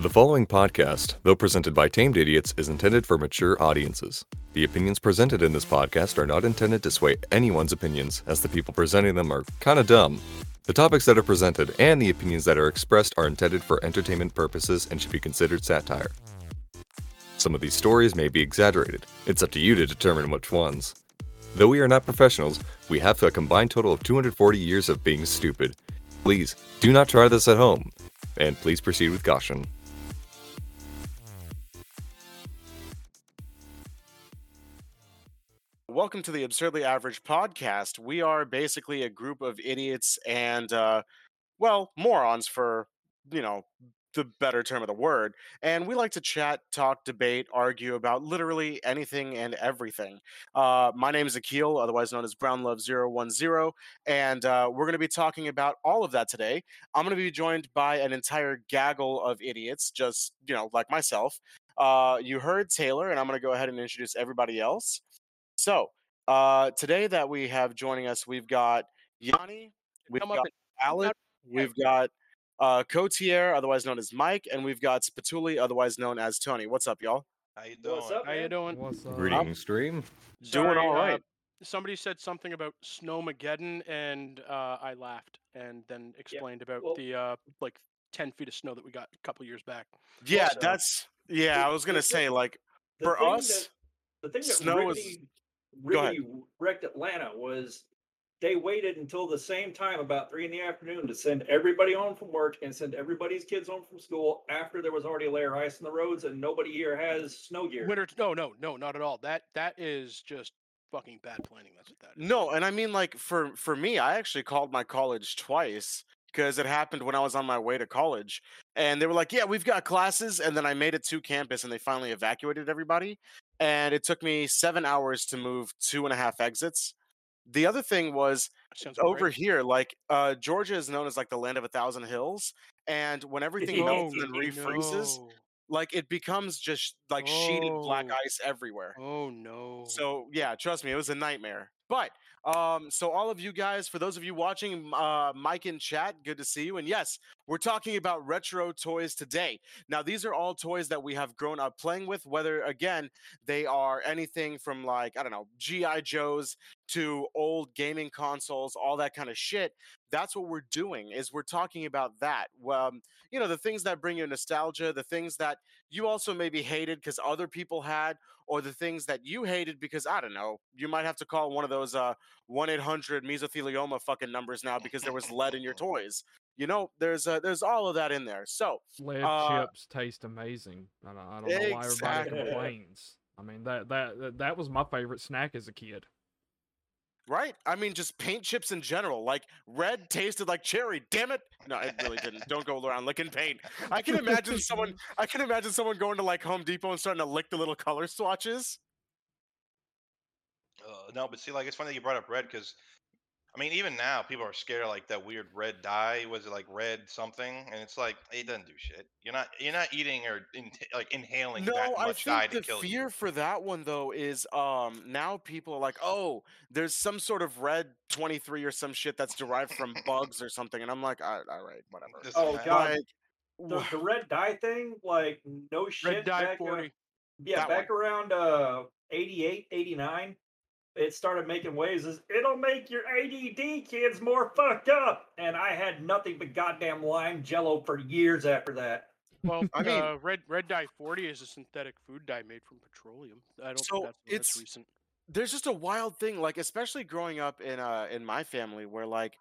The following podcast, though presented by Tamed Idiots, is intended for mature audiences. The opinions presented in this podcast are not intended to sway anyone's opinions, as the people presenting them are kinda dumb. The topics that are presented and the opinions that are expressed are intended for entertainment purposes and should be considered satire. Some of these stories may be exaggerated. It's up to you to determine which ones. Though we are not professionals, we have a combined total of 240 years of being stupid. Please, do not try this at home, and please proceed with caution. Welcome to the Absurdly Average podcast. We are basically a group of idiots and, uh, well, morons for, you know, the better term of the word. And we like to chat, talk, debate, argue about literally anything and everything. Uh, my name is Akil, otherwise known as Brown Love 010, and uh, we're going to be talking about all of that today. I'm going to be joined by an entire gaggle of idiots, just, you know, like myself. Uh, you heard Taylor, and I'm going to go ahead and introduce everybody else. So, uh, today that we have joining us, we've got Yanni, we've Come got and- Alec, we've got uh, Cotier, otherwise known as Mike, and we've got Spatuli, otherwise known as Tony. What's up, y'all? How you doing? What's up, How you doing? What's up? Greetings, stream. Doing all right. uh, somebody said something about Snowmageddon, and uh, I laughed, and then explained about well- the uh, like ten feet of snow that we got a couple years back. Yeah, Also, that's yeah. I was gonna the say like for us, that, the thing that snow is- really, Go ahead. Really wrecked Atlanta was they waited until the same time, about three in the afternoon, to send everybody home from work and send everybody's kids home from school after there was already a layer of ice on the roads and nobody here has snow gear. Winter? No, no, no, not at all. That that is just fucking bad planning. That's what that is. no, and I mean like for for me, I actually called my college twice because it happened when I was on my way to college, and they were like, "Yeah, we've got classes," and then I made it to campus, and they finally evacuated everybody, and it took me seven hours to move two and a half exits. The other thing was Sounds over great. here, like uh, Georgia is known as like the land of a thousand hills, and when everything melts and then Oh, refreezes, no. like it becomes just like sheeted black Oh. ice everywhere. Oh no. So yeah, trust me, it was a nightmare. But um, so all of you guys, for those of you watching, uh, Mike in chat, good to see you. And yes, we're talking about retro toys today. Now, these are all toys that we have grown up playing with. Whether again they are anything from like I don't know GI Joes to old gaming consoles, all that kind of shit. That's what we're doing. Is we're talking about that. Well, um, you know, the things that bring you nostalgia, the things that you also maybe hated because other people had, or the things that you hated because I don't know, you might have to call one of those uh one eight hundred mesothelioma fucking numbers now because there was lead in your toys. You know, there's uh, there's all of that in there. So Lead Uh, chips taste amazing. I don't, I don't know why everybody complains. I mean that that that was my favorite snack as a kid. Right, I mean, just paint chips in general. Like red tasted like cherry. Damn it! No, it really didn't. Don't go around licking paint. I can imagine someone. I can imagine someone going to like Home Depot and starting to lick the little color swatches. Uh, no, but see, like it's funny that you brought up red because, I mean, even now people are scared of like that weird red dye. Was it like red something? And it's like it doesn't do shit. You're not you're not eating or in, like inhaling No, that I much dye think to the kill fear you. for that one though is um now people are like, oh, there's some sort of red 23 or some shit that's derived from bugs or something, and I'm like, all right, all right whatever. Just Oh, imagine- God. Like, the, the red dye thing, like no shit. Red dye back, uh, forty. Yeah, That back around uh 88, 89, it started making waves as it'll make your ADD kids more fucked up. And I had nothing but goddamn lime jello for years after that. Well, I mean- uh, red red dye forty is a synthetic food dye made from petroleum. I don't So think that's, that's it's- recent. there's just a wild thing like especially growing up in uh in my family where like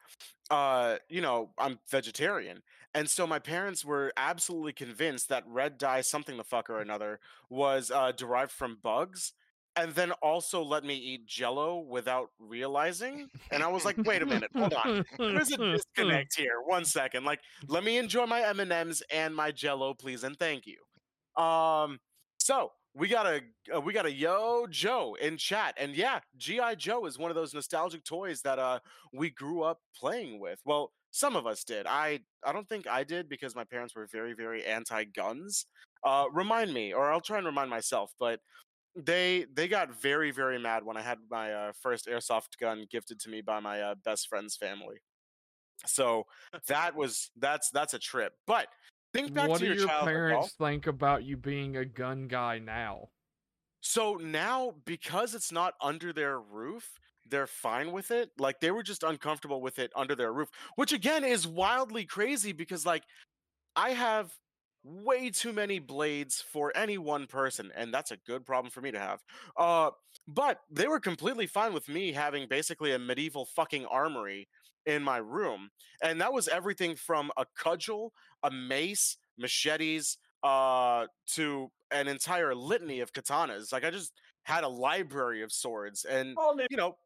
uh you know i'm vegetarian and so my parents were absolutely convinced that red dye something the fuck or another was uh derived from bugs and then also let me eat jello without realizing and i was like wait a minute hold on there's a disconnect here one second like let me enjoy my m&ms and my jello please and thank you. Um so we got a uh, we got a yo joe in chat and yeah gi joe is one of those nostalgic toys that uh we grew up playing with. Well some of us did. I i don't think i did because my parents were very very anti guns uh remind me or i'll try and remind myself but they they got very very mad when i had my uh, first airsoft gun gifted to me by my uh, best friend's family so that was that's that's a trip but think back what to your your parents think about you being a gun guy now? So now, because it's not under their roof, they're fine with it. Like they were just uncomfortable with it under their roof, which again is wildly crazy because, like, I have way too many blades for any one person, and that's a good problem for me to have. Uh, but they were completely fine with me having basically a medieval fucking armory in my room, and that was everything from a cudgel, a mace, machetes, uh, to an entire litany of katanas. Like I just had a library of swords, and you know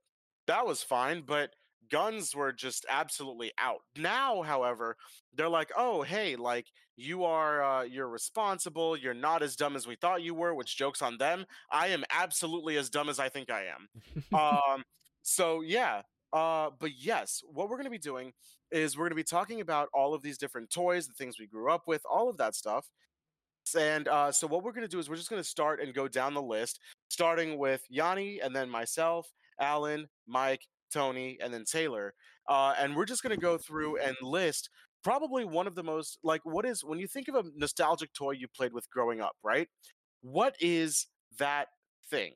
that was fine, but guns were just absolutely out. Now, however, they're like, "Oh, hey, like you are uh, you're responsible. You're not as dumb as we thought you were." Which jokes on them. I am absolutely as dumb as I think I am. um, so yeah. Uh, but yes, what we're going to be doing is we're going to be talking about all of these different toys, the things we grew up with, all of that stuff. And uh, so what we're going to do is we're just going to start and go down the list, starting with Yanni and then myself, Alan, Mike, Tony, and then Taylor. Uh, and we're just going to go through and list probably one of the most like what is when you think of a nostalgic toy you played with growing up, right? What is that thing?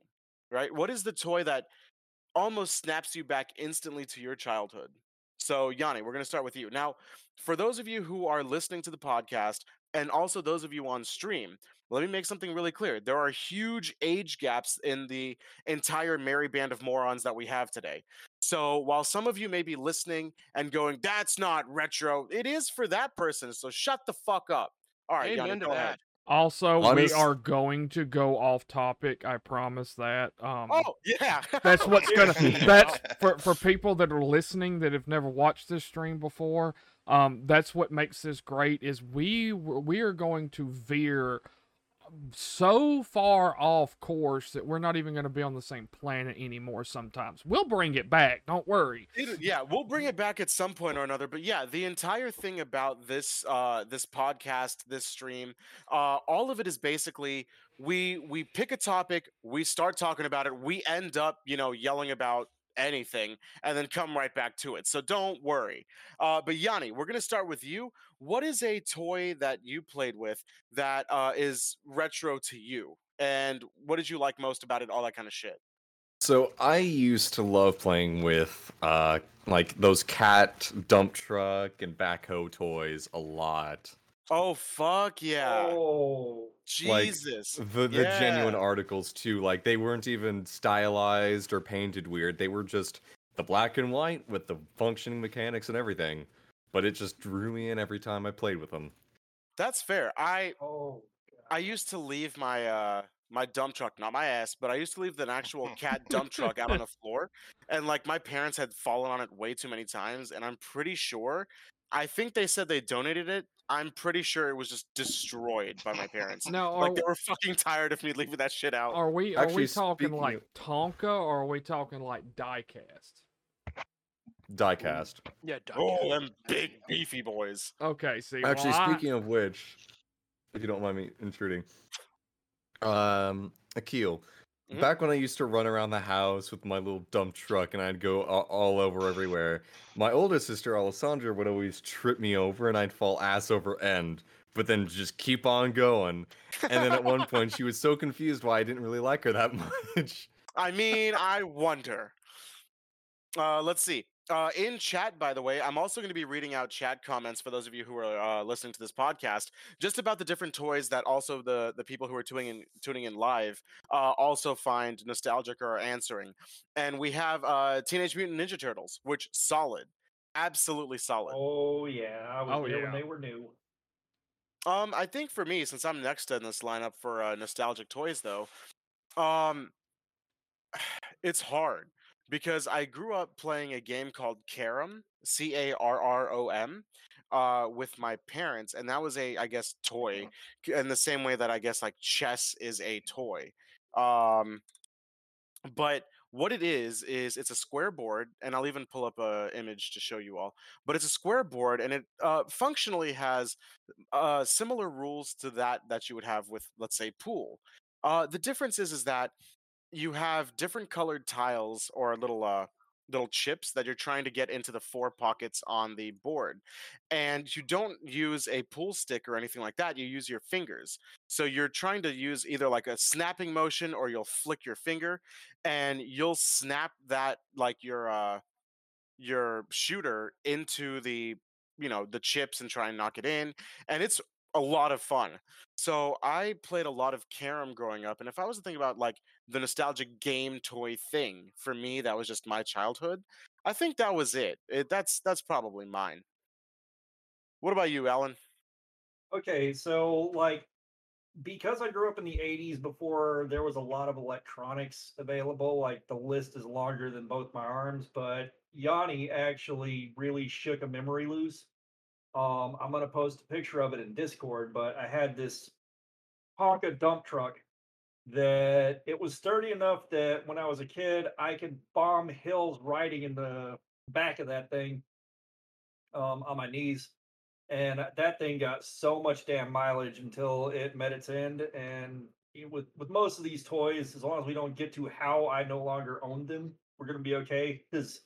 Right? What is the toy that almost snaps you back instantly to your childhood? So, Yanni, we're going to start with you. Now, for those of you who are listening to the podcast, and also those of you on stream, let me make something really clear. There are huge age gaps in the entire merry band of morons that we have today. So while some of you may be listening and going, that's not retro, it is for that person. So shut the fuck up. All right, Amen Yanni, to go ahead. Also, Honest- we are going to go off topic. I promise that. Um, Oh, yeah. that's what's gonna. Yeah. That's for for people that are listening that have never watched this stream before. Um, that's what makes this great. Is we we are going to veer so far off course that we're not even going to be on the same planet anymore. Sometimes we'll bring it back. Don't worry. It- yeah, we'll bring it back at some point or another. But yeah, the entire thing about this uh this podcast, this stream, uh all of it is basically we we pick a topic, we start talking about it, we end up, you know, yelling about anything and then come right back to it. So don't worry. Uh but Yanni, we're going to start with you. What is a toy that you played with that uh is retro to you? And what did you like most about it? All that kind of shit. So I used to love playing with uh like those cat dump truck and backhoe toys a lot. Oh fuck yeah. Oh, like, Jesus. The the genuine articles too, like they weren't even stylized or painted weird. They were just the black and white with the functioning mechanics and everything. But it just drew me in every time I played with them. That's fair. I oh. I used to leave my uh my dump truck, not my ass, but I used to leave an actual cat dump truck out on the floor. And like my parents had fallen on it way too many times, and I'm pretty sure I think they said they donated it. I'm pretty sure it was just destroyed by my parents. no, Like they were fucking tired of me leaving that shit out. are we are Actually, we talking like of- Tonka or are we talking like diecast? Diecast. Yeah, duck. Oh, them big beefy boys. Okay, see. Actually, well, I- speaking of which, if you don't mind me intruding, um, Akil, Mhm. back when I used to run around the house with my little dump truck and I'd go all over everywhere, my older sister Alessandra would always trip me over and I'd fall ass over end, but then just keep on going. And then at one point, she was so confused why I didn't really like her that much. I mean, I wonder. Uh, let's see. Uh, in chat, by the way, I'm also going to be reading out chat comments for those of you who are uh, listening to this podcast, just about the different toys that also the the people who are tuning in tuning in live uh, also find nostalgic or are answering. And we have uh, Teenage Mutant Ninja Turtles, which solid, absolutely solid. Oh yeah, I was Oh, there yeah. when they were new. Um, I think for me, since I'm next in this lineup for uh, nostalgic toys, though, um, it's hard because I grew up playing a game called Carom, C A R R O M, uh, with my parents, and that was a, I guess, toy, in the same way that I guess like chess is a toy. Um, but what it is is it's a square board, and I'll even pull up a image to show you all. But it's a square board, and it uh, functionally has uh, similar rules to that that you would have with, let's say, pool. Uh, the difference is is that you have different colored tiles or little uh, little chips that you're trying to get into the four pockets on the board. And you don't use a pool stick or anything like that. You use your fingers. So you're trying to use either like a snapping motion or you'll flick your finger and you'll snap that like your uh your shooter into the you know the chips and try and knock it in and it's a lot of fun. So i played a lot of carom growing up and if i was to think about like the nostalgic game toy thing for me that was just my childhood i think that was it, it that's that's probably mine. What about you alan? Okay, so like because I grew up in the 80s before there was a lot of electronics available, like the list is longer than both my arms, but Yanni actually really shook a memory loose. Um, I'm gonna post a picture of it in Discord, but I had this Tonka dump truck that it was sturdy enough that when I was a kid, I could bomb hills riding in the back of that thing um, on my knees and that thing got so much damn mileage until it met its end. And with with most of these toys, as long as we don't get to how I no longer own them, we're gonna be okay. Because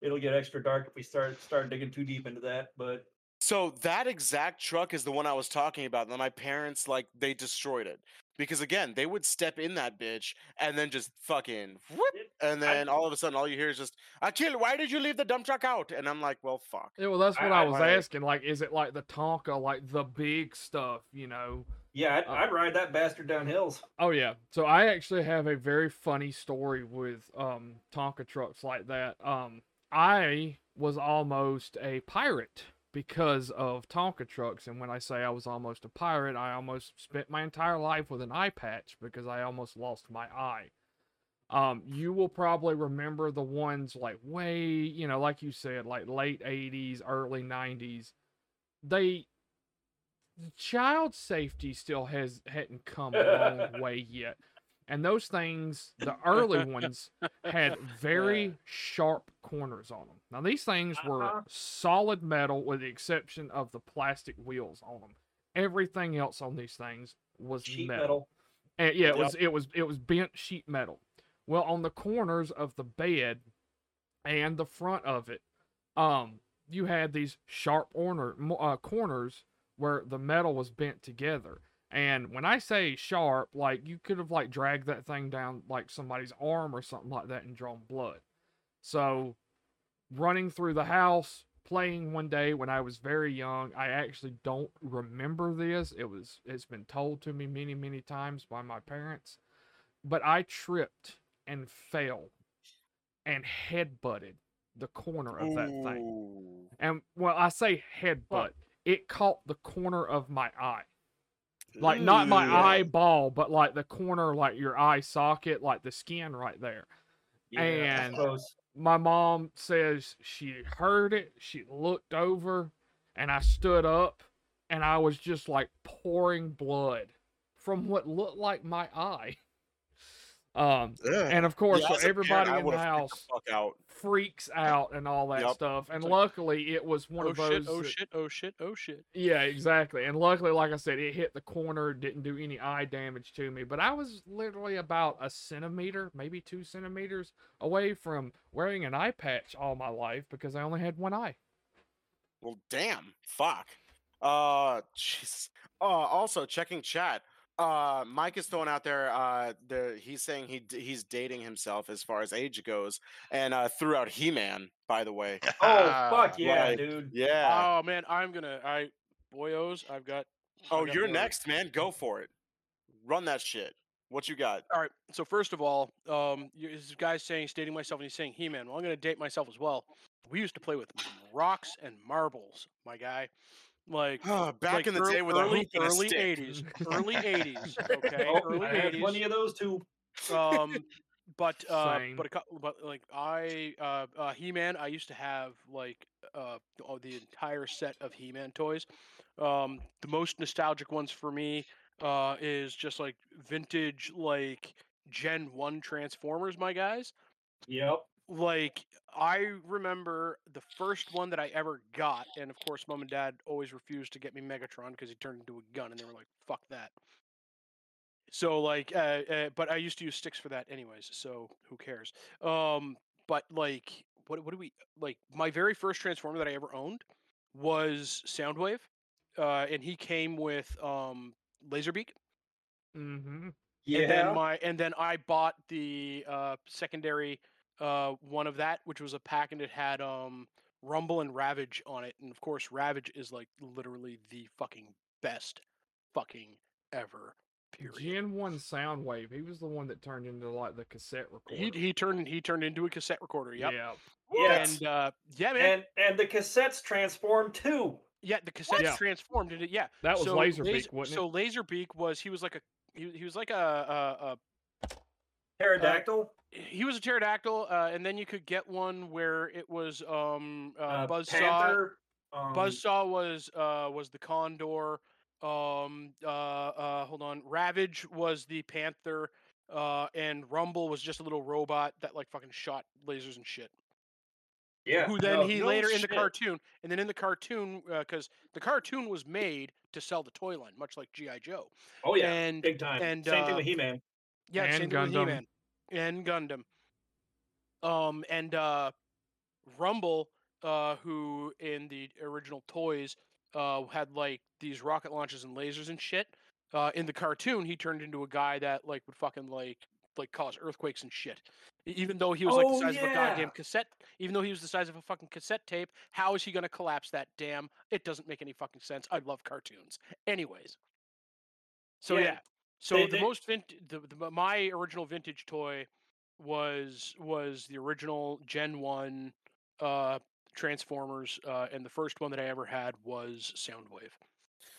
it'll get extra dark if we start start digging too deep into that. But So that exact truck is the one I was talking about. And my parents like they destroyed it because again they would step in that bitch and then just fucking whoop, it, and I- then all of a sudden all you hear is just Akil, why did you leave the dump truck out? And I'm like, well, fuck. Yeah, well, that's what I, I- was I- asking. Like, is it like the Tonka, like the big stuff, you know? yeah, I'd, Uh, I'd ride that bastard down hills. Oh yeah. So I actually have a very funny story with um Tonka trucks like that. Um I was almost a pirate because of Tonka trucks and when I say I was almost a pirate, I almost spent my entire life with an eye patch because I almost lost my eye. Um you will probably remember the ones like way, you know, like you said, like late 80s, early 90s. They child safety still has hadn't come a long way yet. And those things, the early ones, had very sharp corners on them. Now these things were Uh-huh. solid metal, with the exception of the plastic wheels on them. Everything else on these things was Sheet metal. metal. And yeah, it Yep. was it was it was bent sheet metal. Well, on the corners of the bed and the front of it, um, you had these sharp orner, mo- uh, corners where the metal was bent together. And when I say sharp, like you could have like dragged that thing down like somebody's arm or something like that and drawn blood. So, running through the house, playing one day when I was very young, I actually don't remember this. It was it's been told to me many many times by my parents, but I tripped and fell and headbutted the corner of that thing. And well, I say head headbutt. It caught the corner of my eye. Like not my eyeball, but like the corner, like your eye socket, like the skin right there. Yeah, And- My mom says she heard it. She looked over, and I stood up, and I was just like pouring blood from what looked like my eye. Um, Ugh. and of course, Yeah, so parent, everybody in the house fuck out. freaks out and all that Yep. stuff. And like, luckily, it was one oh of those. shit! Oh that- shit! Oh shit! Oh shit! Yeah, exactly. And luckily, like I said, it hit the corner, didn't do any eye damage to me. But I was literally about a centimeter, maybe two centimeters away from wearing an eye patch all my life because I only had one eye. Well, damn. Fuck. Uh, jeez. Uh, also checking chat. Uh, Mike is throwing out there. Uh, the he's saying he he's dating himself as far as age goes, and uh, threw out He Man. By the way. Oh fuck yeah, like, dude. Yeah. Oh man, I'm gonna. I boyos, I've got. I've oh, got you're boyos. next, man. Go for it. Run that shit. What you got? All right. So first of all, um, this guy's saying stating myself, and he's saying He-Man. Well, I'm gonna date myself as well. We used to play with rocks and marbles, my guy. Like Oh, back like in the ear- day with a early hoop early 80s, early 80s. Okay, Oh, early 80s. plenty of those too. um but uh Same. but a couple but like i uh, uh he-man i used to have like uh the entire set of he-man toys um the most nostalgic ones for me uh is just like vintage like gen 1 transformers my guys Yep. Like i remember the first one that i ever got and of course mom and dad always refused to get me megatron because he turned into a gun and they were like fuck that so like uh, uh but i used to use sticks for that anyways so who cares um but like, what what do we like? My very first Transformer that I ever owned was Soundwave, uh, and he came with um, Laserbeak. Mm-hmm. Yeah. And then my and then I bought the uh, secondary uh, one of that, which was a pack, and it had um, Rumble and Ravage on it, and of course Ravage is like literally the fucking best fucking ever. Period. Gen One Soundwave. He was the one that turned into like the cassette recorder. He he turned he turned into a cassette recorder. Yep. Yeah. yes. And uh, yeah, man. and and the cassettes transformed too. yeah, the cassettes Yeah. transformed into yeah. That was so Laserbeak, Laser- wasn't So Laserbeak was he was like a he, he was like a, a, a Pterodactyl. he was a pterodactyl, uh, and then you could get one where it was um uh, uh, Buzzsaw. Um, Buzzsaw was uh was the condor. Um uh uh hold on. Ravage was the panther. Uh and Rumble was just a little robot that like fucking shot lasers and shit. Yeah. Who then no, he no later in the cartoon and then in the cartoon because the cartoon was made to sell the toy line, much like GI Joe. Oh yeah. and big time. and, Same uh, thing with He-Man. Yeah, And same thing with Gundam. And Gundam. Um, and uh, Rumble, uh, who in the original toys uh, had like these rocket launches and lasers and shit. Uh, in the cartoon, he turned into a guy that like would fucking like like cause earthquakes and shit. Even though he was like the Oh, size of a goddamn cassette, even though he was the size of a fucking cassette tape, how is he gonna collapse that damn? It doesn't make any fucking sense. I love cartoons. Anyways, so Yeah, yeah, so they- the they- most vint the, the my original vintage toy was was the original Gen One uh, Transformers, uh, and the first one that I ever had was Soundwave.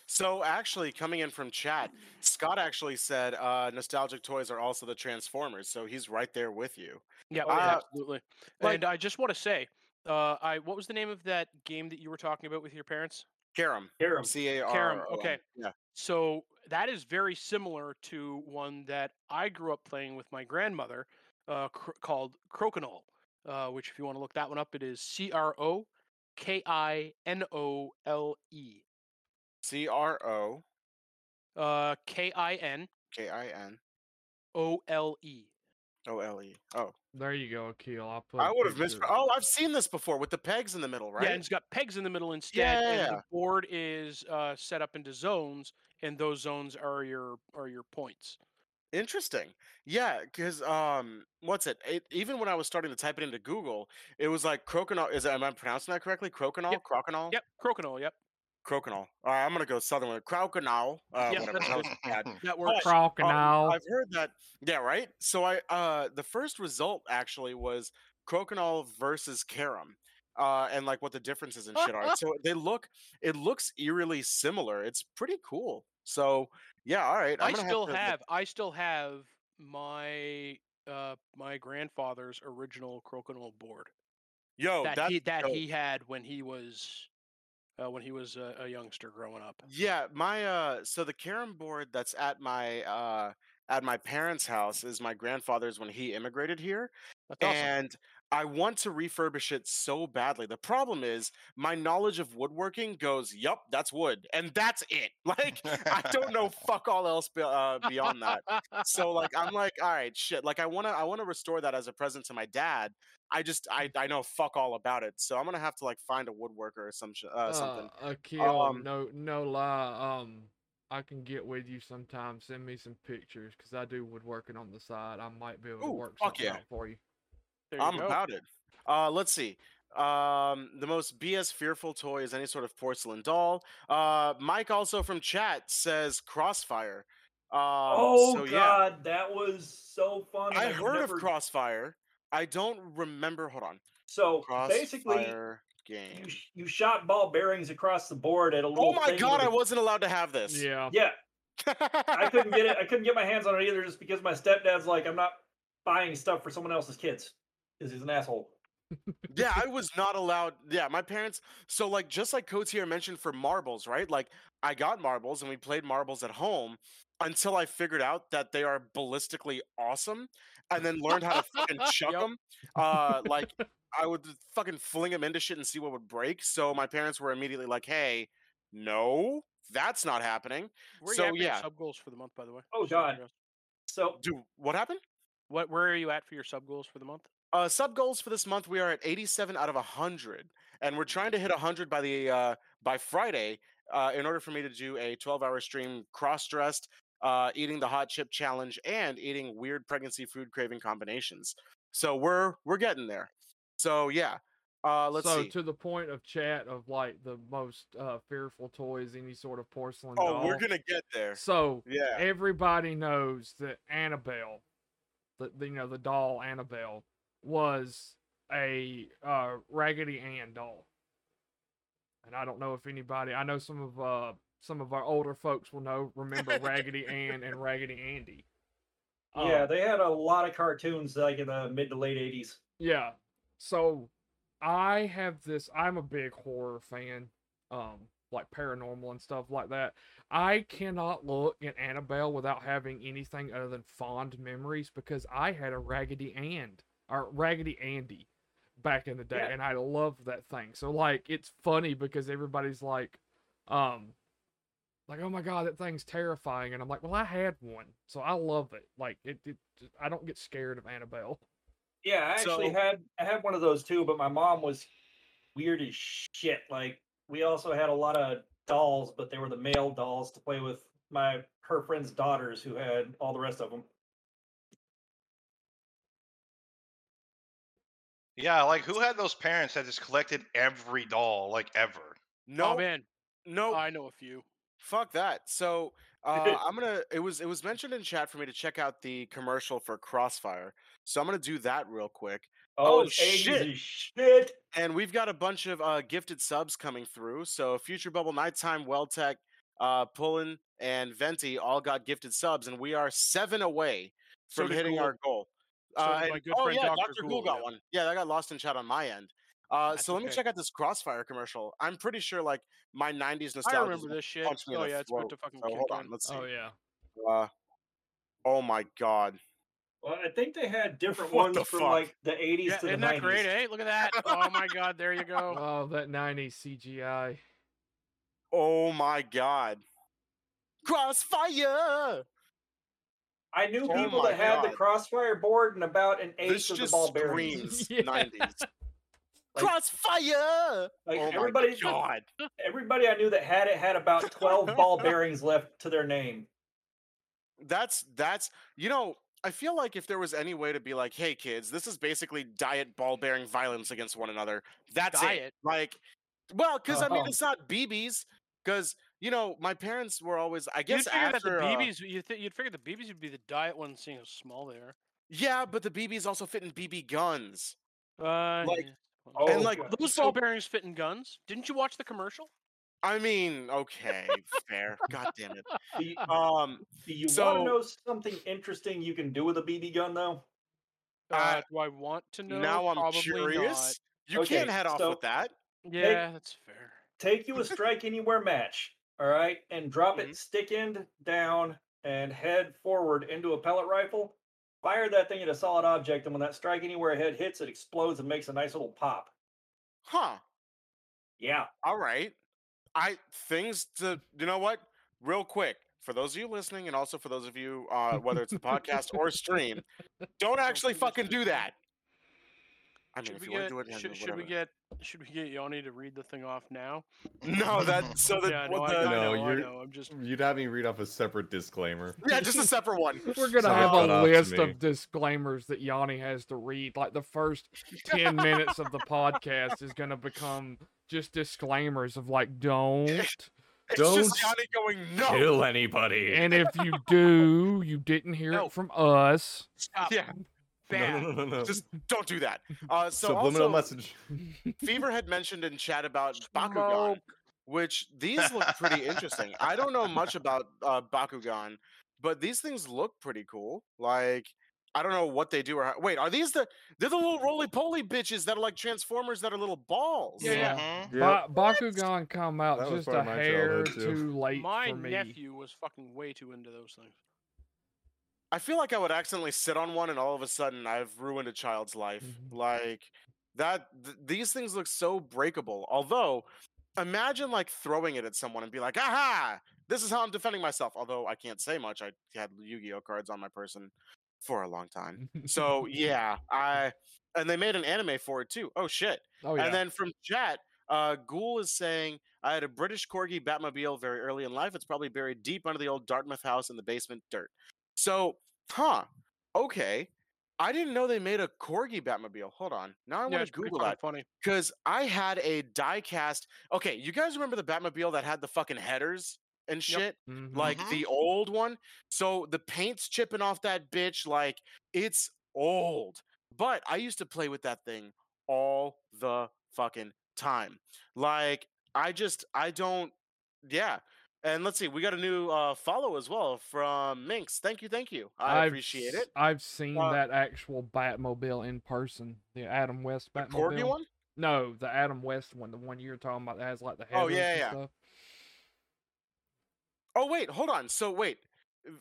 So actually, coming in from chat, Scott actually said uh, nostalgic toys are also the Transformers. So he's right there with you. Yeah, Oh, yeah. absolutely. like- and I just want to say, uh, I what was the name of that game that you were talking about with your parents? Karam. Hear 'em. C A R. Karam, okay. Yeah. So that is very similar to one that I grew up playing with my grandmother, uh, cr- called Crokinole. Uh, which, if you want to look that one up, it is C R O K I N O L E. C R O Uh, K I N K I N O L E. O L E. Oh, There you go, Akil. I'll put. I would have missed. Oh, I've seen this before with the pegs in the middle, right? Yeah, and it's got pegs in the middle instead, yeah, and yeah. the board is uh, set up into zones, and those zones are your are your points. Interesting. Yeah, because um, what's it? it? Even when I was starting to type it into Google, it was like crokinole. Is am I pronouncing that correctly? Crokinole, Yep. crokinole, Yep, Crokinole. Yep, crokinole. All right, I'm gonna go southern with crokinole. Uh, Yeah, that's that was good. bad. that Oh, works. Crocodile. Um, I've heard that. Yeah, right. So I uh the first result actually was Crokinole versus Karam. Uh, and like what the differences and shit are. So they look, it looks eerily similar. It's pretty cool. So yeah, all right. I still to, have I still have my uh my grandfather's original Crokinole board yo that that's he that dope. he had when he was uh, when he was a, a youngster growing up. Yeah, my uh so the carom board that's at my uh at my parents' house is my grandfather's when he immigrated here. That's awesome. I want to refurbish it so badly. The problem is my knowledge of woodworking goes, "Yup, that's wood." And that's it. Like I don't know fuck all else be- uh, beyond that. So like I'm like, "All right, shit. Like I want to I want to restore that as a present to my dad. I just I I know fuck all about it. So I'm going to have to like find a woodworker or some sh- uh, something. Uh, Akil, Um, no, no lie. Um, I can get with you sometime. Send me some pictures because I do woodworking on the side. I might be able to Ooh, work something yeah. out for you. There you I'm go. about it. Uh, let's see. Um, the most BS fearful toy is any sort of porcelain doll. Uh, Mike also from chat says Crossfire. Um, oh so yeah, God, that was so fun. I I've heard never- of Crossfire. I don't remember. Hold on. So basically, Crossfire you, game. sh- you shot ball bearings across the board at a little. Oh my thing god! with I a- wasn't allowed to have this. Yeah. Yeah, I couldn't get it. I couldn't get my hands on it either, just because my stepdad's like, I'm not buying stuff for someone else's kids, because he's an asshole. yeah, I was not allowed. Yeah, my parents. So like, just like Coates here mentioned for marbles, right? Like, I got marbles and we played marbles at home until I figured out that they are ballistically awesome, and then learned how to fucking chuck Yep. them. Uh, like I would fucking fling them into shit and see what would break. So my parents were immediately like, "Hey, no, that's not happening." Where so, you at for your yeah. sub goals for the month, by the way? Oh, Just out of God. So Dude, what happened? What where are you at for your sub goals for the month? Uh, sub goals for this month we are at 87 out of 100, and we're trying to hit 100 by the uh, by Friday. Uh, in order for me to do a 12-hour stream, cross-dressed, uh, eating the hot chip challenge, and eating weird pregnancy food craving combinations. So we're we're getting there. So yeah, uh, let's so see. to the point of chat of like the most uh, fearful toys, any sort of porcelain oh, doll. we're gonna get there. So Yeah. everybody knows that Annabelle, the, the you know the doll Annabelle, was a uh, Raggedy Ann doll. And I don't know if anybody, I know some of uh some of our older folks will know remember Raggedy Ann and Raggedy Andy. Yeah, Um, they had a lot of cartoons like in the mid to late '80s. Yeah. So I have this I'm a big horror fan. Um like paranormal and stuff like that. I cannot look at Annabelle without having anything other than fond memories because I had a Raggedy Ann or Raggedy Andy back in the day Yeah. and I love that thing. So like it's funny because everybody's like um like oh my god that thing's terrifying and I'm like well I had one. So I love it. Like it, it I don't get scared of Annabelle. Yeah, I actually So- had I had one of those too, but my mom was weird as shit. Like we also had a lot of dolls, but they were the male dolls to play with my her friends' daughters who had all the rest of them. Yeah, like who had those parents that just collected every doll, like ever? No, Oh man, no, I know a few. Fuck that. So uh, I'm gonna. It was it was mentioned in chat for me to check out the commercial for Crossfire. So I'm gonna do that real quick. Oh, Oh, shit. shit. And we've got a bunch of uh, gifted subs coming through. So Future Bubble, Nighttime, Welltech, uh, Pullen, and Venti all got gifted subs, and we are seven away from did hitting Ghoul. our goal. So Uh, did my and- good oh friend yeah, Dr. Doctor Ghoul Ghoul, got yeah. one. Yeah, that got lost in chat on my end. Uh, so let me check out this Crossfire commercial. I'm pretty sure like my '90s nostalgia. I remember this shit. punched me in Oh yeah, it's about to fucking So kick hold in. on, let's see. Oh yeah. Uh, oh my god. Well, I think they had different What ones from fuck? like the 80s Yeah, to the isn't 90s. that great, eh? Look at that. Oh my god, there you go. Oh, that 90s CGI. Oh my god. Crossfire! I knew Oh people my that had the crossfire board and about an eighth This of the ball bearings. Yeah. 90s. Like- Crossfire! Like oh everybody, my god. everybody I knew that had it had about 12 ball bearings left to their name. That's that's you know, I feel like if there was any way to be like, hey kids, this is basically diet ball bearing violence against one another. That's it. Like well, because I mean Oh. it's not BBs. Because you know, my parents were always I guess you'd figure after that the uh, BBs, you th- you'd figure the BBs would be the diet ones, seeing how small they are. Yeah, but the BBs also fit in BB guns. Uh, Like, yeah. Oh, and like God. those so ball bearings fit in guns. Didn't you watch the commercial? I mean, okay, fair. God damn it. Do you, Um, do you want to know something interesting you can do with a BB gun, though? Uh, Uh, do I want to know? now I'm Probably curious. You Okay, can't head off with that. Not. Yeah, that's fair. Take you a strike anywhere match, all right, and drop Mhm. it stick end down and head forward into a pellet rifle. Fire that thing at a solid object, and when that strike anywhere head hits, it explodes and makes a nice little pop. Huh. Yeah. All right. I things to you know what? Real quick, for those of you listening, and also for those of you, uh, whether it's the podcast or stream, don't actually fucking do that. I mean, Should if we you want get? to do it, then should, should we get? Should we get Yanni to read the thing off now? No, that so that yeah, no, what I, the, I No, know, I you're- know. I'm just. You'd have me read off a separate disclaimer. yeah, just a separate one. We're gonna Sorry, have a list of disclaimers that Yanni has to read. Like the first ten minutes of the podcast is gonna become just disclaimers of like don't. It's Don't just Yanni going no. Kill anybody. And if you do, you didn't hear No. it from us. Stop. Yeah, no, Bad. no, no, no. just don't do that. Uh, so Subliminal also, message. Fever had mentioned in chat about Bakugan, which these look pretty interesting. I don't know much about uh, Bakugan, but these things look pretty cool. Like, I don't know what they do or how. Wait, are these the? They're the little roly poly bitches that are like Transformers that are little balls. Yeah, yeah. Mhm. Ba- Bakugan come out That just a hair too. too late My for me. nephew was fucking way too into those things. I feel like I would accidentally sit on one, and all of a sudden, I've ruined a child's life. Mhm. Like that. Th- these things look so breakable. Although, imagine like throwing it at someone and be like, "Aha! This is how I'm defending myself." Although I can't say much. I had Yu-Gi-Oh cards on my person. for a long time. So yeah, I and they made an anime for it too. Oh shit. oh yeah. And then from chat, uh, Ghoul is saying, I had a British Corgi Batmobile very early in life. It's probably buried deep under the old Dartmouth house in the basement dirt. So, huh. Okay. I didn't know they made a Corgi Batmobile. Hold on. Now I yeah, want to Google that funny. because I had a die-cast. Okay, you guys remember the Batmobile that had the fucking headers and shit? Mhm. Like Mhm. the old one. So the paint's chipping off that bitch. Like it's old. But I used to play with that thing all the fucking time. Like I just I don't yeah. And let's see, we got a new uh follow as well from Minx. Thank you, thank you. I I've appreciate it. I've seen Uh, that actual Batmobile in person. The Adam West Batmobile. The. Corgi one? No, the Adam West one, the one you're talking about that has like the Oh, headers yeah, and yeah. stuff. Oh wait, hold on. So wait,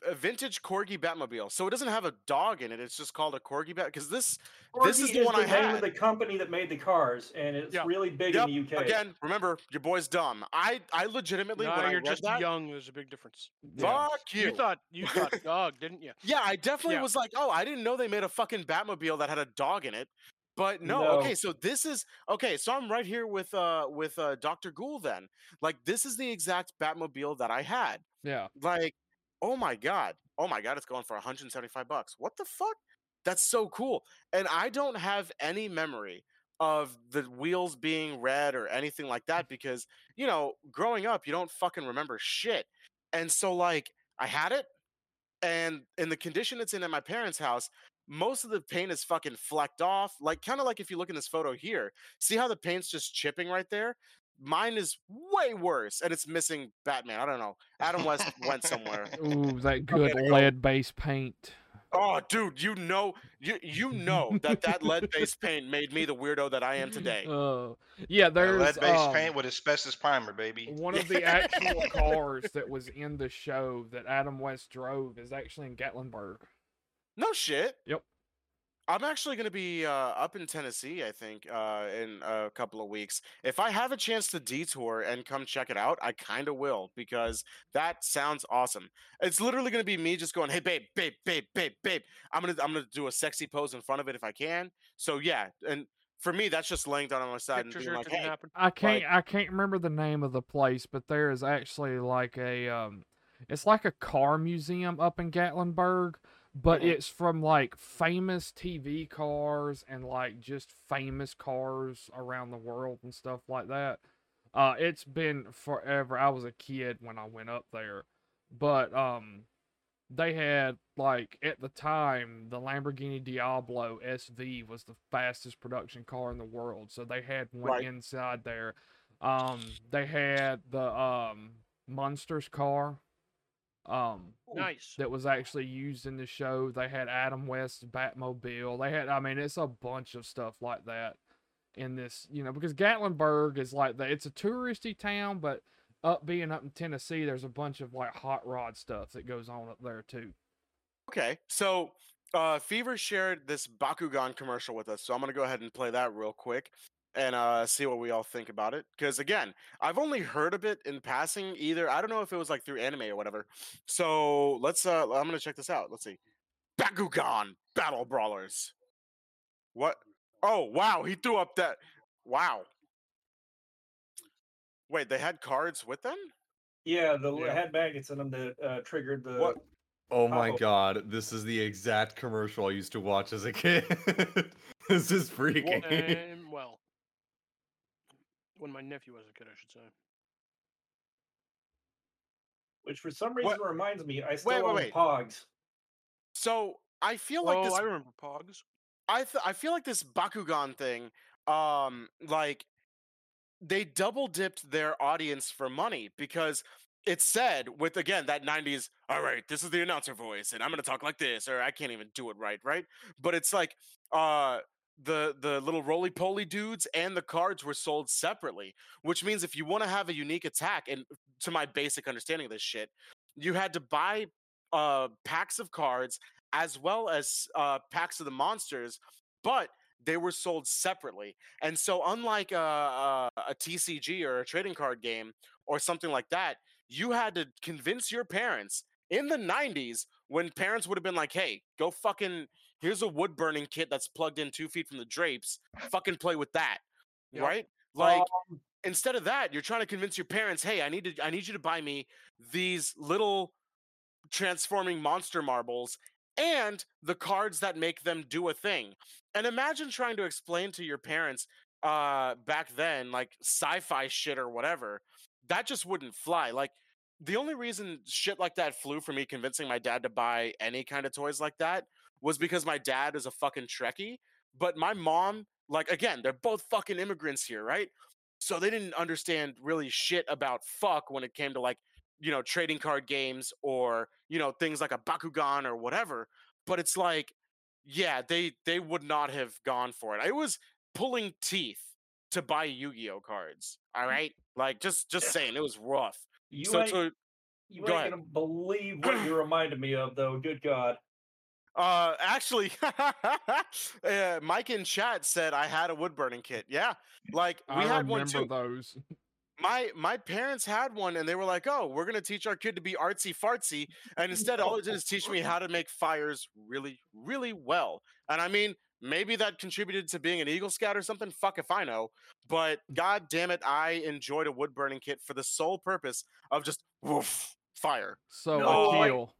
a vintage Corgi Batmobile. So it doesn't have a dog in it. It's just called a Corgi Bat. Because this, this Corgi is the one I name had. of the company that made the cars, and it's Yeah. really big Yep, in the UK. Again, remember your boy's dumb. I I legitimately No, when you're read just that, young. There's a big difference. Yeah. fuck you. You thought you thought dog, didn't you? yeah, I definitely Yeah. was like, oh, I didn't know they made a fucking Batmobile that had a dog in it. But no, No. okay, so this is okay. So I'm right here with uh with uh Doctor Ghoul. Then, like, this is the exact Batmobile that I had. Yeah. like oh my god. Oh my god it's going for 175. Bucks what the fuck? That's so cool. And i don't have any memory of the wheels being red or anything like that because you know growing up you don't fucking remember shit. And so like i had it and in the condition it's in at my parents house most of the paint is fucking flecked off. Like kind of like if you look in this photo here see how the paint's just chipping right there mine is way worse and it's missing batman i don't know adam west went somewhere Ooh, that good there lead based paint. oh dude you know you you know that that lead based paint made me the weirdo that i am today Uh, yeah, there's Lead based um, paint with asbestos primer, baby. one of the actual cars that was in the show that Adam West drove is actually in Gatlinburg. no shit Yep. I'm actually going to be uh, up in tennessee i think uh, in a couple of weeks. If i have a chance to detour and come check it out i kind of will because that sounds awesome. It's literally going to be me just going hey babe babe babe babe babe i'm going to i'm going to do a sexy pose in front of it if i can. So yeah and for me that's just laying down on my side and Picture being sure like hey happen. I can't I can't remember the name of the place, but there is actually like a um it's like a car museum up in Gatlinburg, but it's from like famous TV cars and like just famous cars around the world and stuff like that. Uh it's been forever. I was a kid when I went up there. But um they had like at the time the Lamborghini Diablo SV was the fastest production car in the world. So they had one Right. inside there. Um they had the um Munsters car um Nice. that was actually used in the show. They had Adam West's Batmobile. They had I mean it's a bunch of stuff like that in this, you know, because Gatlinburg is like the it's a touristy town, but up being up in Tennessee, there's a bunch of like hot rod stuff that goes on up there too. Okay, so uh, Fever shared this Bakugan commercial with us, so I'm gonna go ahead and play that real quick and uh, see what we all think about it. Because again, I've only heard of it in passing. Either I don't know if it was like through anime or whatever. So let's. Uh, I'm gonna check this out. Let's see. Bakugan Battle Brawlers. What? Oh wow, he threw up that. Wow. Wait, they had cards with them? Yeah, the Yeah. had magnets in them that uh, triggered the. What? Oh my Uh-oh. god, this is the exact commercial I used to watch as a kid. this is freaking. And, well, when my nephew was a kid, I should say. Which for some What- reason reminds me, I still wait, own wait. Pogs. So I feel like oh, this I remember Pogs. I th- I feel like this Bakugan thing, um, like they double dipped their audience for money because it said with again that 90s all right this is the announcer voice and i'm going to talk like this or i can't even do it right right but it's like uh the the little roly poly dudes and the cards were sold separately which means if you want to have a unique attack and to my basic understanding of this shit you had to buy uh packs of cards as well as uh packs of the monsters but they were sold separately. And so unlike a, a, a tcg or a trading card game or something like that you had to convince your parents in the 90s when parents would have been like, "Hey, go fucking here's a wood burning kit that's plugged in two feet from the drapes. Fucking play with that." Yep. Right? Like Um, instead of that, you're trying to convince your parents, "Hey, I need to I need you to buy me these little transforming monster marbles and the cards that make them do a thing." And imagine trying to explain to your parents uh back then like sci-fi shit or whatever. That just wouldn't fly. Like the only reason shit like that flew for me convincing my dad to buy any kind of toys like that was because my dad is a fucking Trekkie. But my mom, like again, they're both fucking immigrants here, right? So they didn't understand really shit about fuck when it came to like, you know, trading card games or, you know, things like a Bakugan or whatever. But it's like, yeah, they they would not have gone for it. I was pulling teeth to buy Yu-Gi-Oh cards. All mm. right? Like just just saying, it was rough. you so ain't, you go ain't ahead. gonna believe what you reminded me of, though. Good God. Uh, actually, uh, Mike in chat said I had a wood burning kit. Yeah, like we I had one remember too. those. My my parents had one, and they were like, "Oh, we're gonna teach our kid to be artsy fartsy," and instead, all it did is teach me how to make fires really, really well. And I mean, maybe that contributed to being an Eagle Scout or something. Fuck if I know. But god damn it, I enjoyed a wood burning kit for the sole purpose of just woof fire. So No, like- Akil.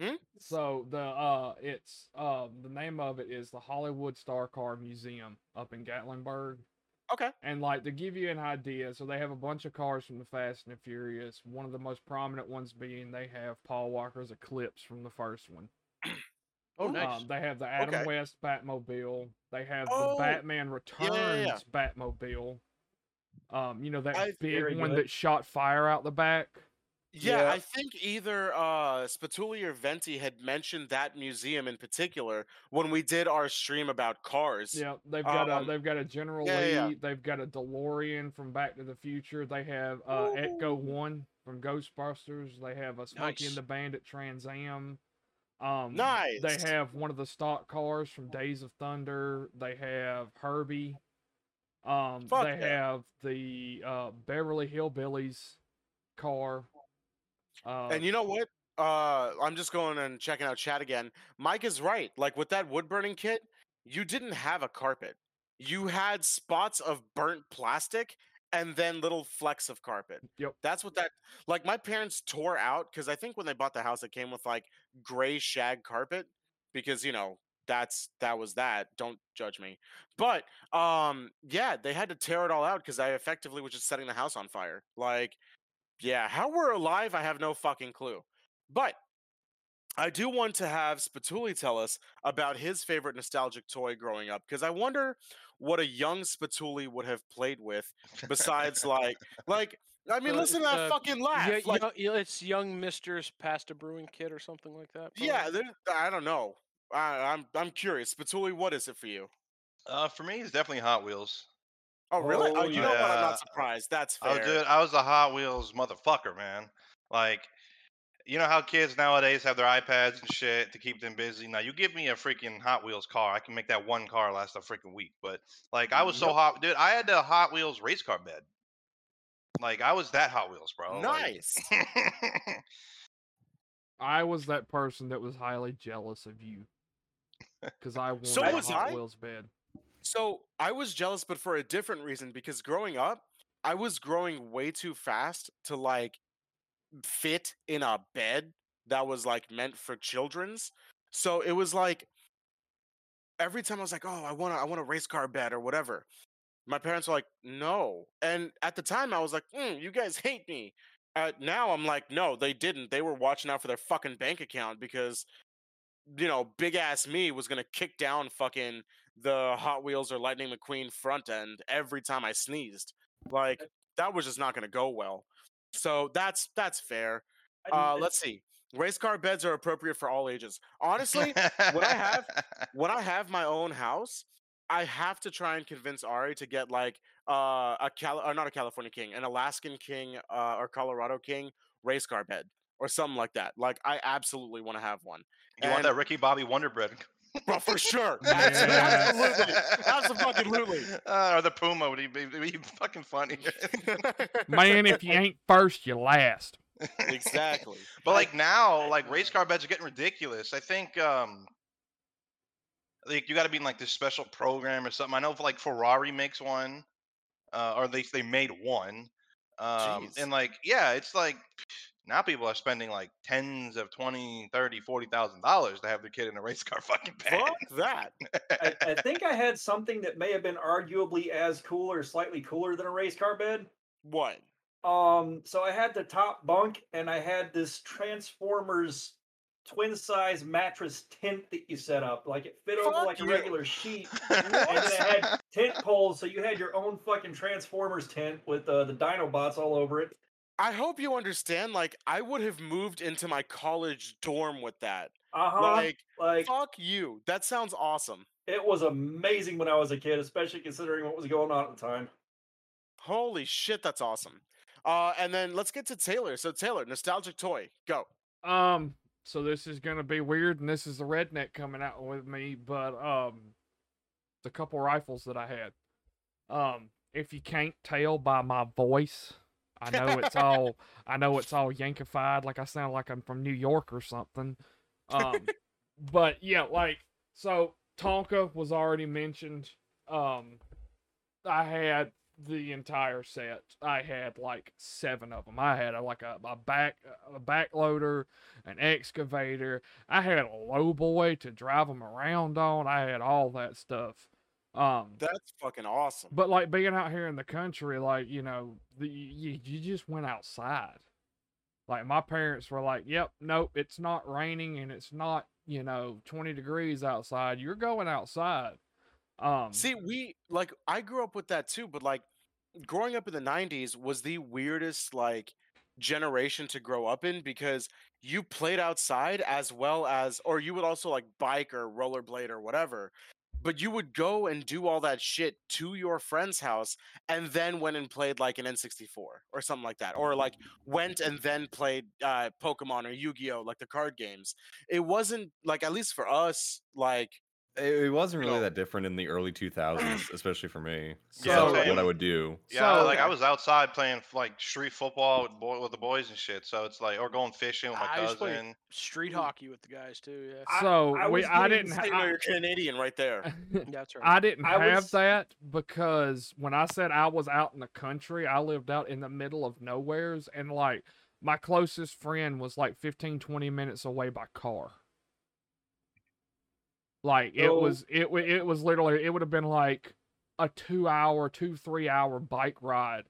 Hmm? So the uh it's um the name of it is the Hollywood Star Car Museum up in Gatlinburg. Okay. And like to give you an idea, so they have a bunch of cars from the Fast and the Furious. One of the most prominent ones being they have Paul Walker's Eclipse from the first one. Oh, nice. Um, they have the Adam Okay. West Batmobile. They have Oh, the Batman Returns yeah, yeah, yeah. Batmobile. Um, you know that I- big one good. that shot fire out the back. Yeah, Yeah. I think either uh Spatuli or Venti had mentioned that museum in particular when we did our stream about cars. Yeah, they've got Um, a they've got a General yeah, yeah, yeah. Lee. They've got a DeLorean from Back to the Future. They have uh, Ecto One from Ghostbusters. They have a Smokey Nice. and the Bandit Trans Am. Um, Nice. They have one of the stock cars from Days of Thunder. They have Herbie. Um, Fuck they have the uh, Beverly Hillbillies car. Uh, And you know what? Uh I'm just going and checking out chat again. Mike is right. Like with that wood burning kit, you didn't have a carpet. You had spots of burnt plastic and then little flecks of carpet. Yep. That's what that like my parents tore out cuz I think when they bought the house it came with like gray shag carpet because you know that's that was that don't judge me but um yeah they had to tear it all out because i effectively was just setting the house on fire like yeah, how we're alive, I have no fucking clue. But I do want to have Spatuli tell us about his favorite nostalgic toy growing up, because I wonder what a young Spatuli would have played with besides like like I mean, So listen to it's, that uh, fucking laugh. Yeah, like, young- yeah, it's young Mister's pasta brewing kit or something like that. yeah, probably? there- I don't know. I, I'm I'm curious. Spatuli, what is it for you? Uh, for me, it's definitely Hot Wheels. Oh, really? Oh, Oh, you know what? I'm not surprised. That's oh, fair. Oh, dude, I was a Hot Wheels motherfucker, man. Like, you know how kids nowadays have their iPads and shit to keep them busy. Now, you give me a freaking Hot Wheels car, I can make that one car last a freaking week. But like, I was so Yep. hot, dude. I had the Hot Wheels race car bed. Like, I was that Hot Wheels, bro. like- Nice. I was that person that was highly jealous of you because I wanted So was Hot I. Wheels bed. So I was jealous, but for a different reason. Because growing up, I was growing way too fast to like fit in a bed that was like meant for children's. So it was like every time I was like, "Oh, I want to, I want a race car bed or whatever." My parents were like, "No," and at the time I was like, mm, "You guys hate me." Uh, now I'm like, "No, they didn't. They were watching out for their fucking bank account because." You know, big ass me was gonna kick down fucking the Hot Wheels or Lightning McQueen front end every time I sneezed. Like that was just not going to go well. So that's that's fair. Uh, let's see. Race car beds are appropriate for all ages. Honestly, when I have when I have my own house, I have to try and convince Ari to get like uh, a Cal or not a California King, an Alaskan King uh, or Colorado King race car bed or something like that. Like I absolutely want to have one. you want that Ricky Bobby Wonder Bread? Bro, for sure. Yes. Absolutely. Absolutely. Uh, or the Puma would be, be, be fucking funny. Man, if you ain't first, you last. exactly. But like now, like race car beds are getting ridiculous. I think um like you got to be in like this special program or something. I know if, like Ferrari makes one, uh, or at least they made one. Um, Jeez. and like yeah, it's like now people are spending like tens of 20, 30, 40,000 dollars to have their kid in a race car fucking bed. Fuck that. I, I think I had something that may have been arguably as cool or slightly cooler than a race car bed. What? Um, so I had the top bunk and I had this Transformers twin size mattress tent that you set up. Like it fit over Fuck like a regular sheet. and then it had tent poles, so you had your own fucking Transformers tent with uh, the Dinobots all over it. I hope you understand. Like, I would have moved into my college dorm with that. Uh huh. Like, Like, fuck you. That sounds awesome. it was amazing when I was a kid, especially considering what was going on at the time. Holy shit, that's awesome. Uh, and then let's get to Taylor. So Taylor, nostalgic toy, go. Um, so this is gonna be weird, and this is the redneck coming out with me, but um, the couple rifles that I had. Um, if you can't tell by my voice, I know it's all I know it's all yankified, like I sound like I'm from New York or something. Um, but yeah, like so Tonka was already mentioned. Um, I had the entire set. I had like seven of them. I had a, like a, a back a backloader, an excavator. I had a low boy to drive them around on. I had all that stuff. Um, That's fucking awesome. but like being out here in the country, like you know, the, you you just went outside. Like my parents were like, "Yep, nope, it's not raining and it's not you know twenty degrees outside. You're going outside." Um, See, we like I grew up with that too, but like growing up in the 90s was the weirdest like generation to grow up in because you played outside as well as or you would also like bike or rollerblade or whatever. But you would go and do all that shit to your friend's house and then went and played like an N64 or something like that. Or like went and then played uh Pokemon or Yu-Gi-Oh! like the card games. It wasn't like at least for us, like It, it wasn't really No. that different in the early 2000s, especially for me. Yeah, So what I would do. Yeah, So- like I was outside playing like street football with, boy, with the boys and shit. So it's like, or going fishing with my I used to play cousin. street hockey with the guys too. Yeah, so I we was I didn't the you know, you're Canadian right there. that's right. I didn't I have was- that because when I said I was out in the country, I lived out in the middle of nowheres and like my closest friend was like 15 20 minutes away by car. Like it So- was it it was literally it would have been like a 2 hour, 2 3 hour bike ride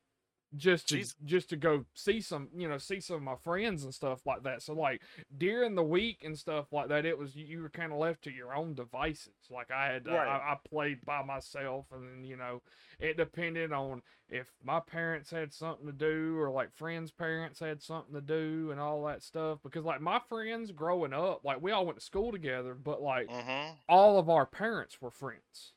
just to just to go see some, you know, see some of my friends and stuff like that. So like during the week and stuff like that, it was you- were kind of left to your own devices. Like I had, Right. I, I played by myself, and then you know, it depended on if my parents had something to do or like friends' parents had something to do and all that stuff. Because like my friends growing up, like we all went to school together, but like Mm-hmm. all of our parents were friends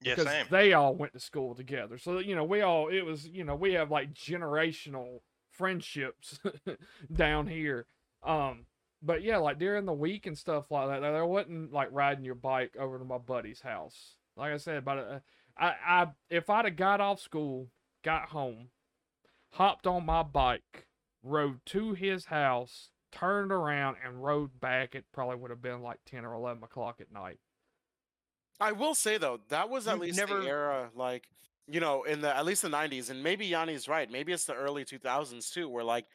because same. they all went to school together. So you know, we all it was you know we have like generational friendships down here. Um, but yeah, like during the week and stuff like that, there wasn't like riding your bike over to my buddy's house. Like I said, but uh, I, I if I'd have got off school, got home, hopped on my bike, rode to his house, turned around, and rode back, it probably would have been like ten or eleven o'clock at night. I will say though, that was at You've least never- the era, like you know, in the at least the '90s, and maybe Yanni's right. Maybe it's the early 2000s too, where like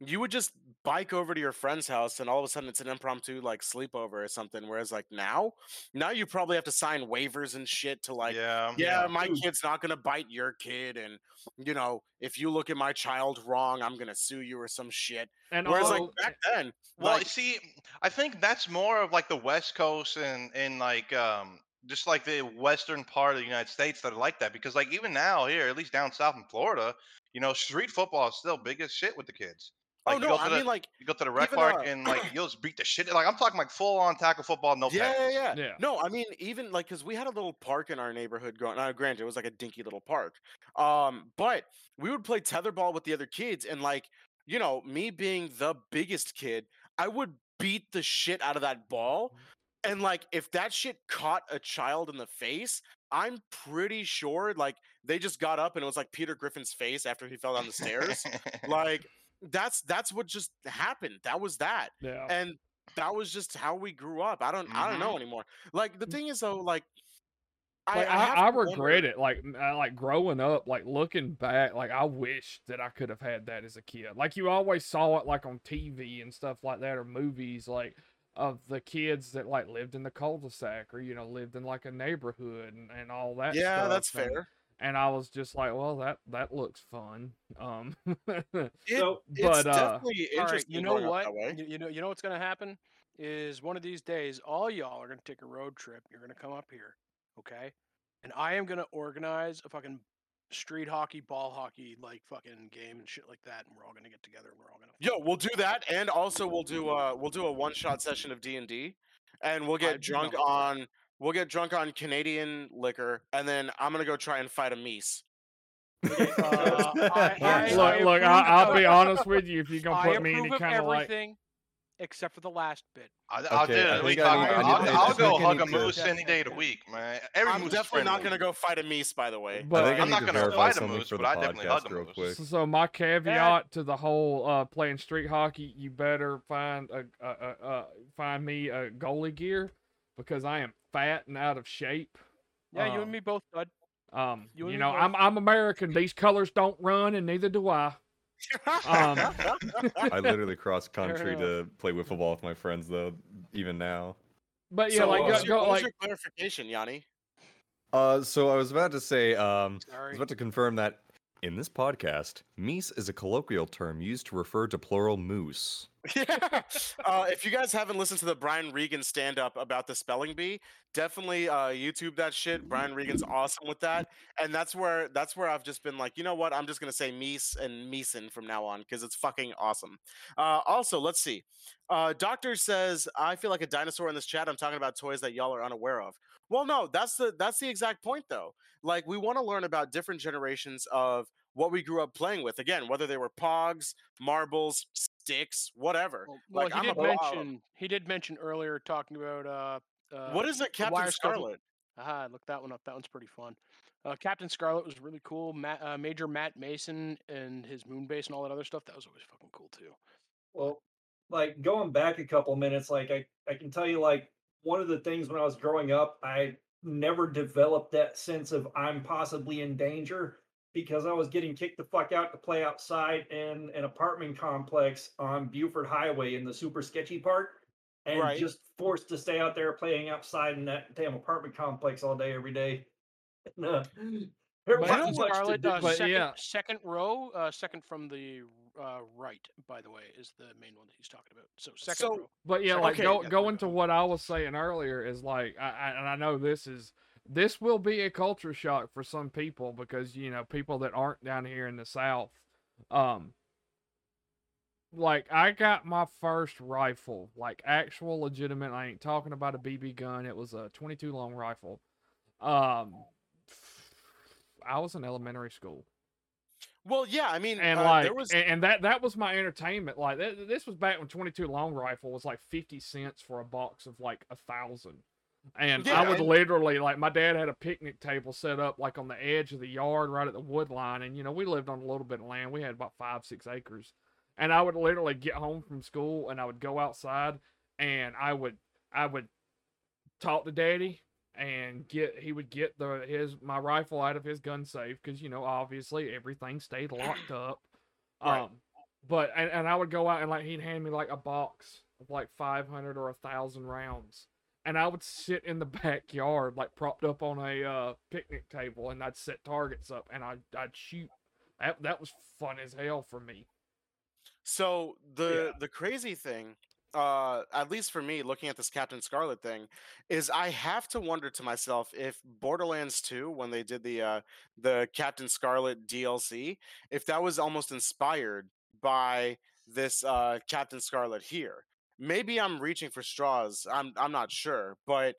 you would just bike over to your friend's house, and all of a sudden it's an impromptu like sleepover or something. Whereas like now, now you probably have to sign waivers and shit to like. yeah. Yeah, my Dude. kid's not gonna bite your kid, and you know, if you look at my child wrong, I'm gonna sue you or some shit. And Whereas all, like back then, Well, like, see, I think that's more of like the West Coast and and like um just like the western part of the United States that are like that because like even now here, at least down south in Florida, you know, street football is still big as shit with the kids. Like oh you no, go to I the, mean like you go to the rec park uh, and like you'll just beat the shit. Like I'm talking like full on tackle football, no yeah, pads. yeah, yeah, Yeah. No, I mean even like because we had a little park in our neighborhood growing. Now, granted, it was like a dinky little park. Um, but we would play tetherball with the other kids, and like you know, me being the biggest kid, I would beat the shit out of that ball. And like, if that shit caught a child in the face, I'm pretty sure like they just got up and it was like Peter Griffin's face after he fell down the stairs. like that's that's what just happened. That was that. Yeah. and that was just how we grew up. I don't I don't know mm-hmm. anymore. Like the mm. thing is though, like I, like, I, I, I, regret wonder- it. Like, uh, like growing up, like looking back, like I wish that I could have had that as a kid. Like you always saw it, like on TV and stuff like that, or movies, like of the kids that like lived in the cul-de-sac or you know lived in like a neighborhood and, and all that. Yeah, stuff. that's and- fair. And I was just like, well, that that looks fun. Um, It, So, it's but, uh, definitely All right, interesting. you know what? You, you know, you know what's gonna happen is one of these days, all y'all are gonna take a road trip. You're gonna come up here, okay? And I am gonna organize a fucking street hockey, ball hockey, like fucking game and shit like that, and we're all gonna get together and we're all gonna. Yo, we'll do that, and also we'll do uh we'll do a one shot session of D and D, and we'll get I'd drunk down for it. on we'll get drunk on Canadian liquor, and then I'm gonna go try and fight a meese. Uh, I, I, look, I look, approve I, I'll be honest with you. If you're gonna put me approve any of kind of like, everything except for the last bit. I, I'll Okay, do it. We I talk- need- I need- I'll, I I'll go hug a moose any day of the week, man. Every I'm moose is definitely not gonna go fight a moose, by the way. But- I I'm not gonna verify fight a moose, but I definitely hug podcast a real moose. quick. So, so my caveat to the whole uh, playing street hockey, you better find a, a, a, a find me a goalie gear because I am fat and out of shape. Yeah, you Um, and me both, bud. Um, You you, know, both. I'm I'm American. These colors don't run, and neither do I. Um, I literally cross country to play wiffle ball with my friends though, even now. But yeah, so like what go, your, go what like your clarification, Yanni? Uh, so I was about to say, um, I was about to confirm that in this podcast, meese is a colloquial term used to refer to plural moose. Yeah. Uh, if you guys haven't listened to the Brian Regan stand up about the spelling bee, definitely uh, YouTube that shit. Brian Regan's awesome with that, and that's where that's where I've just been like, you know what? I'm just gonna say Meese and Meeson from now on because it's fucking awesome. Uh, also, let's see. Uh, Doctor says I feel like a dinosaur in this chat. I'm talking about toys that y'all are unaware of. Well, no, that's the that's the exact point though. Like we want to learn about different generations of what we grew up playing with. Again, whether they were pogs, marbles, sticks, whatever. Well, well, like, he I'm did bro- mention he did mention earlier talking about uh, uh what is it, Captain wire Scarlet? Ah, look that one up. That one's pretty fun. Uh, Captain Scarlet was really cool. Matt, uh, Major Matt Mason and his moon base and all that other stuff. That was always fucking cool too. Well, like going back a couple minutes, like I, I can tell you, like one of the things when I was growing up, I never developed that sense of I'm possibly in danger because I was getting kicked the fuck out to play outside in an apartment complex on Buford Highway in the super sketchy part. And Right. just forced to stay out there playing outside in that damn apartment complex all day, every day. And, uh, there But wasn't you know, much to do. uh, But second, yeah. second row, uh, second from the uh, right, by the way, is the main one that he's talking about. So second So- row. But yeah, Second- like Okay, go yeah, going to what I was saying earlier is like, I, I, and I know this is this will be a culture shock for some people because you know people that aren't down here in the South, um, like I got my first rifle, like actual legitimate. I ain't talking about a BB gun. It was a 22 long rifle. Um, I was in elementary school Well, yeah, I mean, and uh, like there was and, and that that was my entertainment like th- this was back when 22 long rifle was like 50 cents for a box of like a thousand and Yeah, i would and- literally like my dad had a picnic table set up like on the edge of the yard right at the wood line and you know we lived on a little bit of land. We had about five six acres. And i would literally get home from school and i would go outside and i would i would talk to daddy and get he would get the his my rifle out of his gun safe because you know obviously everything stayed locked up. Right. um but and, and i would go out and like he'd hand me like a box of like 500 or a thousand rounds and i would sit in the backyard like propped up on a uh picnic table and i'd set targets up and i'd, I'd shoot. That, that was fun as hell for me. So the the crazy thing, uh, at least for me, looking at this Captain Scarlet thing, is I have to wonder to myself if Borderlands 2, when they did the uh, the Captain Scarlett DLC, if that was almost inspired by this uh, Captain Scarlet here. Maybe I'm reaching for straws. I'm I'm not sure, but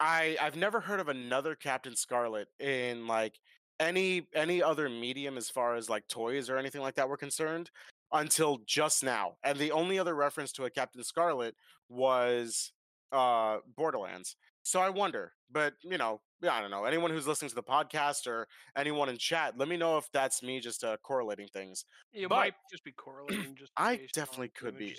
I I've never heard of another Captain Scarlet in like any any other medium as far as like toys or anything like that were concerned until just now. And the only other reference to a Captain Scarlet was uh Borderlands. So I wonder, but you know, yeah, I don't know. Anyone who's listening to the podcast or anyone in chat, let me know if that's me just uh, correlating things. It But- might just be correlating. Just I definitely could be.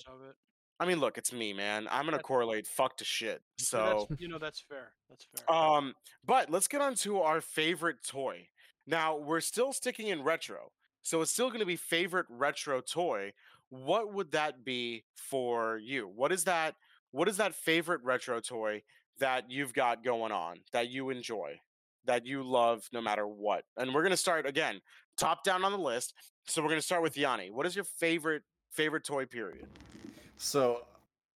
Images Of it. I mean, look, it's me, man. I'm gonna correlate fuck to shit. So, you know that's fair. That's fair. um, but let's get on to our favorite toy. Now we're still sticking in retro, so it's still gonna be favorite retro toy. What would that be for you? What is that? What is that favorite retro toy that you've got going on that you enjoy, that you love no matter what? And we're gonna start again, top down on the list. So we're gonna start with Yanni. What is your favorite favorite toy? Period. So,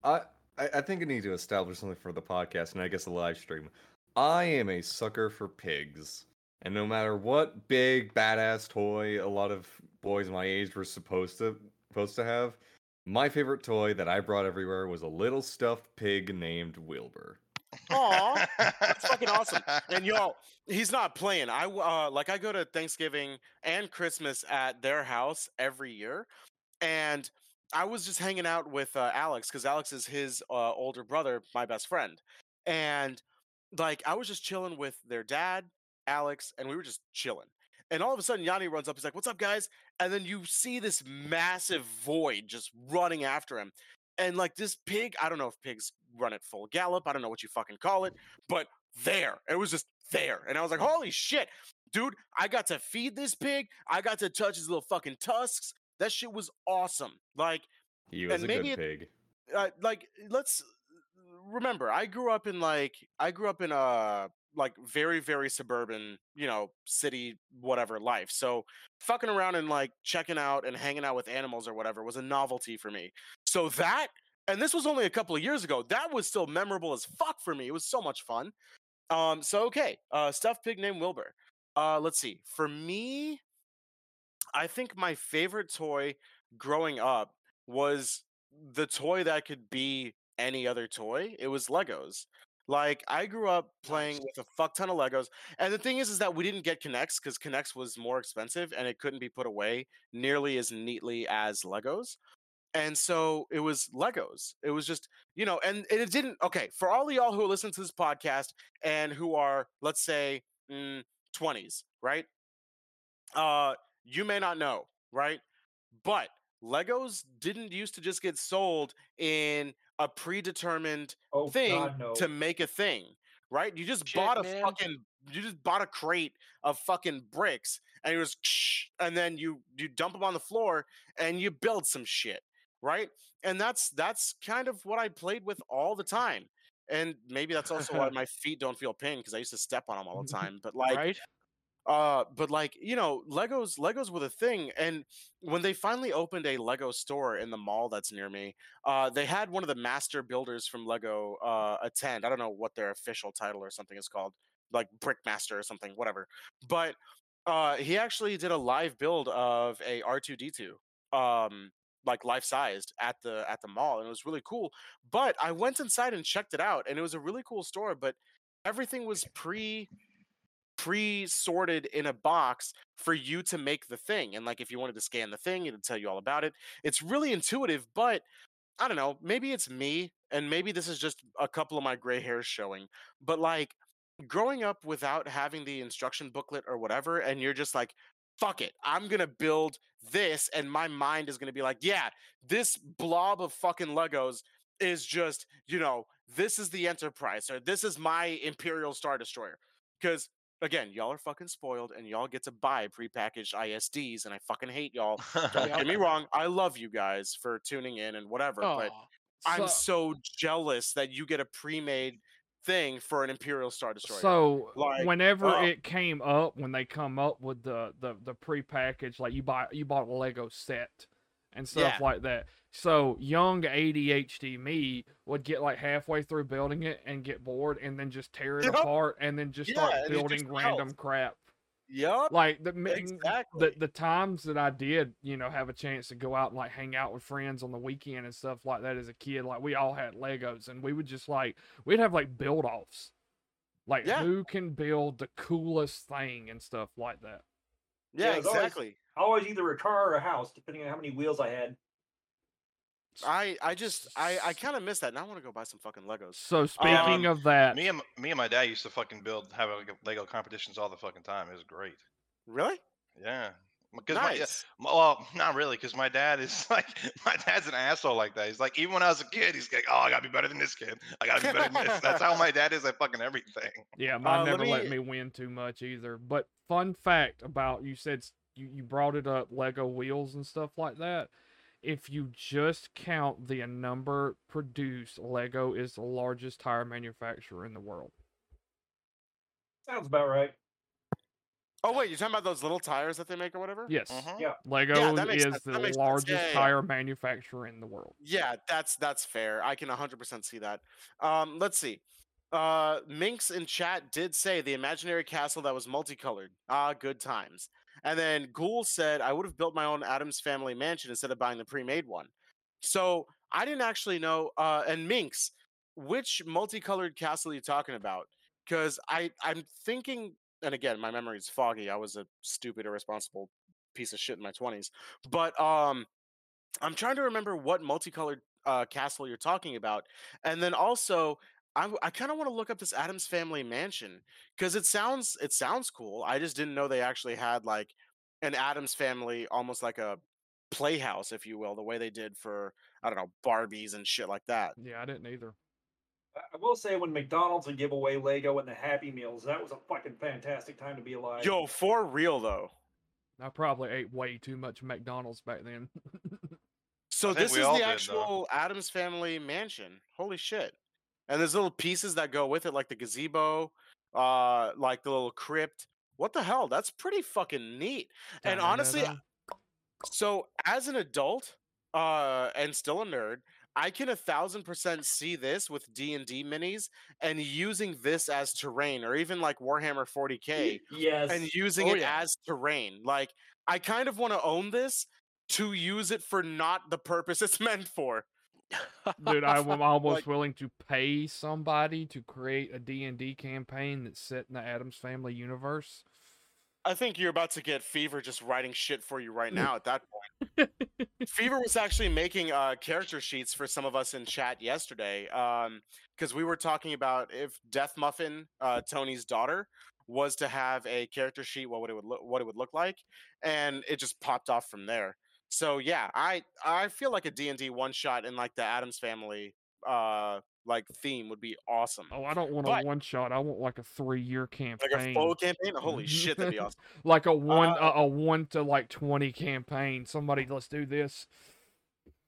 I, I think I need to establish something for the podcast and I guess the live stream. I am a sucker for pigs, and no matter what big badass toy a lot of boys my age were supposed to supposed to have, my favorite toy that I brought everywhere was a little stuffed pig named Wilbur. Aw, that's fucking awesome. And y'all, he's not playing. I uh like I go to Thanksgiving and Christmas at their house every year, and I was just hanging out with uh, Alex because Alex is his uh, older brother, my best friend, and like I was just chilling with their dad, Alex, and we were just chilling. And all of a sudden, Yanni runs up. He's like, "What's up, guys?" And then you see this massive void just running after him, and like this pig. I don't know if pigs run at full gallop. I don't know what you fucking call it, but there, it was just there, and I was like, "Holy shit!" Dude, I got to feed this pig. I got to touch his little fucking tusks. That shit was awesome. Like, He was And a maybe good it- pig. uh, like let's remember i grew up in like i grew up in a like very very suburban you know city whatever life so fucking around and like checking out and hanging out with animals or whatever was a novelty for me so that and this was only a couple of years ago that was still memorable as fuck for me it was so much fun um so okay uh stuffed pig named wilbur uh let's see for me i think my favorite toy growing up was the toy that could be any other toy. It was Legos. Like I grew up playing with a fuck ton of Legos, and the thing is, is that we didn't get K'Nex because K'Nex was more expensive and it couldn't be put away nearly as neatly as Legos. And so it was Legos. It was just, you know, and, it didn't. Okay, for all of y'all who listen to this podcast and who are, let's say, mm, 20s, right? Uh, you may not know, right? But Legos didn't used to just get sold in a predetermined Oh thing God, no. to make a thing, right? You just Shit, bought a man. fucking you just bought a crate of fucking bricks and it was and then you you dump them on the floor and you build some shit, right? And that's that's kind of what I played with all the time. And maybe that's also why my feet don't feel pain because I used to step on them all the time. But like right? Uh but like you know legos legos were the thing and when they finally opened a lego store in the mall that's near me uh they had one of the master builders from lego uh attend. I don't know what their official title or something is called like brickmaster or something whatever. But uh he actually did a live build of a r2d2 um like life sized at the at the mall and it was really cool. But i went inside and checked it out and it was a really cool store but everything was pre pre-sorted in a box for you to make the thing and like if you wanted to scan the thing it'd tell you all about it. It's really intuitive but i don't know maybe it's me and maybe this is just a couple of my gray hairs showing but like growing up without having the instruction booklet or whatever and you're just like fuck it i'm gonna build this and my mind is gonna be like yeah this blob of fucking legos is just you know this is the enterprise or this is my imperial star destroyer. Because again y'all are fucking spoiled and y'all get to buy prepackaged isds and i fucking hate y'all don't get me wrong i love you guys for tuning in and whatever but Aw, i'm So- so jealous that you get a pre-made thing for an imperial star destroyer So Like, whenever oh. it came up, when they come up with the the the prepackaged, like you buy you bought a Lego set and stuff Yeah. like that. So young ADHD me would get like halfway through building it and get bored, and then just tear it Yup. apart, and then just Yeah, start and it just building random melts. crap. yep Like the exactly the the times that I did, you know, have a chance to go out and like hang out with friends on the weekend and stuff like that as a kid, like we all had Legos and we would just like we'd have like build offs. Like Yeah. who can build the coolest thing and stuff like that. yeah Yeah, it's always- exactly I always either a car or a house, depending on how many wheels I had. I I just I I kind of miss that. Now I want to go buy some fucking Legos. So speaking Um, of that, Me and me and my dad used to fucking build have like, Lego competitions all the fucking time. It was great. Really? Yeah. Because my, yeah, Nice. m- well, not really, because my dad is like, my dad's an asshole like that. He's like, even when I was a kid, he's like, oh, I gotta be better than this kid. I gotta be better than this. That's how my dad is at fucking everything. yeah, mine Uh, never let me- me win too much either. But fun fact about you said s- you, you brought it up Lego wheels and stuff like that. If you just count the number produced, Lego is the largest tire manufacturer in the world. Sounds about right. Oh wait, you're talking about those little tires that they make or whatever? Yes, Mhm. Yeah. Lego that makes is sense, the that makes sense. largest Yeah, yeah, yeah. tire manufacturer in the world. Yeah, that's that's fair. I can 100% see that. Um, let's see. Uh, Minx in chat did say the imaginary castle that was multicolored. Ah, good times. And then Ghoul said I would have built my own Addams Family mansion instead of buying the pre-made one. So I didn't actually know. Uh, and Minx, which multicolored castle are you talking about? Because I I'm thinking, and again, my memory is foggy. I was a stupid, irresponsible piece of shit in my 20s. But um, I'm trying to remember what multicolored uh, castle you're talking about, and then also I, w- I kind of want to look up this Addams Family mansion because it sounds it sounds cool. I just didn't know they actually had like an Addams Family, almost like a playhouse, if you will, the way they did for I don't know Barbies and shit like that. Yeah, I didn't either. I I will say when McDonald's would give away Lego and the Happy Meals, that was a fucking fantastic time to be alive. Yo, for real though. I probably ate way too much McDonald's back then. So this is all the did, though. actual Addams Family mansion. Holy shit! And there's little pieces that go with it, like the gazebo, uh, like the little crypt. What the hell? That's pretty fucking neat. And honestly, so as an adult, uh, and still a nerd, I can a thousand percent see this with D and D minis and using this as terrain, or even like Warhammer 40k, yes. and using Oh, it yeah. as terrain. Like I kind of want to own this to use it for not the purpose it's meant for. Dude, I'm almost Like- willing to pay somebody to create a D&D campaign that's set in the Addams Family universe. I think you're about to get Fever just writing shit for you right now at that point. Fever was actually making uh, character sheets for some of us in chat yesterday because we were talking about if Death Muffin, uh, Tony's daughter, was to have a character sheet, what would it would look, what it would look like, and it just popped off from there. So yeah, I I feel like a D and D one shot in like the Addams Family uh like theme would be awesome. Oh, I don't want But- a one shot. I want like a three year campaign. Like a full campaign? Holy shit, that'd be awesome. like a one Uh, a, a one to like twenty campaign. Somebody, let's do this.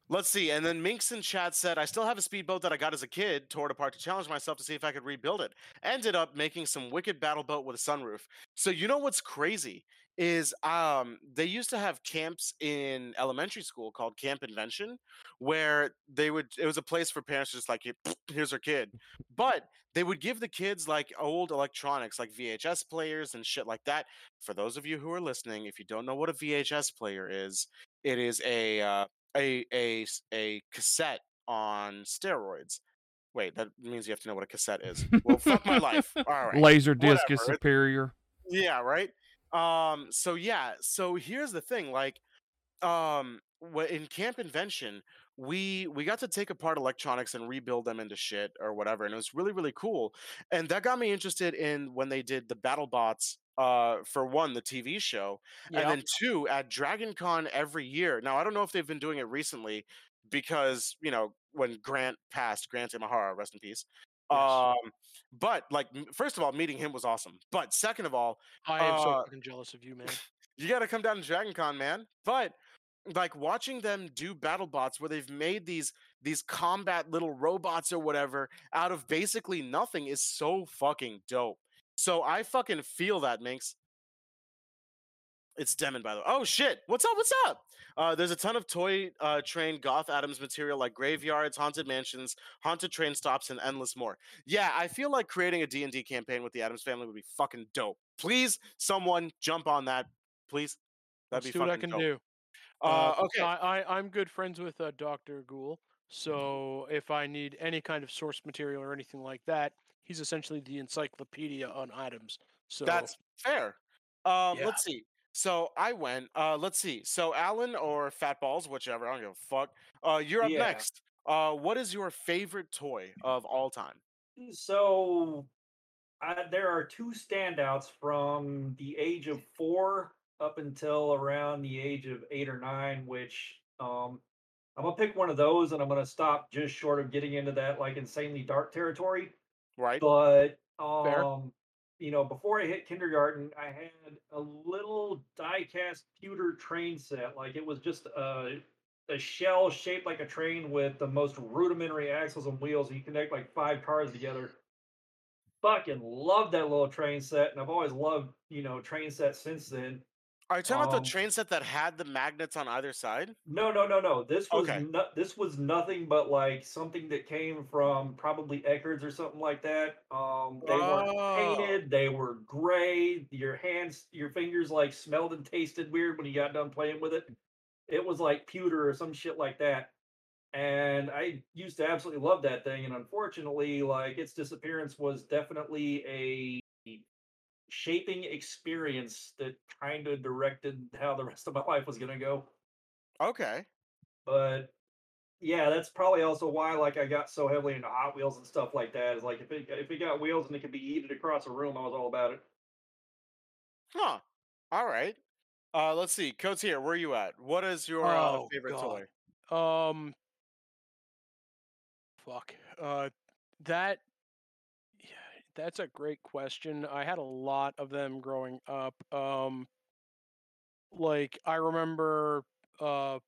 Let's see. And then Minx in chat said, I still have a speedboat that I got as a kid, tore it apart to challenge myself to see if I could rebuild it. Ended up making some wicked battle boat with a sunroof. So you know what's crazy is um they used to have camps in elementary school called Camp Invention, where they would it was a place for parents to just like here's our kid. But they would give the kids like old electronics like VHS players and shit like that. For those of you who are listening, if you don't know what a VHS player is, it is a uh, a a cassette on steroids. Wait, that means you have to know what a cassette is. Well, fuck my life. All right. Laser disc is whatever, it- superior. Yeah, right. Um. So yeah. So here's the thing. Like, um, in Camp Invention, we we got to take apart electronics and rebuild them into shit or whatever, and it was really really cool. And that got me interested in when they did the Battle Bots Uh, for one, the TV show, Yeah. and then two at Dragon Con every year. Now I don't know if they've been doing it recently because you know when Grant passed, Grant Imahara, rest in peace. Yes. Um, but like first of all, meeting him was awesome. But second of all, I am so uh, fucking jealous of you, man. you got to come down to Dragon Con, man. But like watching them do battle bots where they've made these these combat little robots or whatever out of basically nothing is so fucking dope. So I fucking feel that, Minx. It's Demon, by the way. Oh shit! What's up? What's up? Uh, there's a ton of toy uh, train Goth Addams material like graveyards, haunted mansions, haunted train stops, and endless more. Yeah, I feel like creating a D&D campaign with the Adams family would be fucking dope. Please, someone jump on that, please. That'd Let's be see what I can dope. do. Uh, so okay. I, I I'm good friends with uh, Doctor Ghoul. So if I need any kind of source material or anything like that, he's essentially the encyclopedia on items. So That's fair. Um, Yeah. Let's see. So I went. Uh, let's see. So Alan or Fat Balls, whichever. I don't give a fuck. Uh, you're up Yeah. next. Uh, what is your favorite toy of all time? So I, there are two standouts from the age of four up until around the age of eight or nine, which um, I'm gonna pick one of those, and I'm gonna stop just short of getting into that like insanely dark territory. Right. But Fair. um, you know, before I hit kindergarten, I had a little die-cast pewter train set. Like it was just a a shell shaped like a train with the most rudimentary axles and wheels. You connect like five cars together. Fucking love that little train set, and I've always loved you know train sets since then. Are you talking about Um, the train set that had the magnets on either side? No, no, no, no. This was Okay. no, this was nothing but like something that came from probably Eckerd's or something like that. Um, they weren't Oh. painted. They were gray. Your hands, your fingers like smelled and tasted weird when you got done playing with it. It was like pewter or some shit like that. And I used to absolutely love that thing. And unfortunately, like its disappearance was definitely a shaping experience that kind of directed how the rest of my life was going to go Okay. but yeah, that's probably also why like I got so heavily into Hot Wheels and stuff like that. Is like if it if it got wheels and it could be heated across a room, I was all about it. Huh. All right. Uh, let's see. Coach here, where are you at? What is your uh, Oh, favorite God. toy? Um, fuck. Uh, that. That's a great question. I had a lot of them growing up. Um, like I remember. Uh, eh,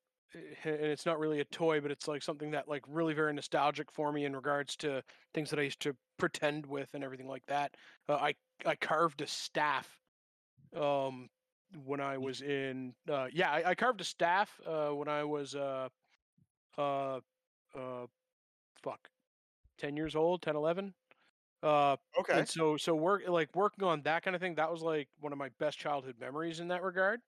and it's not really a toy, but it's like something that like really very nostalgic for me in regards to things that I used to pretend with and everything like that. Uh, I I carved a staff. Um, when I was in uh yeah, I, I carved a staff uh when I was uh uh uh fuck 10 years old 10 11 uh Okay. and so so work like working on that kind of thing that was like one of my best childhood memories in that regard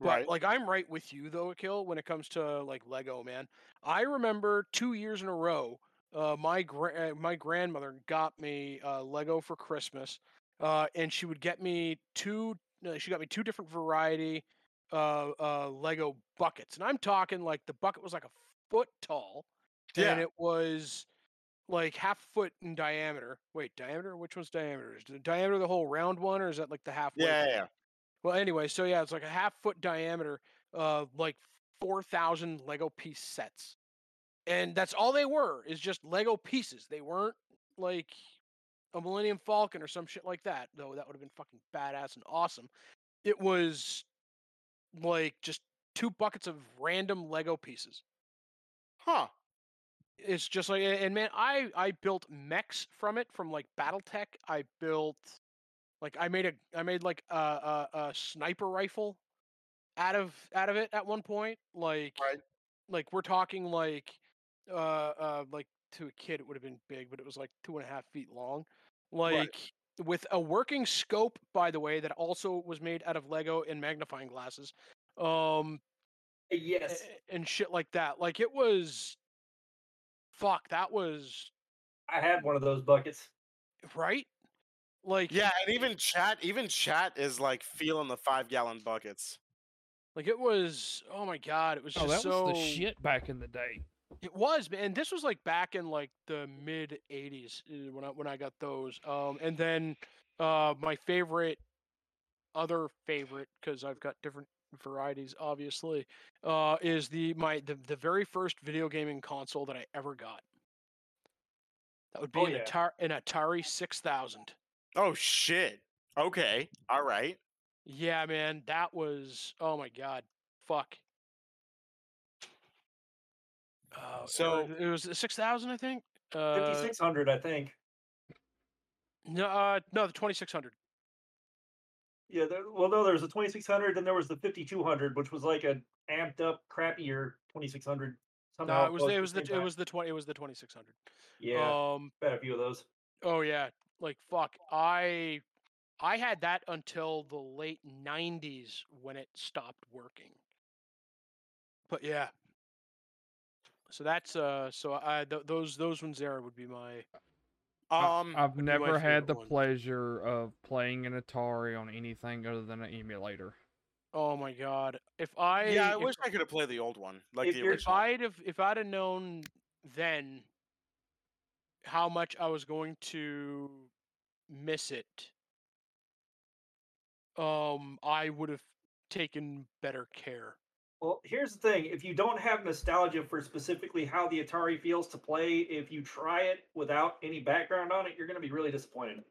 but Right. like i'm right with you though Akil when it comes to like lego man i remember two years in a row uh my gra- uh, my grandmother got me uh lego for christmas uh and she would get me two uh, she got me two different variety uh uh lego buckets and i'm talking like the bucket was like a foot tall Yeah. and it was like half foot in diameter. Wait, diameter? Which one's diameter? Is the diameter the whole round one, or is that like the half? Yeah, yeah, yeah. Well, anyway, so yeah, it's like a half foot diameter, uh, like four thousand Lego piece sets, and that's all they were is just Lego pieces. They weren't like a Millennium Falcon or some shit like that, though. That would have been fucking badass and awesome. It was like just two buckets of random Lego pieces Huh. It's just like and man i i built mechs from it from like battletech. I built like i made a i made like a, a, a sniper rifle out of out of it at one point like Right. like we're talking like uh uh like to a kid it would have been big but it was like two and a half feet long. Like with a working scope by the way that also was made out of lego and magnifying glasses um Yes, a- and shit like that. Like it was fuck that was I had one of those buckets. right like Yeah, and even chat, even chat is like feeling the five gallon buckets. like it was oh my god it was Oh, just so was the shit back in the day. it was man and this was like back in like the mid 80s uh, when i when i got those um and then uh my favorite other favorite because i've got different varieties obviously uh is the my the, the very first video gaming console that i ever got that would be Oh, an, yeah. Atari, an atari 6000 Oh shit. Okay. All right. Yeah, man, that was oh my god, fuck. Uh, So- it was six thousand, I think. Uh, Fifty six hundred, I think. no, uh, no, the twenty six hundred. Yeah, there, well, no, there was the twenty six hundred, then there was the fifty two hundred, which was like a amped up, crappier twenty six hundred. No, it was it was the it was the twenty it was the twenty six hundred. yeah, Um. had a few of those. Oh yeah. Like fuck. I I had that until the late nineties when it stopped working. But yeah. So that's uh. So I th- those those ones there would be my Um. I've would be my never had the one. pleasure of playing an Atari on anything other than an emulator. Oh my god! If I yeah, I if, wish I could have played the old one, like if the you're- if. I'd have if I'd have known then how much I was going to miss it, um, I would have taken better care. Well, here's the thing: if you don't have nostalgia for specifically how the Atari feels to play, if you try it without any background on it, you're going to be really disappointed.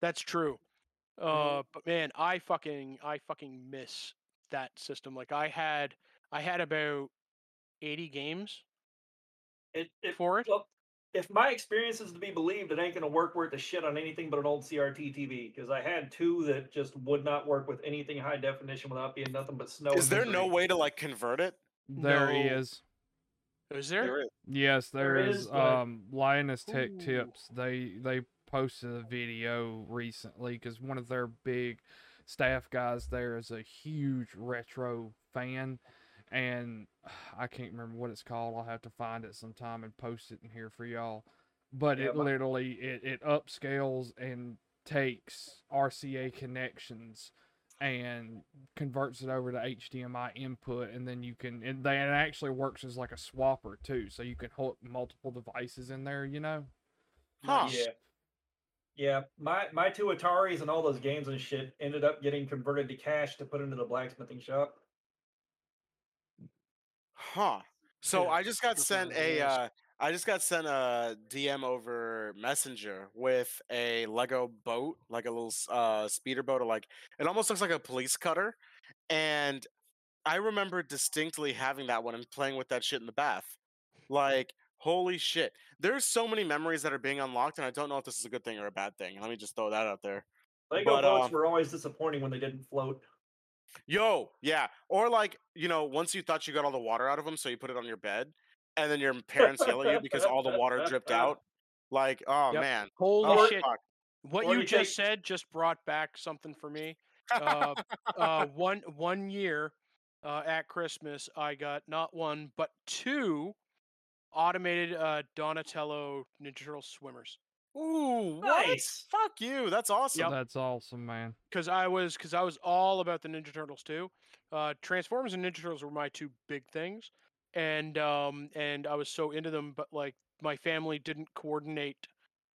That's true. Mhm. Uh, but man, I fucking I fucking miss that system. Like I had I had about eighty games It, it for it. well, if my experience is to be believed, it ain't going to work worth a shit on anything but an old CRT TV. Because I had two that just would not work with anything high definition without being nothing but snow. Is there no misery. way to like convert it? There No. is. Is there? There is. Yes, There there is, is. but- Um, Linus Tech Ooh. Tips. They they posted a video recently because one of their big staff guys there is a huge retro fan, and I can't remember what it's called. I'll have to find it sometime and post it in here for y'all. But Yeah, it literally it it upscales and takes RCA connections and converts it over to HDMI input, and then you can. And they it actually works as like a swapper too, so you can hook multiple devices in there. You know. Huh. Yeah. Yeah, my my two Ataris and all those games and shit ended up getting converted to cash to put into the blacksmithing shop. Huh. So Yeah, I just got sent a uh I just got sent a DM over Messenger with a Lego boat, like a little uh speeder boat or like it almost looks like a police cutter. And I remember distinctly having that one and playing with that shit in the bath. Like, holy shit. There's so many memories that are being unlocked, and I don't know if this is a good thing or a bad thing. Let me just throw that out there. Lego But, boats um, were always disappointing when they didn't float. Yo, yeah. Or like, you know, once you thought you got all the water out of them, so you put it on your bed, and then your parents yell at you because all the water dripped out. Like, oh Yep. man. Holy Oh, shit! fuck. What Or you you just said just brought back something for me. Uh, uh, one one year uh, at Christmas, I got not one but two automated uh, Donatello Ninja Turtle swimmers. Ooh, what? Nice. Fuck you. That's awesome. That's awesome, man. because I was because I was all about the Ninja Turtles too. Uh, Transformers and Ninja Turtles were my two big things, and um and I was so into them, but like my family didn't coordinate,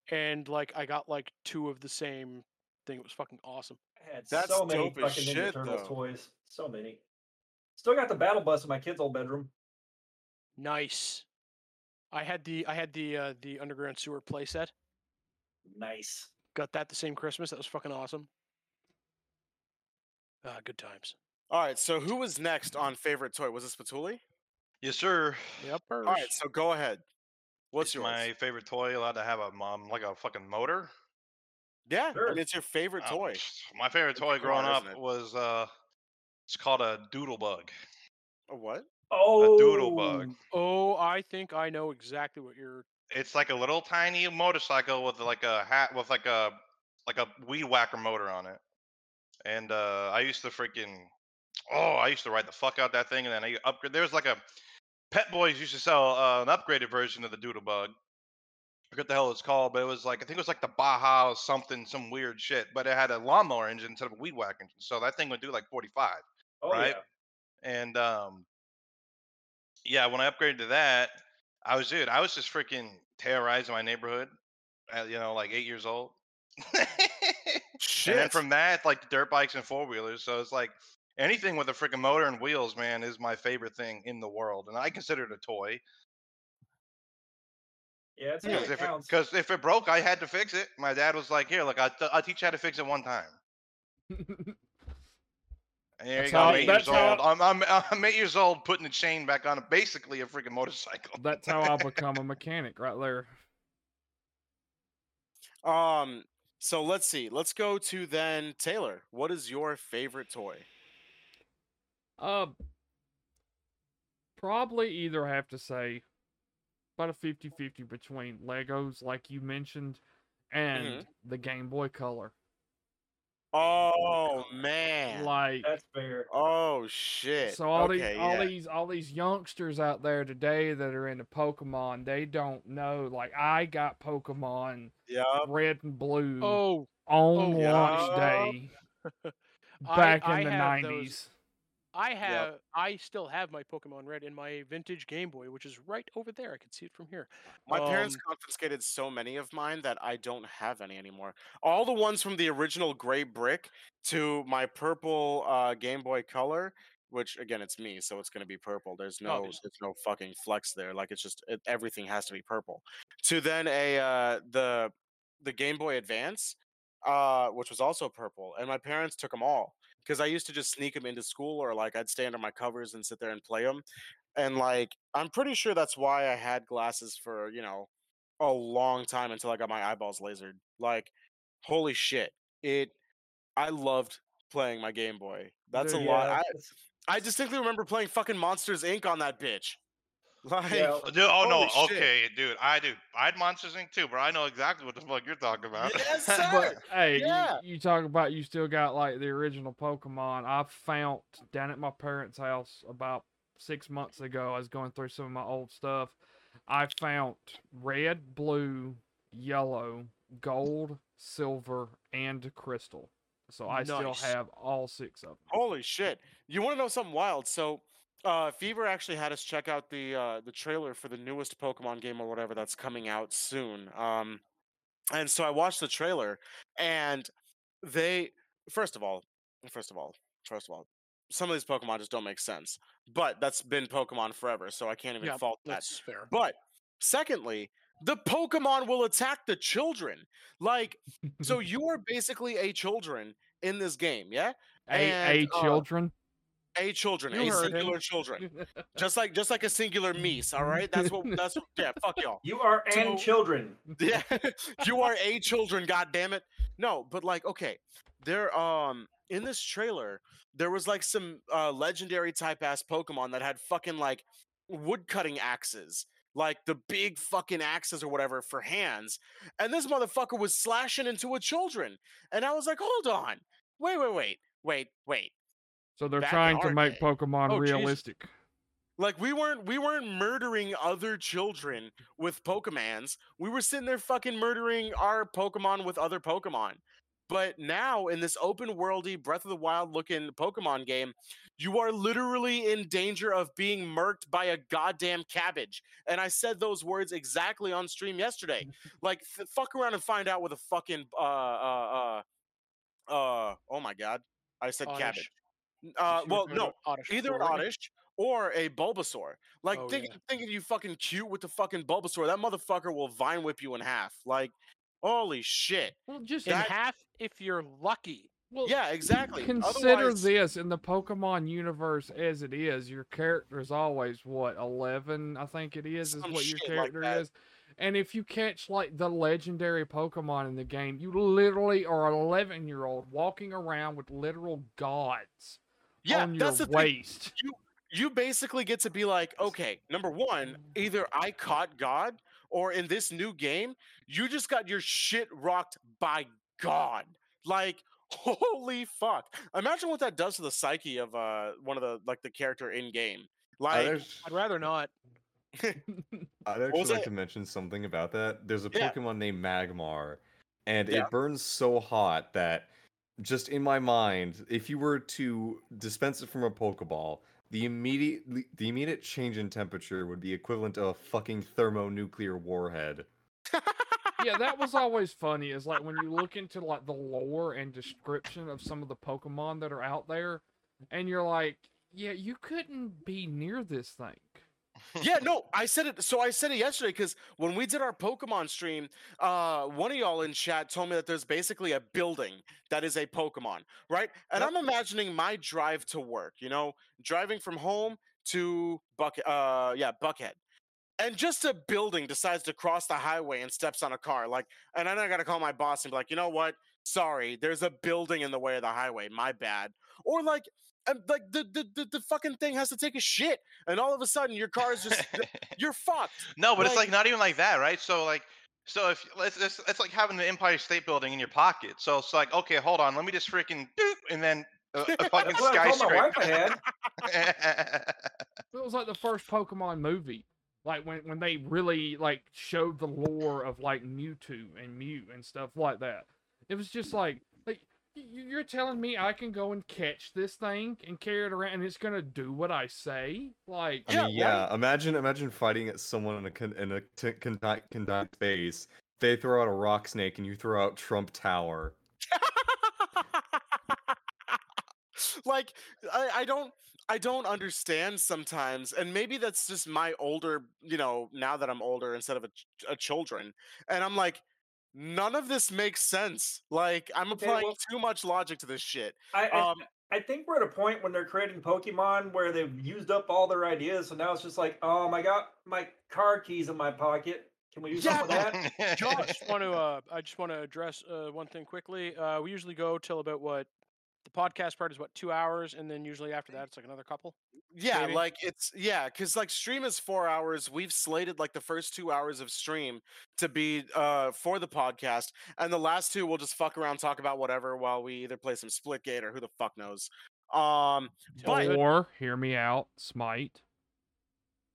and like I got like two of the same thing. It was fucking awesome. I had That's so many dope as fucking Ninja Turtles though. toys. So many. Still got the battle bus in my kid's old bedroom. Nice. I had the I had the uh, the underground sewer playset. Nice. Got that the same Christmas. That was fucking awesome. Ah, good times. All right, so who was next on favorite toy? Was this Spatuli? Yes, sir. Yep. All right, so go ahead. What's Is yours? my favorite toy allowed to have a mom like a fucking motor? Yeah, I Sure. mean, it's your favorite Oh, toy. pfft, My favorite toy a growing up it? was uh, it's called a doodle bug. A what? Oh, doodle bug. Oh, I think I know exactly what you're. It's like a little tiny motorcycle with like a hat with like a like a weed whacker motor on it. And uh, I used to freaking oh, I used to ride the fuck out that thing, and then I upgrade. There was like a Pep Boys used to sell uh, an upgraded version of the Doodle Bug. I forget the hell it's called, but it was like I think it was like the Baja or something, some weird shit. But it had a lawnmower engine instead of a weed whack engine, so that thing would do like 45. Oh, right? yeah. And um, yeah, when I upgraded to that, I was dude, I was just freaking terrorizing my neighborhood. At, you know, like eight years old. Shit. And then from that, like dirt bikes and four wheelers. So it's like anything with a freaking motor and wheels, man, is my favorite thing in the world, and I consider it a toy. Yeah, it's Yeah, yeah, Because if, it, if it broke, I had to fix it. My dad was like, "Here, look, I'll, t- I'll teach you how to fix it one time." And there That's you go. how- I'm eight that's years how- old. I'm, I'm I'm eight years old, putting the chain back on basically a freaking motorcycle. That's how I become a mechanic right there. Um, so let's see. Let's go to then Taylor. What is your favorite toy? Uh, probably either have to say about a 50-50 between Legos, like you mentioned, and the Game Boy Color. Oh man. Like, That's fair. Oh shit. so all okay, these all these all these youngsters out there today that are into Pokemon, they don't know. Like, I got Pokemon Yep. Red and Blue Oh, on oh, launch yeah. day. Back I in the have those- nineties. I have, I still have my Pokemon Red in my vintage Game Boy, which is right over there. I can see it from here. My parents Um, confiscated so many of mine that I don't have any anymore. All the ones from the original gray brick to my purple uh, Game Boy Color, which again it's me, so it's gonna be purple. There's no Obviously. there's no fucking flex there. Like it's just it, everything has to be purple. To then a uh, the the Game Boy Advance, uh, which was also purple, and my parents took them all because I used to just sneak them into school or like I'd stay under my covers and sit there and play them. And like I'm pretty sure that's why I had glasses for, you know, a long time until I got my eyeballs lasered. Like holy shit. It I loved playing my Game Boy. That's Dude, a lot. I, I distinctly remember playing fucking Monsters Inc on that bitch. Like Yeah, Dude, oh no, shit. okay, dude. I do. I had Monsters Inc. too, bro. I know exactly what the fuck you're talking about. Yes, sir. But hey, you- Yeah. you, talk about you still got like the original Pokemon. I found down at my parents' house about six months ago. I was going through some of my old stuff. I found red, blue, yellow, gold, silver, and crystal. So I still have all six of them. Holy shit! You want to know something wild? So, uh, Fever actually had us check out the uh, the trailer for the newest Pokemon game or whatever that's coming out soon. Um, and so I watched the trailer, and they first of all, first of all, first of all, some of these Pokemon just don't make sense. But that's been Pokemon forever, so I can't even Yeah, fault that. That's fair. But secondly, the Pokemon will attack the children. Like, so you are basically a children in this game, yeah? a and, a uh, children. A children, You a heard him. singular children, just like just like a singular meese. All right, that's what that's what, yeah. Fuck y'all. You are and So- children. Yeah, you are a children. God damn it. No, but like, okay, there um in this trailer there was like some uh legendary type ass Pokemon that had fucking like wood cutting axes. Like the big fucking axes or whatever for hands. And this motherfucker was slashing into a children. And I was like, hold on. Wait, wait, wait, wait, wait. So they're back trying to make day. Pokemon Oh, realistic. Like we weren't we weren't murdering other children with Pokemons. We were sitting there fucking murdering our Pokemon with other Pokemon. But now in this open worldy Breath of the Wild looking Pokemon game, you are literally in danger of being murked by a goddamn cabbage. And I said those words exactly on stream yesterday. Like f- fuck around and find out with a fucking uh uh uh uh oh my god. I said Oddish. cabbage. Uh well no, Oddish either an. Oddish or a Bulbasaur. Like Oh, think, yeah. thinking you fucking cute with the fucking Bulbasaur, that motherfucker will vine whip you in half. Like, holy shit. Well, just In half if you're lucky. well, Yeah, exactly. Consider Otherwise- this in the Pokemon universe as it is. Your character is always what eleven, I think it is, is Some what your like character that. is. And if you catch like the legendary Pokemon in the game, you literally are an eleven-year-old walking around with literal gods Yeah, on your that's the thing. You You basically get to be like, okay, number one, either I caught God, or in this new game, you just got your shit rocked by God. Like, holy fuck. Imagine what that does to the psyche of uh one of the like the character in game. Like, I'd, I'd rather not. I'd actually like it? to mention something about that. There's a Yeah. Pokemon named Magmar, and Yeah. it burns so hot that just in my mind, if you were to dispense it from a Pokeball, the immediate the immediate change in temperature would be equivalent to a fucking thermonuclear warhead. yeah, that was always funny. Is like when you look into like the lore and description of some of the Pokemon that are out there, and you're like, yeah, you couldn't be near this thing. Yeah, no, I said it. So I said it yesterday because when we did our Pokemon stream, uh, one of y'all in chat told me that there's basically a building that is a Pokemon, right? And Yep. I'm imagining my drive to work. You know, driving from home to Buck, uh, yeah, Buckhead. And just a building decides to cross the highway and steps on a car. Like, and then I got to call my boss and be like, you know what? Sorry, there's a building in the way of the highway. My bad. Or like, and like the, the the the fucking thing has to take a shit, and all of a sudden your car is just you're fucked. no, but it's like- like not even like that, right? So like, so if let's it's, it's like having the Empire State Building in your pocket. So it's like, okay, hold on, let me just freaking doop, and then a, a fucking That's what I told my wife skyscraper. It was like the first Pokemon movie, like when when they really like showed the lore of like Mewtwo and Mew and stuff like that. It was just like like y- you're telling me I can go and catch this thing and carry it around and it's gonna do what I say? Like, I Yeah, mean, yeah. Imagine, imagine fighting at someone in a con- in a t- conduct conduct base. They throw out a rock snake and you throw out Trump Tower. like I, I don't I don't understand sometimes, and maybe that's just my older, you know, now that I'm older instead of a, a children, and I'm like, none of this makes sense. Like I'm Okay, applying well- too much logic to this shit. I, I, Um, I think we're at a point when they're creating Pokemon where they've used up all their ideas, so now it's just like, um, I got my car keys in my pocket. Can we do Yeah, something with that? I just want to uh, I just want to address uh, one thing quickly. Uh, we usually go till about what the podcast part is what two hours, and then usually after that it's like another couple. Yeah, maybe? like it's yeah, because like stream is four hours. We've slated like the first two hours of stream to be uh for the podcast, and the last two we'll just fuck around, talk about whatever while we either play some Splitgate or who the fuck knows. Um, but or hear me out, Smite.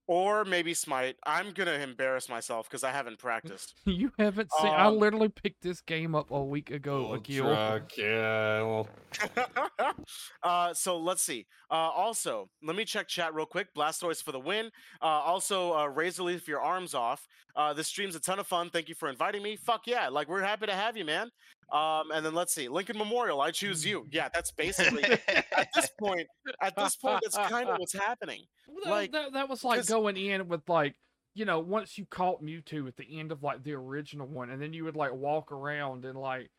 Or maybe Smite. I'm gonna embarrass myself because I haven't practiced. You haven't seen. I Um, literally picked this game up a week ago, Akil. Drakiel. uh, so let's see. Uh, also, let me check chat real quick. Blastoise for the win. Uh, also, uh, Razor Leaf your arms off. Uh, this stream's a ton of fun. Thank you for inviting me. Fuck yeah! Like we're happy to have you, man. Um, and then let's see. Lincoln Memorial. I choose you. Yeah, that's basically at this point. At this point, that's kind of what's happening. Well, that, Like, that, that was like going in with like you know once you caught Mewtwo at the end of like the original one, and then you would like walk around and like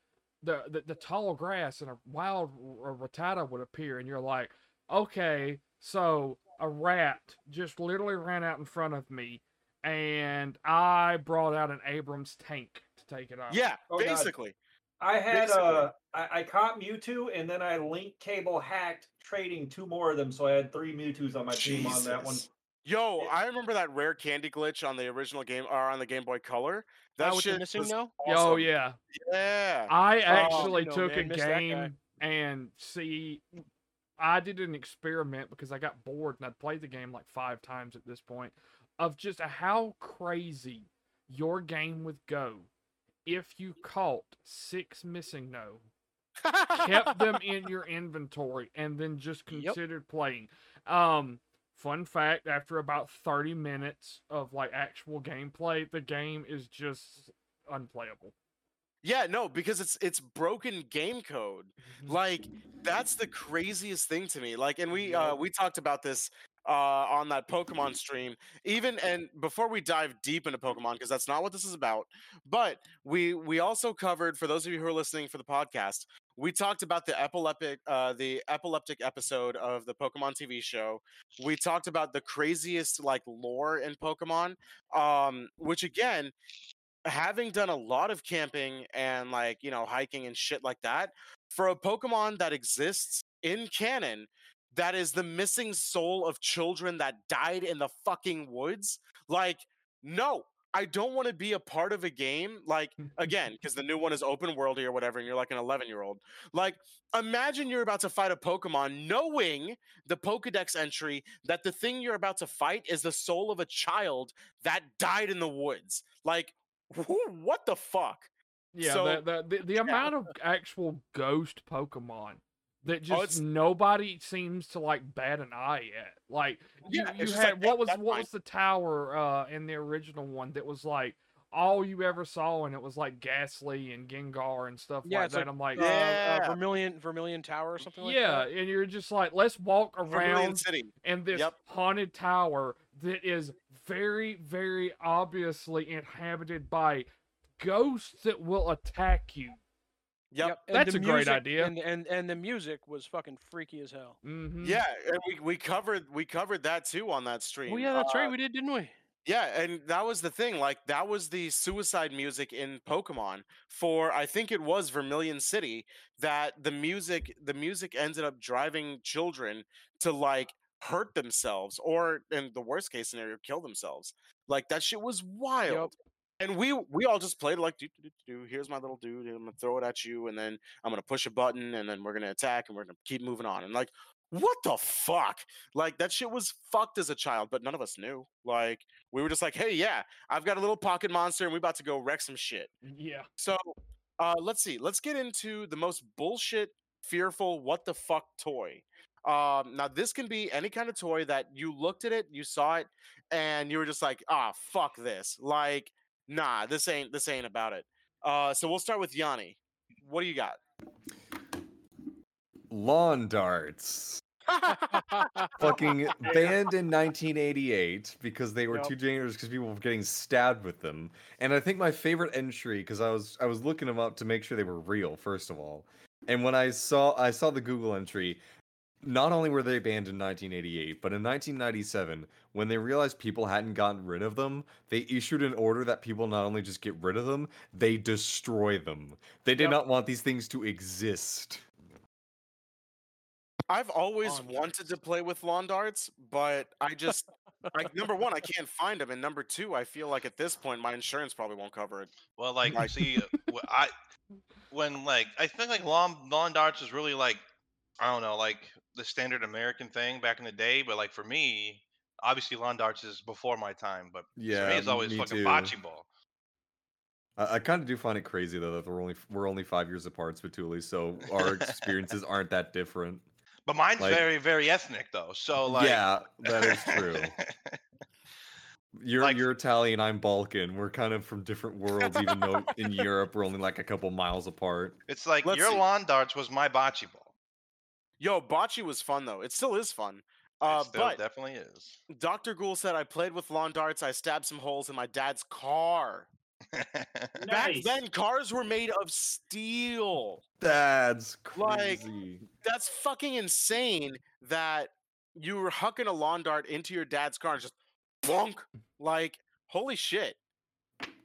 the the, the tall grass and a wild Rattata would appear, and you're like, okay, so a rat just literally ran out in front of me, and I brought out an Abrams tank to take it out. Yeah, Oh, God. Basically. I had Basically. uh, I, I caught Mewtwo, and then I link cable hacked trading two more of them, so I had three Mewtwo's on my team on that one. Yo, Yeah. I remember that rare candy glitch on the original game or on the Game Boy Color. That Now with the shit missing was now? Oh yeah. Yeah. I Oh, actually no, took man, a miss that guy. game and see. I did an experiment because I got bored and I'd played the game like five times at this point of just how crazy your game would go if you caught six MissingNo, kept them in your inventory, and then just Yep. considered playing. Um, fun fact: after about thirty minutes of like actual gameplay, the game is just unplayable. Yeah, no, because it's it's broken game code. Like that's the craziest thing to me. Like, and we uh we talked about this uh on that Pokemon stream. Even and before we dive deep into Pokemon, because that's not what this is about. But we we also covered for those of you who are listening for the podcast, we talked about the epileptic uh the epileptic episode of the Pokemon TV show. We talked about the craziest like lore in Pokemon. Um, which again having done a lot of camping and like you know hiking and shit like that for a pokemon that exists in canon that is the missing soul of children that died in the fucking woods like no i don't want to be a part of a game like again because the new one is open worldy or whatever and you're like an 11 year old like imagine you're about to fight a pokemon knowing the pokedex entry that the thing you're about to fight is the soul of a child that died in the woods like wh- what the fuck? Yeah, So- the, the, the, the amount of actual ghost Pokemon that just Oh, nobody seems to like bat an eye at. Like you, Yeah, you had like, what was what fine." was the tower uh in the original one that was like all you ever saw and it was like Gastly and Gengar and stuff Yeah, like that. like, I'm like, Uh, Yeah. uh, Vermilion Vermilion Tower or something like yeah, that. and you're just like, let's walk around city in this Yep. haunted tower that is very, very obviously inhabited by ghosts that will attack you. Yep, and That's the a great idea. And, and and the music was fucking freaky as hell. Mm-hmm. yeah and we, we covered we covered that too on that stream Oh yeah, that's Uh, right. We did, didn't we? Yeah, and that was the thing. Like that was the suicide music in Pokemon for I think it was Vermilion City that the music the music ended up driving children to like hurt themselves or in the worst case scenario kill themselves. Like that shit was wild. And we we all just played like do, do, do, do, here's my little dude and I'm gonna throw it at you and then I'm gonna push a button and then we're gonna attack and we're gonna keep moving on and like what the fuck like that shit was fucked as a child but none of us knew like we were just like hey yeah I've got a little pocket monster and we're about to go wreck some shit Yeah. so Uh, let's see. Let's get into the most bullshit, fearful, what the fuck toy. Um, now this can be any kind of toy that you looked at it, you saw it, and you were just like, ah, fuck this. Like, nah, this ain't this ain't about it. Uh, so we'll start with Yanni. What do you got? Lawn darts. Fucking banned in 1988 because they were Yep. too dangerous because people were getting stabbed with them. And I think my favorite entry because I was I was looking them up to make sure they were real first of all. And when I saw I saw the Google entry, not only were they banned in 1988, but in 1997, when they realized people hadn't gotten rid of them, they issued an order that people not only just get rid of them, they destroy them. They did Yep. not want these things to exist. I've always Lawn wanted to play with lawn darts, but I just like number one, I can't find them, and number two, I feel like at this point my insurance probably won't cover it. Well, like, Like- see, uh, I when like I think like lawn lawn darts is really like I don't know like the standard American thing back in the day, but like for me, obviously lawn darts is before my time. But for Yeah, me, it's always me fucking too. bocce ball. I, I kind of do find it crazy though that we're only we're only five years apart, Spatuli, so our experiences aren't that different. But mine's Like- very very ethnic though. So like yeah, that is true. You're Like- you're Italian, I'm Balkan. We're kind of from different worlds, even though in Europe we're only like a couple miles apart. it's like Let's your see. lawn darts was my bocce ball. Yo, bocce was fun though. It still is fun. It Uh, still but definitely is. Dr. Ghoul said I played with lawn darts. I stabbed some holes in my dad's car. Back Nice. then, cars were made of steel. That's Like- crazy. That's fucking insane that you were hucking a lawn dart into your dad's car and just bonk. Like, holy shit.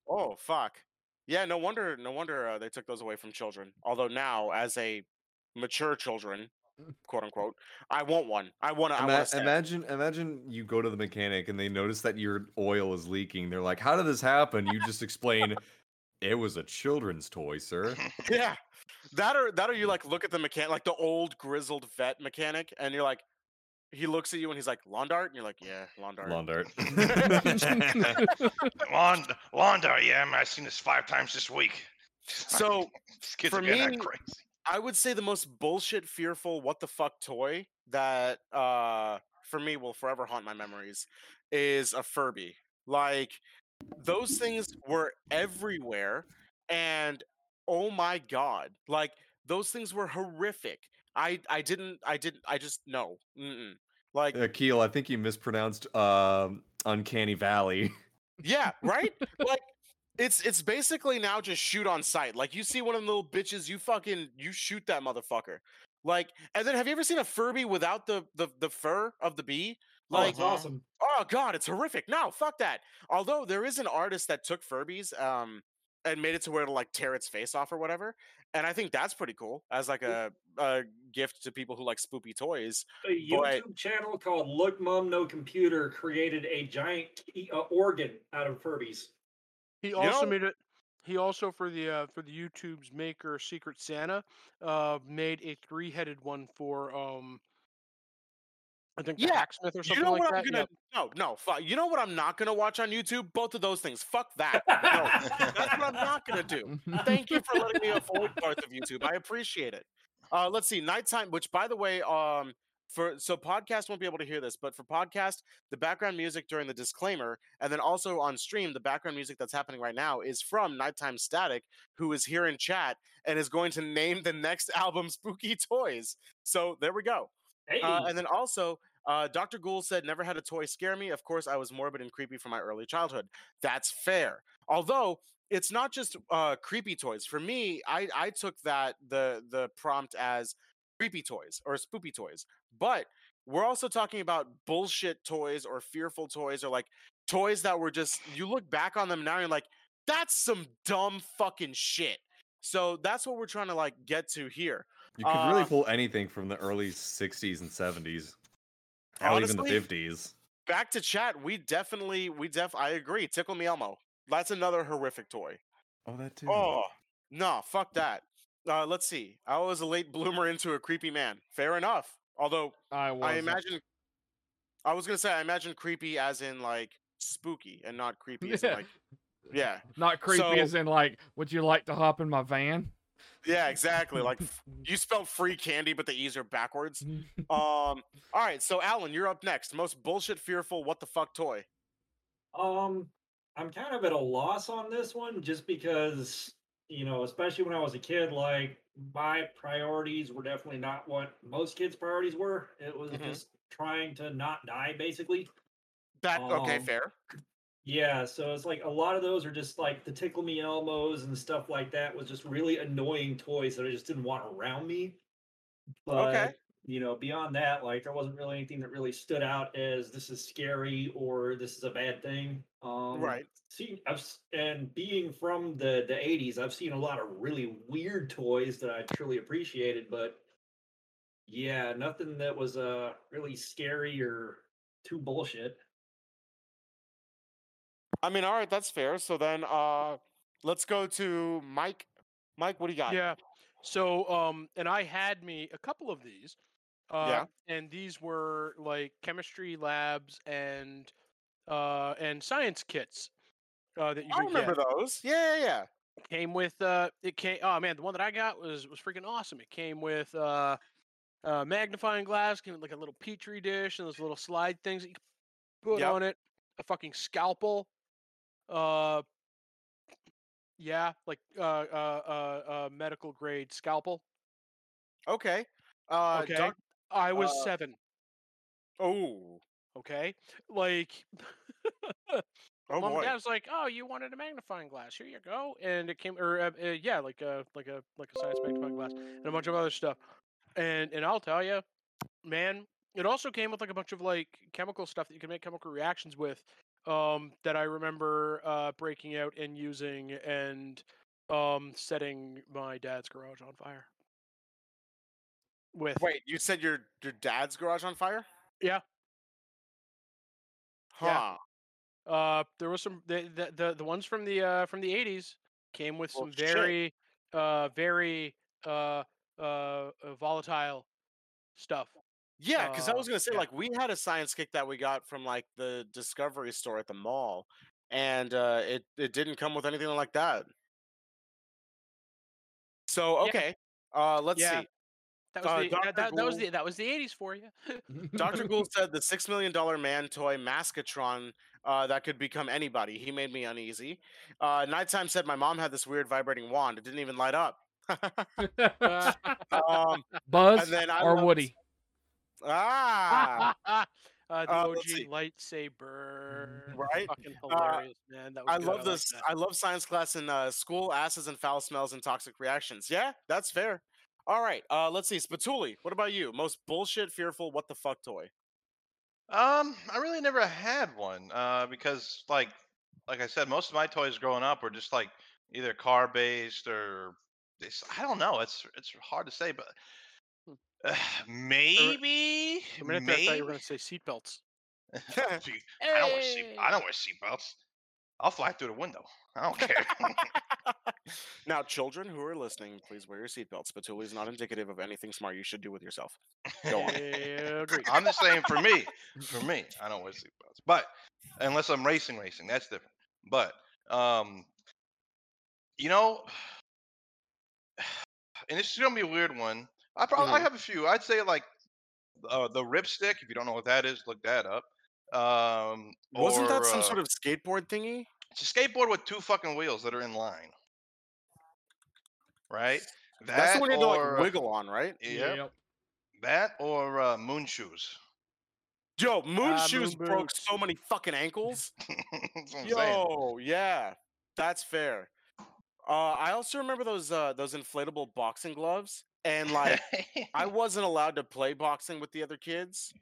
Oh, fuck. Yeah, no wonder, no wonder uh, they took those away from children. Although now, as a mature children, quote unquote, I want one. I want to. I Ima- imagine imagine you go to the mechanic and they notice that your oil is leaking. They're like, "How did this happen?" You just explain, "It was a children's toy, sir." Yeah. That or that or you like look at the mechanic like the old grizzled vet mechanic and you're like he looks at you and he's like lawn dart and you're like yeah lawn dart Lawn dart. lawn lawn yeah, man, I've seen this five times this week. so These kids for me- crazy. I would say the most bullshit fearful what the fuck toy that uh for me will forever haunt my memories is a Furby like those things were everywhere and oh my god like those things were horrific I I didn't I didn't I just no Mm-mm. like Akil, I think you mispronounced um, Uncanny Valley. Yeah, right? like it's it's basically now just shoot on sight. Like you see one of them little bitches, you fucking you shoot that motherfucker. Like and then have you ever seen a Furby without the the, the fur of the bee? Oh, Like it's awesome. oh god, it's horrific. No, fuck that. Although there is an artist that took Furbies um and made it to where it'll like tear its face off or whatever. And I think that's pretty cool as like a, a gift to people who like spoopy toys. A. YouTube channel called Look Mom No Computer created a giant key- uh, organ out of Furbies. He also know- made it. He also for the uh, for the YouTube's maker Secret Santa uh, made a three-headed one for um I think Yeah, Hacksmith or You something know like what that. I'm gonna Yep. no no fuck. You know what I'm not gonna watch on YouTube? Both of those things. Fuck that. No, that's what I'm not gonna do. Thank you for letting me avoid parts of YouTube. I appreciate it. Uh, let's see, nighttime. Which, by the way, um, for so podcast won't be able to hear this, but for podcast, the background music during the disclaimer, and then also on stream, the background music that's happening right now is from Nighttime Static, who is here in chat and is going to name the next album "Spooky Toys." So there we go. Hey, Uh, and then also, uh, Dr. Gould said, never had a toy scare me. Of course, I was morbid and creepy from my early childhood. That's fair. Although, it's not just uh, creepy toys. For me, I, I took that the the prompt as creepy toys or spoopy toys. But we're also talking about bullshit toys or fearful toys or like toys that were just you look back on them now and you're like, that's some dumb fucking shit. So that's what we're trying to like get to here. You could really Uh, pull anything from the early 60s and 70s. Hell, even the 50s. back to chat. We definitely, we def. I agree. Tickle me Elmo. That's another horrific toy. Oh, that too. Oh no, fuck that. Uh, let's see. I was a late bloomer into a creepy man. Fair enough. Although I. I imagine, I was gonna say I imagine creepy as in like spooky and not creepy as in Yeah. like Yeah, Not creepy So- as in like, would you like to hop in my van? yeah, exactly. Like you spelled free candy, but the E's are backwards. Um, all right, so Alan, you're up next. Most bullshit, fearful, what the fuck toy? Um, I'm kind of at a loss on this one just because, you know, especially when I was a kid, like my priorities were definitely not what most kids' priorities were. It was Mhm. just trying to not die, basically. That okay, Um, fair. Yeah, so it's like a lot of those are just like the tickle me Elmos and stuff like that was just really annoying toys that I just didn't want around me. But Okay. you know, beyond that, like there wasn't really anything that really stood out as this is scary or this is a bad thing. Um Right. See, I've and being from the the '80s, I've seen a lot of really weird toys that I truly appreciated, but yeah, nothing that was uh really scary or too bullshit. I mean, all right, that's fair. So then, uh, let's go to Mike. Mike, what do you got? Yeah. So, um, and I had me a couple of these. Uh, Yeah. And these were like chemistry labs and uh and science kits uh, that you I remember get. those. Yeah, yeah, yeah. Came with uh, it came. Oh man, the one that I got was was freaking awesome. It came with uh, uh magnifying glass, came with like a little petri dish and those little slide things that you put Yep. on it. A fucking scalpel. Uh, yeah, like uh uh uh, uh medical grade scalpel. Okay. Uh, Okay. Doc- I was uh, seven. oh, Okay, like oh mom and boy. dad was like, "Oh, you wanted a magnifying glass? Here you go." And it came, or uh, uh, yeah, like a like a like a science magnifying glass and a bunch of other stuff. And and I'll tell you, man, it also came with like a bunch of like chemical stuff that you can make chemical reactions with. Um, that I remember uh breaking out and using and um setting my dad's garage on fire. With Wait, you said your your dad's garage on fire? Yeah. Huh. Yeah. Uh, there was some the the the, the ones from the uh from the eighties came with Well, some shit. very uh very uh uh uh, volatile stuff. Yeah, because I Uh, was gonna say yeah. like we had a science kick that we got from like the Discovery store at the mall, and uh, it it didn't come with anything like that. So Yeah. okay, uh, let's Yeah. see. That was Uh, the that, that, that was the that was the eighties for you. Dr. Gould said the six million dollar man toy Maskatron uh, that could become anybody. He made me uneasy. Uh, Nighttime said my mom had this weird vibrating wand. It didn't even light up. um, Buzz and then or loved- Woody? ah, uh, the Uh, OG let's lightsaber. Right? Fucking Uh, hilarious, man. That was I good, love like this. that. I love science class in uh, school. Asses and foul smells and toxic reactions. Yeah, that's fair. All right. Uh, let's see. Spatuli, what about you? Most bullshit, fearful, what the fuck toy? Um, I really never had one. Uh, because like, like I said, most of my toys growing up were just like either car based or this. I don't know. It's it's hard to say, but uh, maybe a minute there, I thought maybe. you were gonna say seatbelts. I don't wear seat. I don't wear seatbelts. I'll fly through the window. I don't care. now, children who are listening, please wear your seatbelts. Spatuli is not indicative of anything smart you should do with yourself. Go on. Yeah, agreed. I'm just saying for me, for me, I don't wear seatbelts. But unless I'm racing, racing, that's different. But um, you know, and it's gonna be a weird one. I probably I Mhm. have a few. I'd say like uh, the RipStik. If you don't know what that is, look that up. Um, Wasn't that some uh, sort of skateboard thingy? It's a skateboard with two fucking wheels that are in line. Right. That That's the one you had to or, like uh, wiggle on, right? Yep. That or uh, moon shoes. Yo, moon Ah, shoes moon broke boots. so many fucking ankles. That's what I'm saying. Yo, yeah, that's fair. Uh, I also remember those uh, those inflatable boxing gloves, and like I wasn't allowed to play boxing with the other kids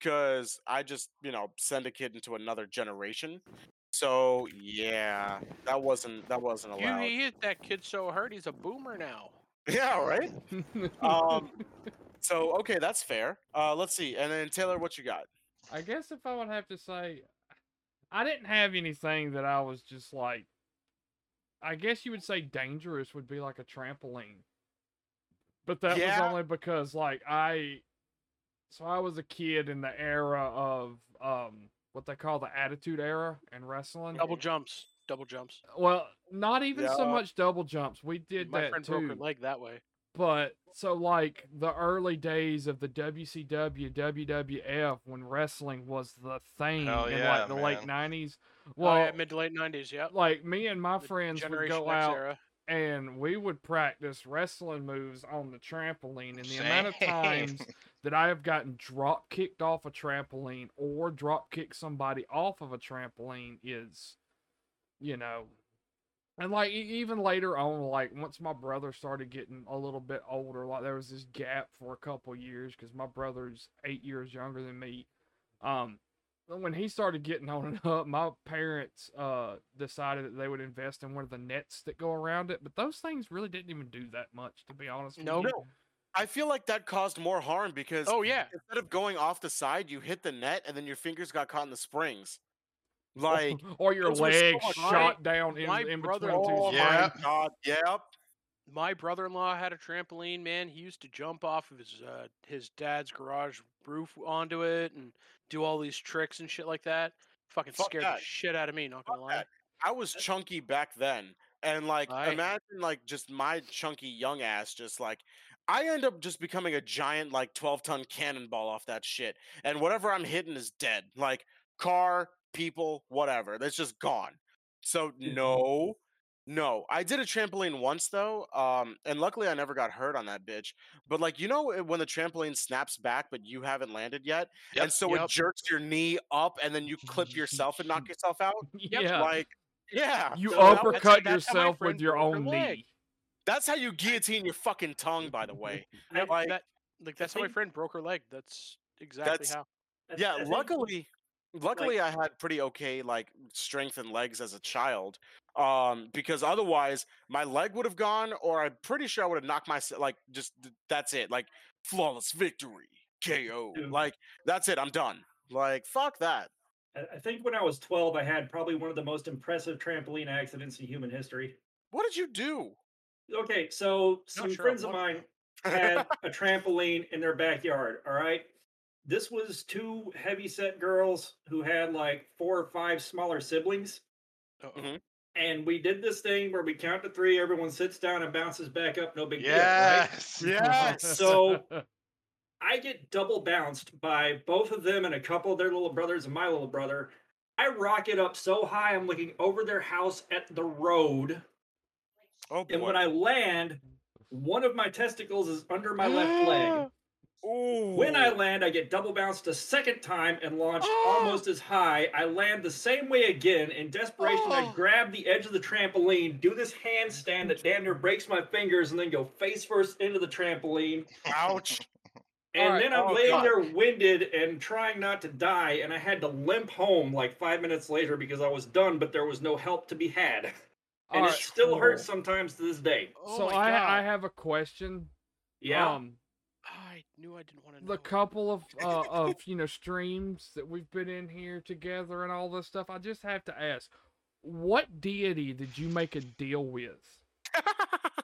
because I just you know send a kid into another generation. So yeah, that wasn't that wasn't You allowed. he hit that kid so hard, he's a boomer now. Yeah, right. Um, so okay, that's fair. Uh, let's see, and then Taylor, what you got? I guess if I would have to say, I didn't have anything that I was just like. I guess you would say dangerous would be like a trampoline, but that Yeah. was only because like I, so I was a kid in the era of um what they call the Attitude Era in wrestling. Double jumps. double jumps. Well, not even so much double jumps. We did My that friend too. broke her leg that way. But so like the early days of the WCW, WWF when wrestling was the thing Hell in yeah, like the late nineties. Well, Well, oh, yeah, mid to late nineties. yeah. like me and my The friends would Generation go X out era. And we would practice wrestling moves on the trampoline and the amount of times that I have gotten drop kicked off a trampoline or drop kicked somebody off of a trampoline is, you know, and like even later on, like once my brother started getting a little bit older, like there was this gap for a couple years because my brother's eight years younger than me. Um, when he started getting on and up, my parents uh decided that they would invest in one of the nets that go around it. But those things really didn't even do that much, to be honest. with No. you. No. I feel like that caused more harm because Oh yeah. instead of going off the side, you hit the net and then your fingers got caught in the springs. Like, or your those were so shot down in, my in brother- between two oh springs. Yeah. my god, yep. My brother-in-law had a trampoline. Man, he used to jump off of his uh, his dad's garage roof onto it and do all these tricks and shit like that. Fucking Fuck scared that. the shit out of me. Not gonna Fuck lie. that. I was chunky back then. And like Right. imagine like just my chunky young ass just like I end up just becoming a giant like 12 ton cannonball off that shit. And whatever I'm hitting is dead. Like car, people, whatever. That's just gone. So mm-hmm. no. No. I did a trampoline once though. Um and luckily I never got hurt on that bitch. But like you know when the trampoline snaps back but you haven't landed yet Yep. and so it jerks your knee up and then you clip yourself and knock yourself out? Yeah. Like yeah. you so uppercut that's how yourself with your own leg. knee. That's how you guillotine your fucking tongue, by the way. Yep, like- that, like that's how my friend broke her leg. That's exactly That's- how. I- Yeah, I think- luckily, luckily I had pretty okay like strength and legs as a child. Um, because otherwise my leg would have gone, or I'm pretty sure I would have knocked myself. Like, just that's it. Like flawless victory, KO. Dude. Like that's it. I'm done. Like fuck that. I- think when I was 12, I had probably one of the most impressive trampoline accidents in human history. What did you do? Okay, so some sure friends of mine had a trampoline in their backyard. All right. This was two heavy set girls who had like four or five smaller siblings. Uh-oh. And we did this thing where we count to three, everyone sits down and bounces back up, no big deal. Right? Yes. Yes. So- I get double bounced by both of them and a couple of their little brothers and my little brother. I rocket up so high, I'm looking over their house at the road. oh boy. And when I land, one of my testicles is under my left leg. When I land, I get double bounced a second time and launched Oh. almost as high. I land the same way again. In desperation, I Oh. grab the edge of the trampoline, do this handstand that damn near breaks my fingers, and then go face first into the trampoline. ouch. And Alright, then I'm oh, laying God. there winded and trying not to die, and I had to limp home like five minutes later because I was done, but there was no help to be had. And it still hurts sometimes to this day. Oh so I I have a question. Yeah. Um, I knew I didn't want to know. the couple of uh, of you know streams that we've been in here together and all this stuff. I just have to ask, what deity did you make a deal with?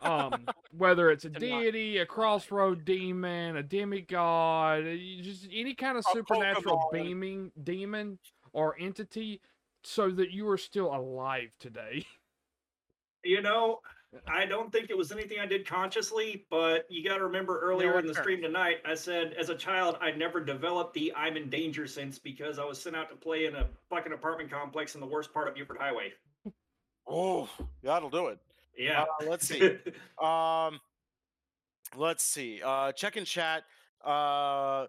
Um, whether it's a Did not. deity, a crossroad demon, a demigod, uh, just any kind of A supernatural Pokemon. beaming demon or entity, so that you are still alive today. You know, I don't think it was anything I did consciously, but you got to remember earlier in the stream tonight, I said as a child, I never developed the I'm in danger sense because I was sent out to play in a fucking apartment complex in the worst part of Buford Highway. oh, that'll do it. Yeah. Uh, let's see. Um, let's see. Uh, check in chat. Uh,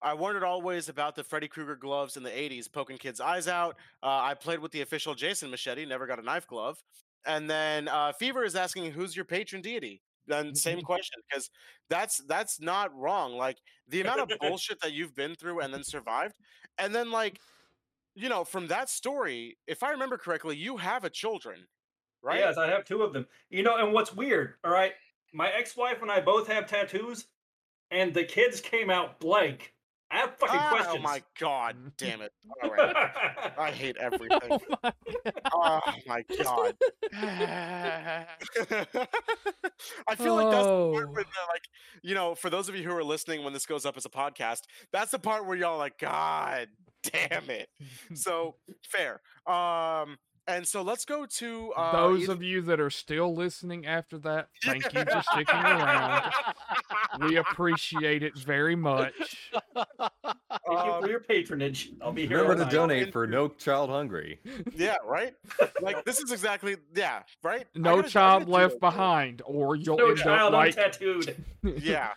I wondered always about the Freddy Krueger gloves in the '80s, poking kids' eyes out. Uh, I played with the official Jason machete, never got a knife glove. And then uh, Fever is asking, "Who's your patron deity?" Then same question because that's that's not wrong. Like the amount of bullshit that you've been through and then survived, and then like, you know, from that story, if I remember correctly, you have a children, right? Yes, I have two of them. You know, and what's weird, all right? My ex-wife and I both have tattoos, and the kids came out blank. I have fucking Ah, questions. Oh my god, damn it! All right, I hate everything. oh my Oh my god. I feel like that's the part Oh. where the, like you know, for those of you who are listening when this goes up as a podcast, that's the part where y'all are like, God damn it. So fair. Um And so let's go to uh, Those either- of you that are still listening after that, thank you for sticking around. We appreciate it very much. Thank you Um, for your patronage. I'll be here. Remember all to donate for No Child Hungry. yeah, right. Like this is exactly yeah, right. I No gotta- I child gotta do left it. behind, or you'll No end child up like. untattooed. Yeah,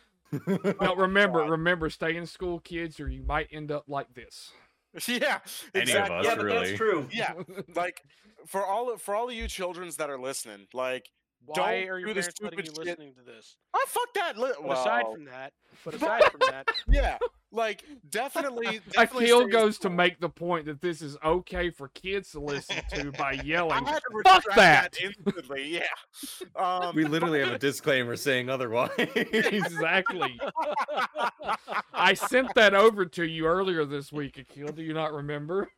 Now remember, remember, stay in school, kids, or you might end up like this. yeah, Any of exactly. us, yeah, really. that's true. Yeah, like for all for all of you childrens that are listening, like Why Don't are your parents letting you shit. listening to this? oh fuck that. Li- But aside from that, but aside from that, yeah, like definitely. definitely Akil stay in goes to make the point that this is okay for kids to listen to by I yelling. had to Fuck retract that! instantly. Yeah. Um, we literally have a disclaimer saying otherwise. exactly. I sent that over to you earlier this week, Akil. Do you not remember?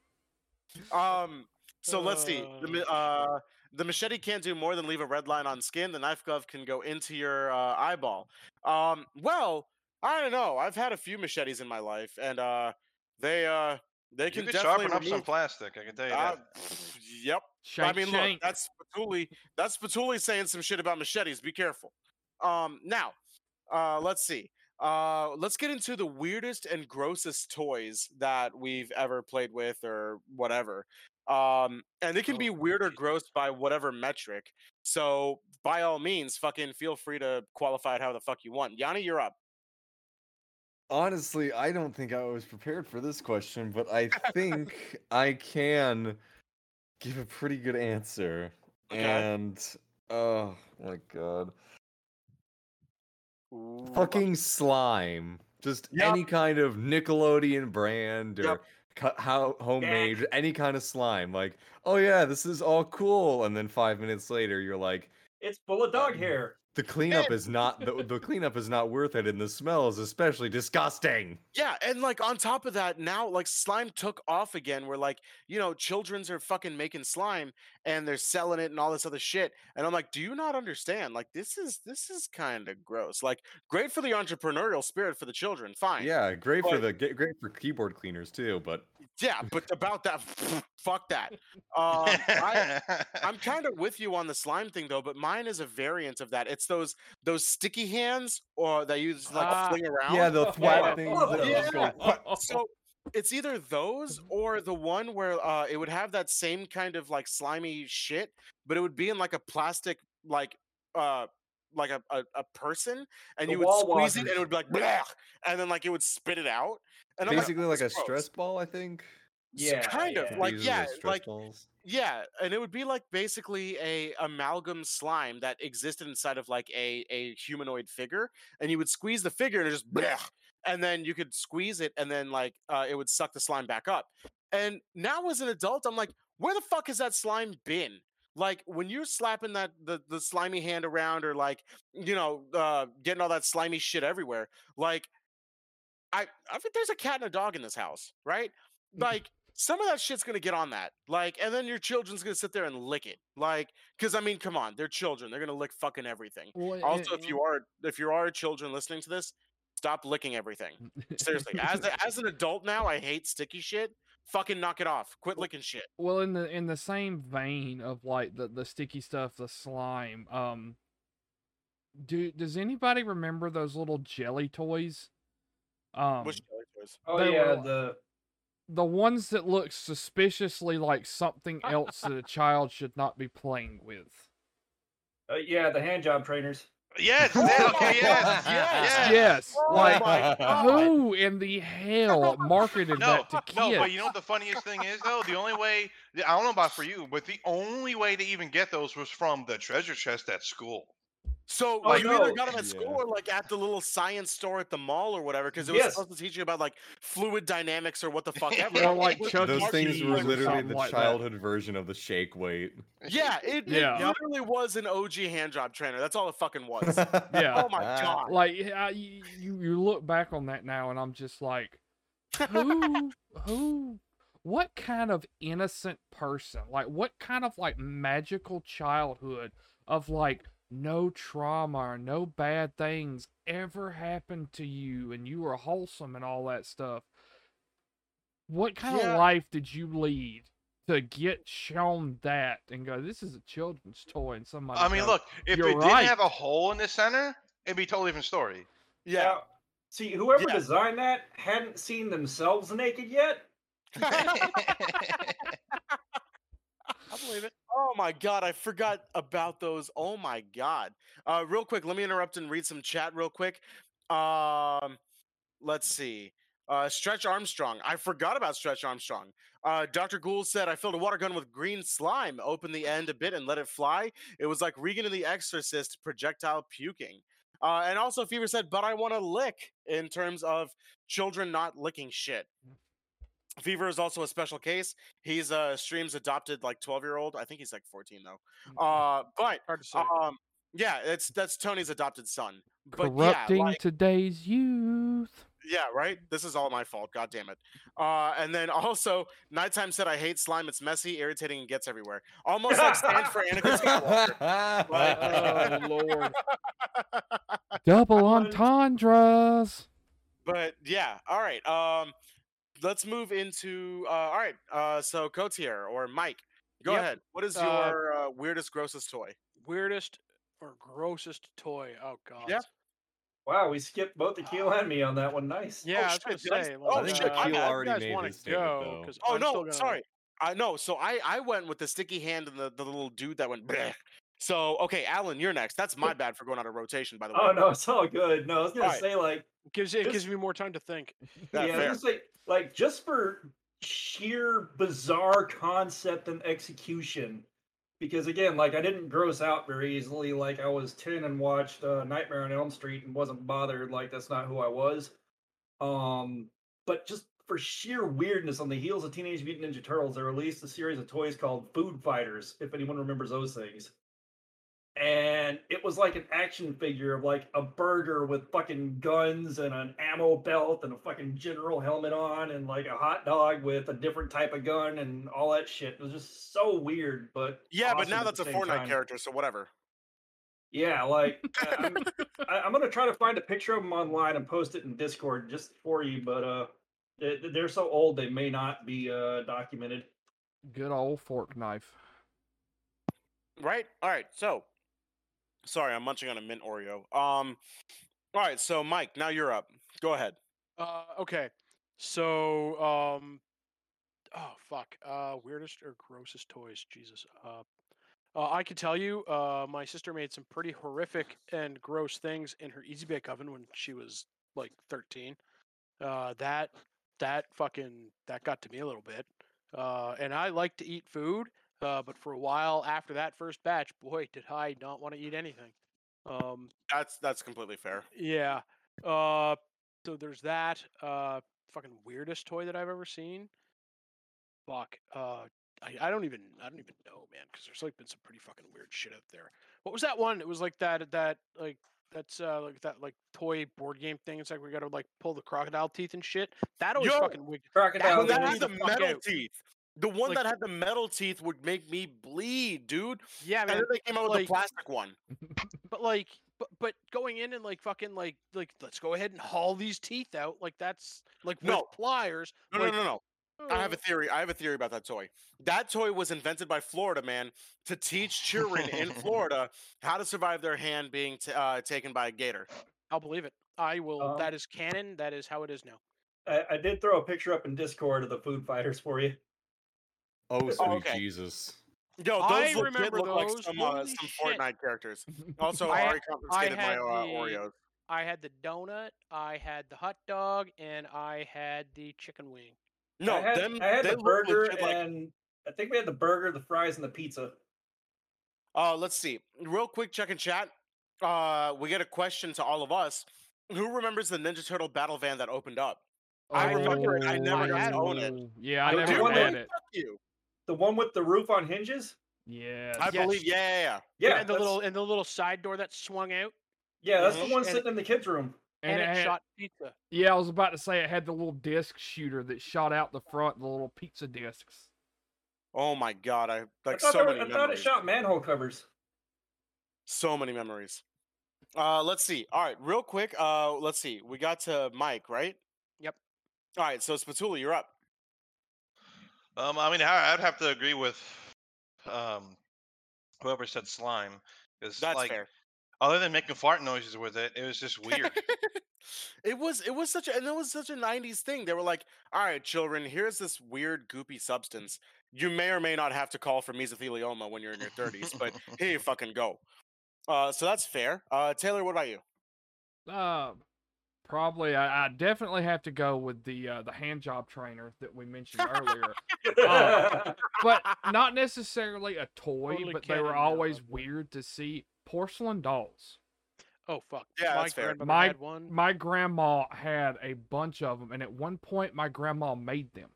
Um. So let's see. Uh, the machete can't do more than leave a red line on skin. The knife glove can go into your uh, eyeball. Um. Well, I don't know. I've had a few machetes in my life, and uh, they uh, they You can could definitely sharpen up some plastic. I can tell you Uh, that. yep. Shank, I mean, shank. look, that's Patuli. That's Patuli saying some shit about machetes. Be careful. Um. Now, uh, let's see. Uh, let's get into the weirdest and grossest toys that we've ever played with or whatever. Um, and it can be Oh, weird or gross by whatever metric. So by all means, fucking feel free to qualify it how the fuck you want. Yanni, you're up. Honestly, I don't think I was prepared for this question, but I think I can give a pretty good answer. Okay. And oh my god. Ooh, Fucking slime. Just Yup. any kind of Nickelodeon brand or Yup. Cu- how homemade, any kind of slime. Like, oh yeah, this is all cool. And then five minutes later, you're like, It's full of dog hair. the cleanup is not the, the cleanup is not worth it, and the smell is especially disgusting. Yeah, and like on top of that, now like slime took off again. Where like you know, childrens are fucking making slime and they're selling it and all this other shit. And I'm like, do you not understand? Like this is this is kind of gross. Like great for the entrepreneurial spirit for the children, fine. Yeah, great for the great for keyboard cleaners too, but yeah, but about that, fuck that. Um, I, I'm kind of with you on the slime thing though, but mine is a variant of that. It's those those sticky hands or that you just like Ah, fling around. yeah, the thwap things that yeah. just go so it's either those or the one where uh, it would have that same kind of like slimy shit, but it would be in like a plastic like uh like a, a, a person and The you would wall squeeze it and walkers. it would be like Bleh! and then like it would spit it out. And I'm basically like a "This gross." stress ball, I think. S- Yeah, kind of yeah. like These are yeah the stress like balls. Yeah, and it would be like basically a amalgam slime that existed inside of like a a humanoid figure, and you would squeeze the figure and just bleh, and then you could squeeze it, and then like uh, it would suck the slime back up. And now as an adult, I'm like, where the fuck has that slime been? Like when you're slapping that the the slimy hand around, or like you know uh, getting all that slimy shit everywhere, like I I think there's a cat and a dog in this house, right? Like some of that shit's gonna get on that. Like, and then your children's gonna sit there and lick it. Like, because I mean, come on, they're children. They're gonna lick fucking everything. Well, Also, if you are if you are children listening to this, stop licking everything. Seriously, as a, as an adult now, I hate sticky shit. Fucking knock it off. Quit licking shit. well in the in the same vein of like the the sticky stuff the slime um do does anybody remember those little jelly toys um Which jelly toys? Oh yeah, were- the the ones that look suspiciously like something else that a child should not be playing with uh, yeah the hand job trainers. yes, yeah, okay, yes, Yes, yes Oh like my who in the hell marketed No, that to kids no, but you know what the funniest thing is though? The only way I don't know about for you, but the only way to even get those was from the treasure chest at school. So Oh, like, you either got them at school Yeah. or like at the little science store at the mall or whatever, because it was Yes. supposed to teach you about like fluid dynamics or what the fuck ever. Or, like, Chuck E. Those things were literally the like that. childhood version of the shake weight. Yeah, it, Yeah. it literally was an OG hand job trainer. That's all it fucking was. Yeah. Oh my ah. god. like I, you, you you look back on that now and i'm just like who who what kind of innocent person like what kind of like magical childhood of like no trauma or no bad things ever happened to you and you were wholesome and all that stuff what kind Yeah. of life did you lead to get shown that and go, this is a children's toy, and somebody. I mean, goes, look, if "You're it right." didn't have a hole in the center, it'd be a totally different story. Yeah. Now, see, whoever Yeah. designed that hadn't seen themselves naked yet. I believe it. Oh my god, I forgot about those. Oh my god. Uh real quick, let me interrupt and read some chat real quick. Um let's see. Uh Stretch Armstrong. I forgot about Stretch Armstrong. Uh Dr. Gould said I filled a water gun with green slime, opened the end a bit and let it fly. It was like Regan in the Exorcist projectile puking. Uh and also Fever said, but I want to lick in terms of children not licking shit. Fever is also a special case. He's uh streams adopted like 12 year old. I think he's like 14 though. Uh but Hard to say. um yeah, it's that's Tony's adopted son. But corrupting yeah, like, today's youth. yeah, right. This is all my fault. God damn it. Uh, and then also, nighttime said, "I hate slime. It's messy, irritating, and gets everywhere." Almost like stands for Anakin Skywalker. Oh lord. Double entendres. But yeah, all right. Um, let's move into. Uh, all right. Uh, so Cotier or Mike, go Yep. ahead. What is Uh, your uh, weirdest, grossest toy? Weirdest or grossest toy? Oh god. Yeah. Wow, we skipped both the keel and me on that one. Nice. Yeah, I was shit, gonna did I s- say. oh, like, I think shit, uh, my Keel already made wanna his statement, go, Oh I'm no, gonna- sorry. I know. So I I went with the sticky hand and the, the little dude that went. Bleh. So okay, Alan, you're next. That's my bad for going out of rotation, by the way. Oh no, it's all good. No, I was gonna Alright. say like Gives it This- gives me more time to think. Yeah, yeah, I fair. was gonna like just for sheer bizarre concept and execution. Because again, like I didn't gross out very easily. Like I was ten and watched uh, Nightmare on Elm Street and wasn't bothered. Like that's not who I was. Um, but just for sheer weirdness, on the heels of Teenage Mutant Ninja Turtles, they released a series of toys called Food Fighters. If anyone remembers those things. And it was like an action figure of like a burger with fucking guns and an ammo belt and a fucking general helmet on and like a hot dog with a different type of gun and all that shit. It was just so weird, but Yeah, but now that's a Fortnite time. character, so whatever. Yeah, like I- I'm, I- I'm gonna try to find a picture of them online and post it in Discord just for you, but uh, they- they're so old they may not be uh documented. Good old fork knife. Right? All right. So, sorry, I'm munching on a mint Oreo. Um, all right. So, Mike, now you're up. Go ahead. Uh, okay. So, um, oh fuck. Uh, weirdest or grossest toys? Jesus. Uh, uh, I can tell you, uh, my sister made some pretty horrific and gross things in her Easy Bake Oven when she was like 13. Uh, that that fucking that got to me a little bit. Uh, and I like to eat food. Uh, but for a while after that first batch, boy, did I not want to eat anything. Um, That's that's completely fair. yeah. Uh, so there's that. Uh, fucking weirdest toy that I've ever seen. Fuck. Uh, I, I don't even I don't even know, man, because there's like been some pretty fucking weird shit out there. What was that one? It was like that that like that's uh like that like toy board game thing. It's like we gotta like pull the crocodile teeth and shit. That always Yo, fucking wicked. Crocodile. That had the the metal out. teeth. The one Like- that had the metal teeth would make me bleed, dude. Yeah, And man. then they came out with like- the plastic one. But like, but but going in and like fucking like like let's go ahead and haul these teeth out. Like that's like with No. pliers. No, like, no, no, no. I have a theory. I have a theory about that toy. That toy was invented by Florida man to teach children in Florida how to survive their hand being t- uh, taken by a gator. I'll believe it. I will. Um, that is canon. That is how it is now. I, I did throw a picture up in Discord of the food fighters for you. Oh, sweet okay. Jesus. Yo, those I legit remember look like some uh, some. Fortnite characters. Also, I- Ari confiscated my had uh, the- Oreos. I had the donut, I had the hot dog, and I had the chicken wing. No, I had, them. I had the burger legit like- and I think we had the burger, the fries, and the pizza. Uh, let's see. Real quick, check and chat. Uh, we get a question to all of us. Who remembers the Ninja Turtle battle van that opened up? I remember it. I never got to own it. Oh, Yeah, I The never had it. Fuck you. The one with the roof on hinges. Yeah, I Yes. believe. Yeah, yeah, yeah. Yeah, and the little and the little side door that swung out, yeah, that's the one And- sitting in the kids' room. and, And it it had- shot pizza. Yeah, I was about to say it had the little disc shooter that shot out the front, the little pizza discs. Oh my god, I I like thought, so there- many I thought it shot manhole covers. So many memories. Uh, let's see. All right, real quick. Uh, let's see. We got to Mike, right? Yep. All right, so Spatula, you're up. Um, I mean, I- I'd have to agree with um whoever said slime. Because That's like, fair. other than making fart noises with it, it was just weird. it was it was such a and it was such a 90s thing. They were like, all right, children, here's this weird goopy substance. You may or may not have to call for mesothelioma when you're in your 30s, but here you fucking go. Uh, so that's fair. Uh, Taylor, what about you? Uh, probably. I, I definitely have to go with the uh, the hand job trainer that we mentioned earlier. Uh, but not necessarily a toy, Totally but they were always but- weird to see. Porcelain dolls. Oh fuck. Yeah, my that's fair. My- had one. My grandma had a bunch of them, and at one point, my grandma made them.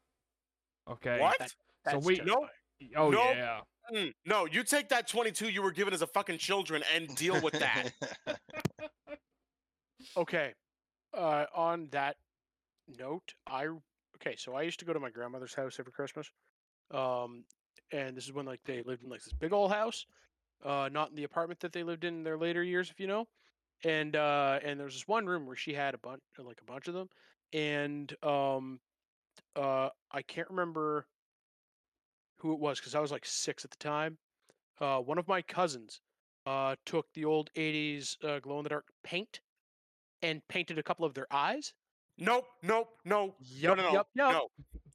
Okay. What? That- So That's we- terrifying. Oh Nope. yeah. Mm, no, you take that 22 you were given as a fucking children and deal with that. Okay. Uh, on that note, I okay. So I used to go to my grandmother's house every Christmas, um, and this is when like they lived in like this big old house, uh, not in the apartment that they lived in in their later years, if you know. And uh, and there's this one room where she had a bunch, like a bunch of them, and um, uh, I can't remember who it was because I was like six at the time. Uh, one of my cousins uh, took the old '80s uh, glow in the dark paint and painted a couple of their eyes. nope, nope, no, Yup, no, no, yup, yup.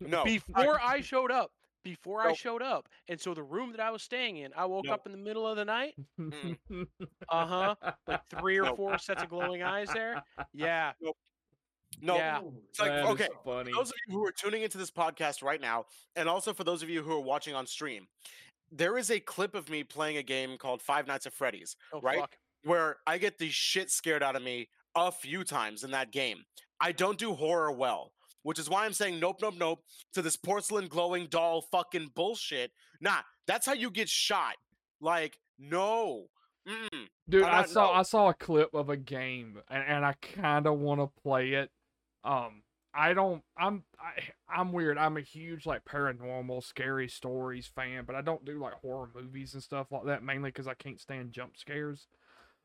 no, no. Before I showed up, before I showed up, and so the room that I was staying in, I woke Nope. up in the middle of the night. Mm. Uh huh. Like three or Nope. four sets of glowing eyes there. Yeah. no, Yeah. it's like That is okay. funny. those of you who are tuning into this podcast right now, and also for those of you who are watching on stream, there is a clip of me playing a game called Five Nights at Freddy's, Oh Right? fuck. where I get the shit scared out of me a few times in that game. I don't do horror well, which is why I'm saying nope, nope, nope to this porcelain glowing doll fucking bullshit. Nah, that's how you get shot. Like, no. Mm-mm. Dude, I I saw know. I saw a clip of a game and, and I kind of want to play it. Um, I don't. I'm I, I'm weird. I'm a huge like paranormal, scary stories fan, but I don't do like horror movies and stuff like that mainly because I can't stand jump scares.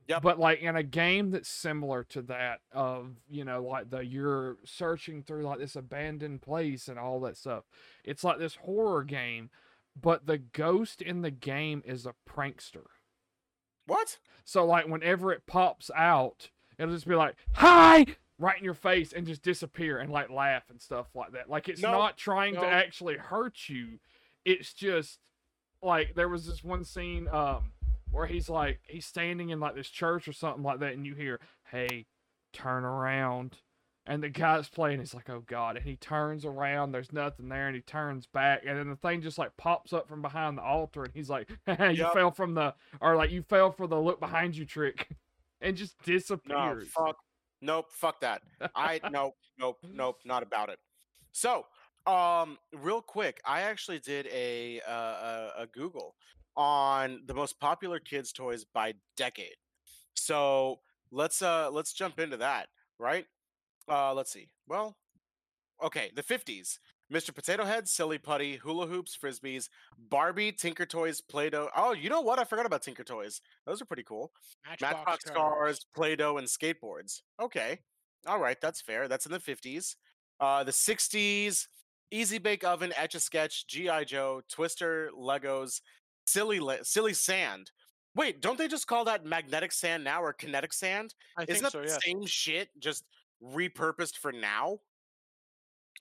Yep. But like in a game that's similar to that of you know like the you're searching through like this abandoned place and all that stuff. It's like this horror game, but the ghost in the game is a prankster. What? So like whenever it pops out, it'll just be like, "Hi!" right in your face and just disappear and like laugh and stuff like that. Like it's No, not trying no. to actually hurt you. It's just like there was this one scene um where he's like he's standing in like this church or something like that and you hear, "Hey, turn around." And the guy's playing, he's like, oh God. And he turns around, there's nothing there, and he turns back, and then the thing just like pops up from behind the altar, and he's like, you Yup. fell from the, or like you fell for the look behind you trick, and just disappears. No, fuck. Nope, fuck that. I nope, nope, nope, not about it. So, um, real quick, I actually did a uh, a, a Google on the most popular kids' toys by decade. So let's uh let's jump into that, right? Uh, let's see. Well, okay, the fifties. Mr. Potato Head, Silly Putty, Hula Hoops, Frisbees, Barbie, Tinker Toys, Play-Doh. Oh, you know what? I forgot about Tinker Toys. Those are pretty cool. Matchbox cars, Play-Doh, and skateboards. Okay, all right, that's fair. That's in the fifties. Uh, the sixties, Easy Bake Oven, Etch a Sketch, GI Joe, Twister, Legos, Silly Silly Sand. Wait, don't they just call that magnetic sand now or kinetic sand? I Isn't think that so. the Yeah. same shit, just repurposed for now?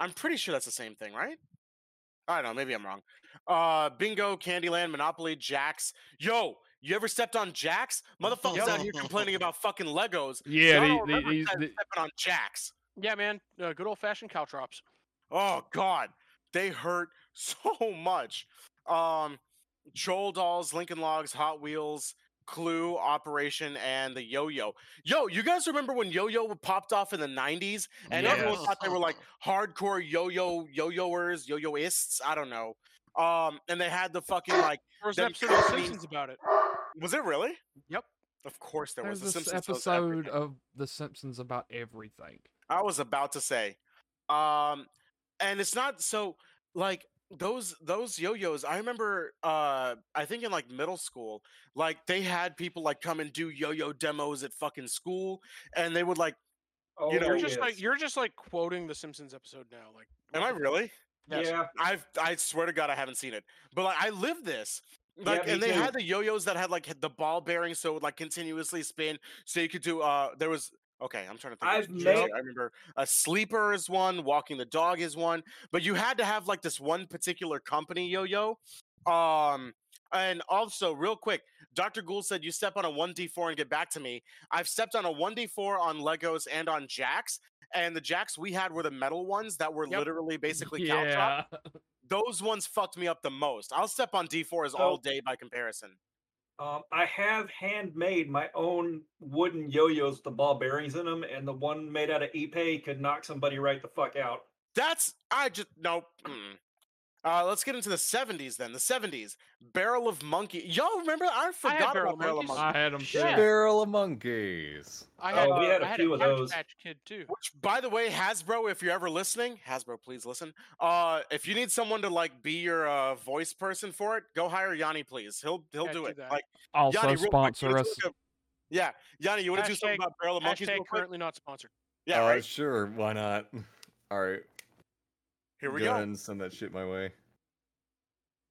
I'm pretty sure that's the same thing, right? I don't know. Maybe I'm wrong. Uh, Bingo, Candyland, Monopoly, Jacks. Yo, you ever stepped on Jacks? Motherfuckers out here complaining about fucking Legos. Yeah, Y'all the- don't the- remember these- stepping on Jacks. Yeah, man. Uh, good old fashioned caltrops. Oh God, they hurt so much. Um, Troll Dolls, Lincoln Logs, Hot Wheels, Clue, Operation, and the Yo-Yo. Yo, you guys remember when Yo-Yo popped off in the '90s, and everyone thought they were like hardcore Yo-Yo Yo-Yoers, Yo-Yoists. I don't know. Um, and they had the fucking like, There was an episode of The Simpsons about it. was it really? Yep. Of course there was. There's The this Simpsons episode of The Simpsons about everything. I was about to say. Um and it's not so like those those yo-yos i remember uh i think in like middle school like they had people like come and do yo-yo demos at fucking school and they would like Oh, You know, You're just like you're just like quoting the Simpsons episode now. Like, am i really Yes. Yeah. I've I swear to God I haven't seen it, but like I lived this. Yeah, Like, me and they too. had the yo-yos that had like the ball bearing, so it would like continuously spin. So you could do. Uh, there was okay. I'm trying to think. I've made- I remember a sleeper is one, walking the dog is one, but you had to have like this one particular company yo-yo. Um, and also real quick, Dr. Gould said you step on a 1d4 and get back to me. I've stepped on a 1d4 on Legos and on Jacks, and the Jacks we had were the metal ones that were Yep. literally basically yeah. those ones fucked me up the most. I'll step on D4s So- all day by comparison. Um, I have handmade my own wooden yo-yos with the ball bearings in them, and the one made out of Ipe could knock somebody right the fuck out. That's I just nope. mm. Uh, let's get into the 70s then. The 70s, Barrel of Monkey. Y'all remember? I forgot Barrel about of Barrel of Monkeys. I had them too. Yeah. Barrel of monkeys. I had, Oh, had, we had a I had few a of those. Patch Kid too. Which, by the way, Hasbro, if you're ever listening, Hasbro, please listen. Uh, if you need someone to like be your uh, voice person for it, go hire Yanni, please. He'll he'll Yeah, do do it. that. Like Also Yanni, real quick, sponsor us. do yeah, Yanni, you want to do something about Barrel of Monkeys? Hashtag Real quick? currently not sponsored. Yeah, uh, right. Sure, why not? All right. Here we go. go. send that shit my way.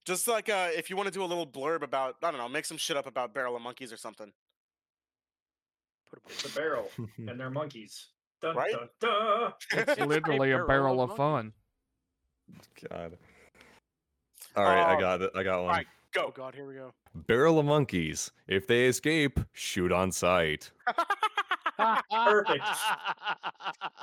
Just like uh, if you want to do a little blurb about, I don't know, make some shit up about Barrel of Monkeys or something. Put a It's a barrel, and they're monkeys. Dun, Right? dun, dun. It's literally a barrel barrel of of fun. God. All right, I Oh, got it. I got one. right. Oh Go. god, here we go. Barrel of monkeys. If they escape, shoot on sight. Perfect.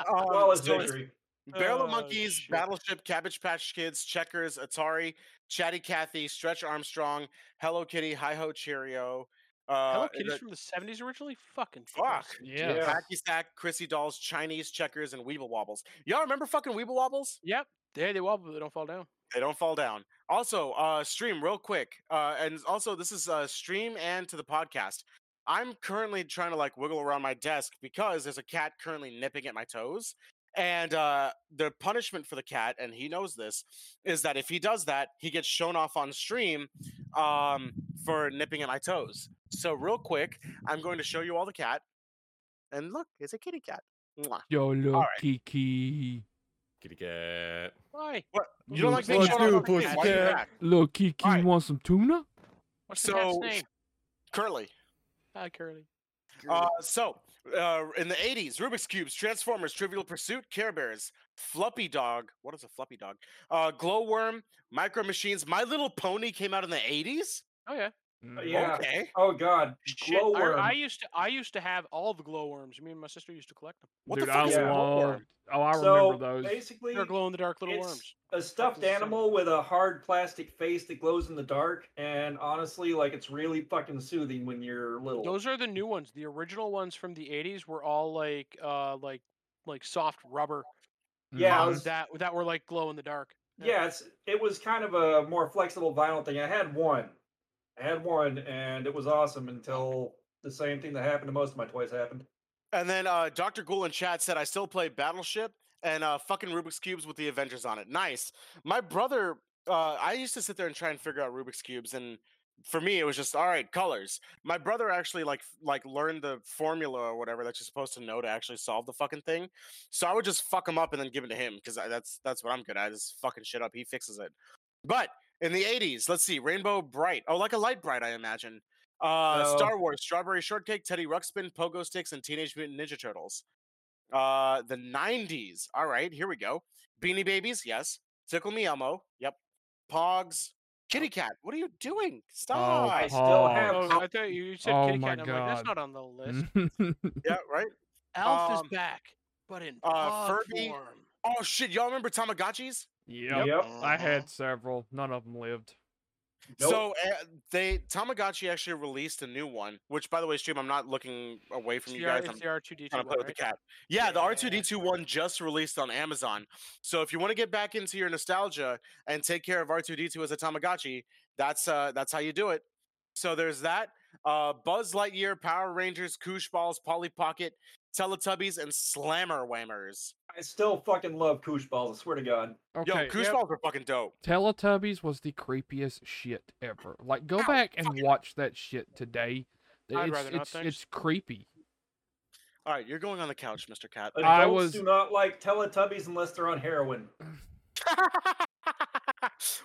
Flawless so it's victory. Barrel of Oh, Monkeys, shit. Battleship, Cabbage Patch Kids, Checkers, Atari, Chatty Cathy, Stretch Armstrong, Hello Kitty, Hi Ho Cherry-O. Uh, Hello Kitty's it- from the 70s originally? Fucking Fuck. Christ. Yeah. Yeah. Hacky Sack, Crissy Dolls, Chinese Checkers, and Weeble Wobbles. Y'all remember fucking Weeble Wobbles? Yep. They, they wobble, but they don't fall down. They don't fall down. Also, uh, stream real quick. Uh, and also, this is uh, stream and to the podcast. I'm currently trying to like wiggle around my desk because there's a cat currently nipping at my toes. And uh, the punishment for the cat, and he knows this, is that if he does that, he gets shown off on stream um, for nipping at my toes. So, real quick, I'm going to show you all the cat. And look, it's a kitty cat. Mwah. Yo, look, right. Kiki. Kitty cat. Why? What? You don't like being What's shown off new, on stream? Why you? Look, Kiki, Alright. you want some tuna? What's the cat's So- name? Curly. Hi, Curly. Uh, so, uh, in the 80s, Rubik's Cubes, Transformers, Trivial Pursuit, Care Bears, Fluffy Dog. What is a Fluffy Dog? Uh, Glowworm, Micro Machines. My Little Pony came out in the 80s? Oh yeah. Mm. Yeah. Okay. Oh god, Shit, glowworm. I, I used to I used to have all the glowworms. Me and my sister used to collect them. What Dude, the fuck I is a Yeah. glowworm? Oh, I so remember those. basically, They're glow in the dark little it's worms. a stuffed animal with a hard plastic face that glows in the dark, and honestly, like it's really fucking soothing when you're little. Those are the new ones. The original ones from the '80s were all like uh like like soft rubber Yeah, Mhm. was- that that were like glow in the dark. yeah, it's it was kind of a more flexible vinyl thing. I had one, I had one, and it was awesome until the same thing that happened to most of my toys happened. And then uh, Dr. Ghoul in chat said, I still play Battleship and uh, fucking Rubik's Cubes with the Avengers on it. Nice. My brother, uh, I used to sit there and try and figure out Rubik's Cubes. And for me, it was just, all right, colors. My brother actually like like learned the formula or whatever that you're supposed to know to actually solve the fucking thing. So I would just fuck him up and then give it to him because that's that's what I'm good at is fucking shit up. He fixes it. But in the 80s, let's see, Rainbow Brite. Oh, like a Lite-Brite, I imagine. Uh, No. Star Wars, Strawberry Shortcake, Teddy Ruxpin, Pogo Sticks, and Teenage Mutant Ninja Turtles. Uh, the 90s. All right, here we go. Beanie Babies, yes. Tickle Me Elmo, yep. Pogs, Kitty Cat. What are you doing? Stop. I still have- Oh, I thought you said Oh kitty my cat. And I'm like, that's not on the list. yeah, right. Elf Um, is back, but in uh, pog Furby- form. Oh shit, y'all remember Tamagotchis? Yep. Yep. I Uh-huh. had several. None of them lived. Nope. So uh, they Tamagotchi actually released a new one, which by the way, stream, I'm not looking away from It's you guys. it's I'm the R2D2 trying to play one, with right? the cat. Yeah, the R2D2 one just released on Amazon. So if you want to get back into your nostalgia and take care of R2D2 as a Tamagotchi, that's uh that's how you do it. So there's that. Uh Buzz Lightyear, Power Rangers, Koosh Balls, Polly Pocket, Teletubbies, and Slammer Whammers. I still fucking love koosh balls. I swear to God. Yo, Okay. Koosh yep. Balls are fucking dope. Teletubbies was the creepiest shit ever. Like, go Ow, back and watch that shit today. I'd It's rather not, it's thanks. it's creepy. All right, you're going on the couch, Mr. Cat. Adults I was- do not like Teletubbies unless they're on heroin.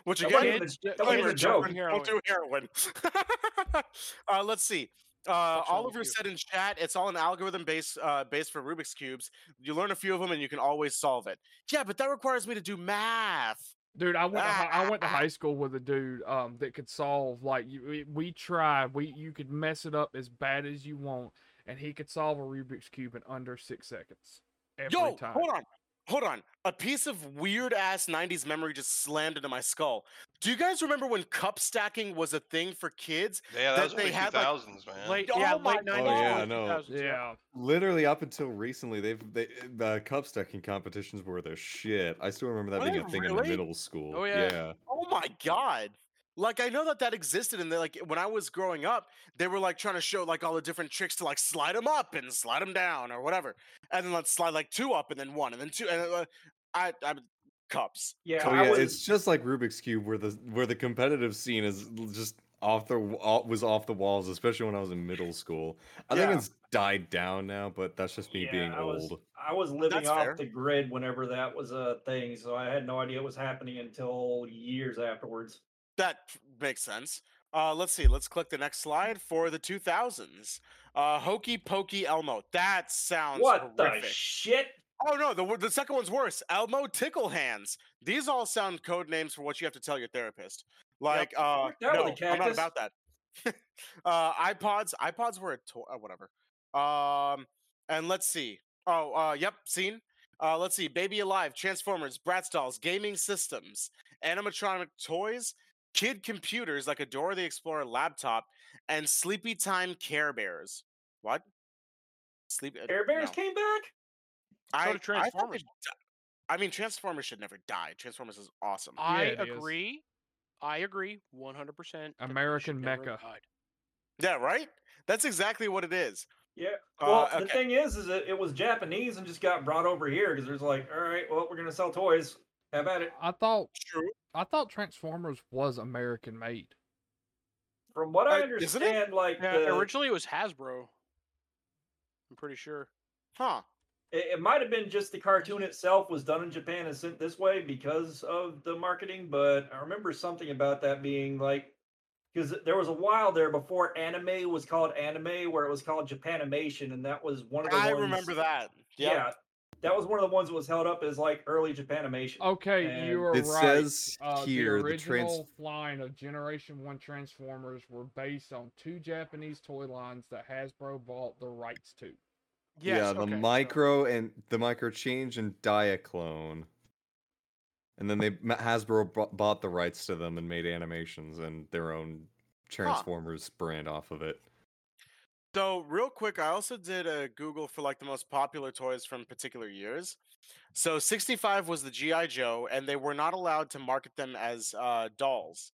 Which That again, wasn't Kids, even- that wasn't even a joke. don't do heroin. uh, let's see. Uh, Oliver said in chat, it's all an algorithm based uh, based for Rubik's cubes. You learn a few of them and you can always solve it. Yeah, but that requires me to do math. Dude, I went to I went to high school with a dude um that could solve like you, we, we tried we you could mess it up as bad as you want and he could solve a Rubik's cube in under six seconds every Yo, time. hold on. Hold on. A piece of weird ass 90s memory just slammed into my skull. Do you guys remember when cup stacking was a thing for kids? Yeah, that that was they early had, like, man. Late, Oh yeah, my late 90s. Oh, yeah, early no. Yeah. Literally up until recently, they've they the cup stacking competitions were the shit. I still remember that Were being a thing really? in middle school. Oh, yeah. yeah. Oh my god. Like I know that that existed and they like when I was growing up, they were like trying to show like all the different tricks to like slide them up and slide them down or whatever. And then let's slide like two up and then one and then two and uh, I I'm cups. Yeah, Oh I yeah, was, it's just like Rubik's cube, where the where the competitive scene is just off the was off the walls, especially when I was in middle school. I Yeah. think it's died down now, but that's just me yeah, being I was, old. I was living That's off fair. the grid whenever that was a thing, so I had no idea it was happening until years afterwards. That makes sense. Uh, let's see. Let's click the next slide for the 2000s. Uh, Hokey Pokey Elmo. That sounds What horrific. the shit? oh no, the the second one's worse. Elmo Tickle Hands. These all sound code names for what you have to tell your therapist. Like, uh, no, I'm not about that. uh, iPods. iPods were a toy. Uh, whatever. Um, and let's see. Oh, uh, yep, seen. Uh, let's see. Baby Alive, Transformers, Bratz dolls, gaming systems, animatronic toys, kid computers like a Dora the Explorer laptop, and Sleepy Time Care Bears. What? Sleep. Care Bears no. came back? I, So I did thought they Transformers. di- I mean, Transformers should never die. Transformers is awesome. I it is. agree. I agree 100%. that they should American never have Mecha. died. yeah, right. That's exactly what it is. Yeah. Uh, Well, the thing is, is that it was Japanese and just got brought over here because there's like, all right, well, we're gonna sell toys. Have at it. I thought True. I thought Transformers was American made. From what I Uh, isn't it? understand, like Yeah, the, originally it was Hasbro. I'm pretty sure. Huh. it, it might have been just the cartoon itself was done in Japan and sent this way because of the marketing, but I remember something about that being like because there was a while there before anime was called anime where it was called Japanimation, and that was one of the I ones, remember that. Yep. Yeah, that was one of the ones that was held up as like early Japanimation. Okay, And you are It right. says Uh, here the the trans original line of Generation One Transformers were based on two Japanese toy lines that Hasbro bought the rights to. Yes, yeah, the okay, so- micro and the micro change and Diaclone. And then they Ma- Hasbro bought, bought the rights to them and made animations and their own Transformers brand off of it. So real quick, I also did a Google for like the most popular toys from particular years. So 65 was the GI Joe, and they were not allowed to market them as uh, dolls.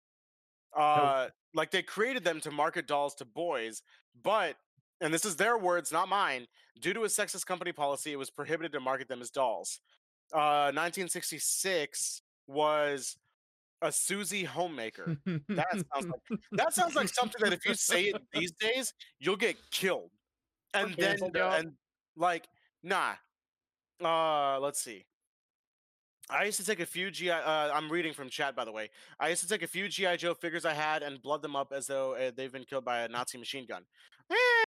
Uh, Like they created them to market dolls to boys, but and this is their words, not mine. Due to a sexist company policy, it was prohibited to market them as dolls. Uh, 1966 was a Suzy homemaker. That sounds like that sounds like something that if you say it these days, you'll get killed. And then canceled, yeah. and like nah. Uh let's see. I used to take a few GI. Uh, I'm reading from chat, by the way. I used to take a few GI Joe figures I had and blood them up as though uh, they've been killed by a Nazi machine gun. Eh.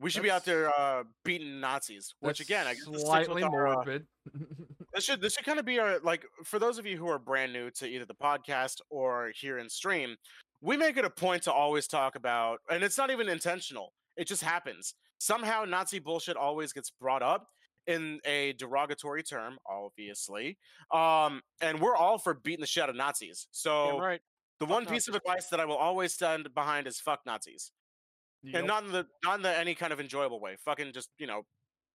We should be out there uh, beating Nazis, which again, I guess slightly our, uh, morbid. this should this should kind of be our like for those of you who are brand new to either the podcast or here in stream we make it a point to always talk about and it's not even intentional it just happens somehow nazi bullshit always gets brought up in a derogatory term obviously um and we're all for beating the shit out of nazis so Damn right. the fuck one piece of advice that i will always stand behind is fuck nazis Yep. and not in the not in the any kind of enjoyable way. Fucking just you know,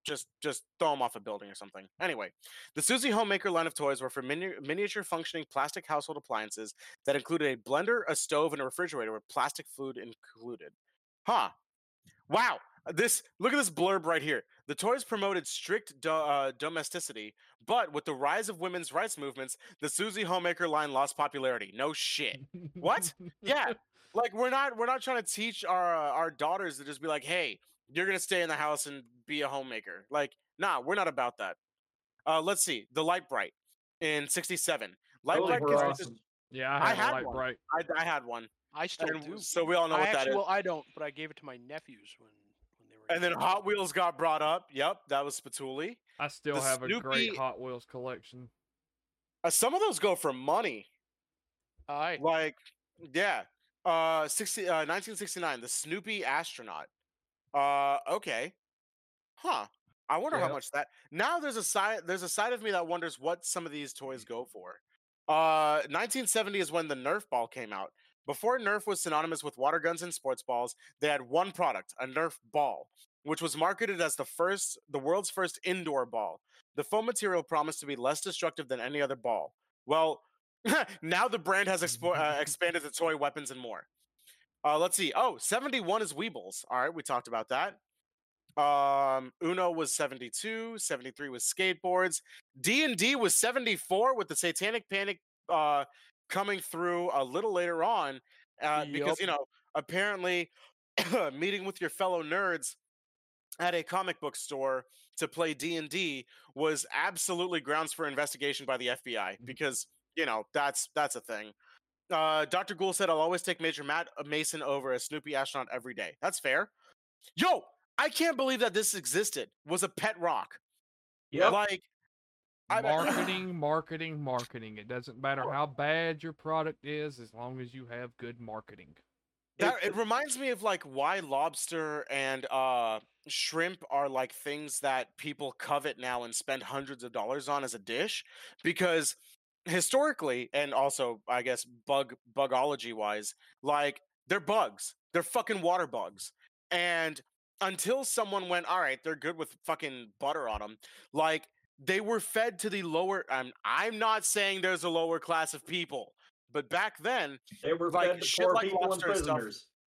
just just throw them off a building or something. Anyway, the Suzy Homemaker line of toys were for mini- miniature functioning plastic household appliances that included a blender, a stove, and a refrigerator with plastic food included. Huh? Wow. This look at this blurb right here. The toys promoted strict do- uh, domesticity, but with the rise of women's rights movements, the Suzy Homemaker line lost popularity. No shit. What? Yeah. like we're not we're not trying to teach our uh, our daughters to just be like hey you're gonna stay in the house and be a homemaker like nah we're not about that uh let's see the Lite-Brite in 67 Lite-Brite were kids. awesome. Yeah, I I had, had light one. bright. I, I had one, I still and do. so we all know I what actually, that is. well, I don't, but I gave it to my nephews when when they were. and then younger. Hot Wheels got brought up. Yep, that was Spatuli. I still The have a great Hot Wheels collection. Uh, some of those go for money. Aye. Like, yeah. Uh, 60, uh, 1969, the Snoopy astronaut. Uh, okay. Huh. I wonder how much that. Now there's a side. There's a side of me that wonders what some of these toys go for. Uh, 1970 is when the Nerf ball came out. Before Nerf was synonymous with water guns and sports balls, they had one product, a Nerf ball, which was marketed as the first, the world's first indoor ball. The foam material promised to be less destructive than any other ball. Well, now the brand has expo- uh, expanded to toy weapons and more. Uh, let's see. Oh, 71 is Weebles. All right, we talked about that. Um, Uno was 72, 73 was skateboards. D&D was 74 with the Satanic Panic uh, coming through a little later on uh, because, you know, apparently meeting with your fellow nerds at a comic book store to play D&D was absolutely grounds for investigation by the FBI because, you know, that's that's a thing. Uh, Dr. Gould said, I'll always take Major Matt Mason over a Snoopy astronaut every day. That's fair. Yo, I can't believe that this existed. Was a pet rock. Yep. Like, I- Marketing, marketing, marketing. It doesn't matter how bad your product is as long as you have good marketing. That, it reminds me of like why lobster and uh shrimp are like things that people covet now and spend hundreds of dollars on as a dish because historically and also I guess bug bugology wise like they're bugs they're fucking water bugs and until someone went all right they're good with fucking butter on them like they were fed to the lower I'm I'm not saying there's a lower class of people but back then They were like, shit poor like people lobster and stuff.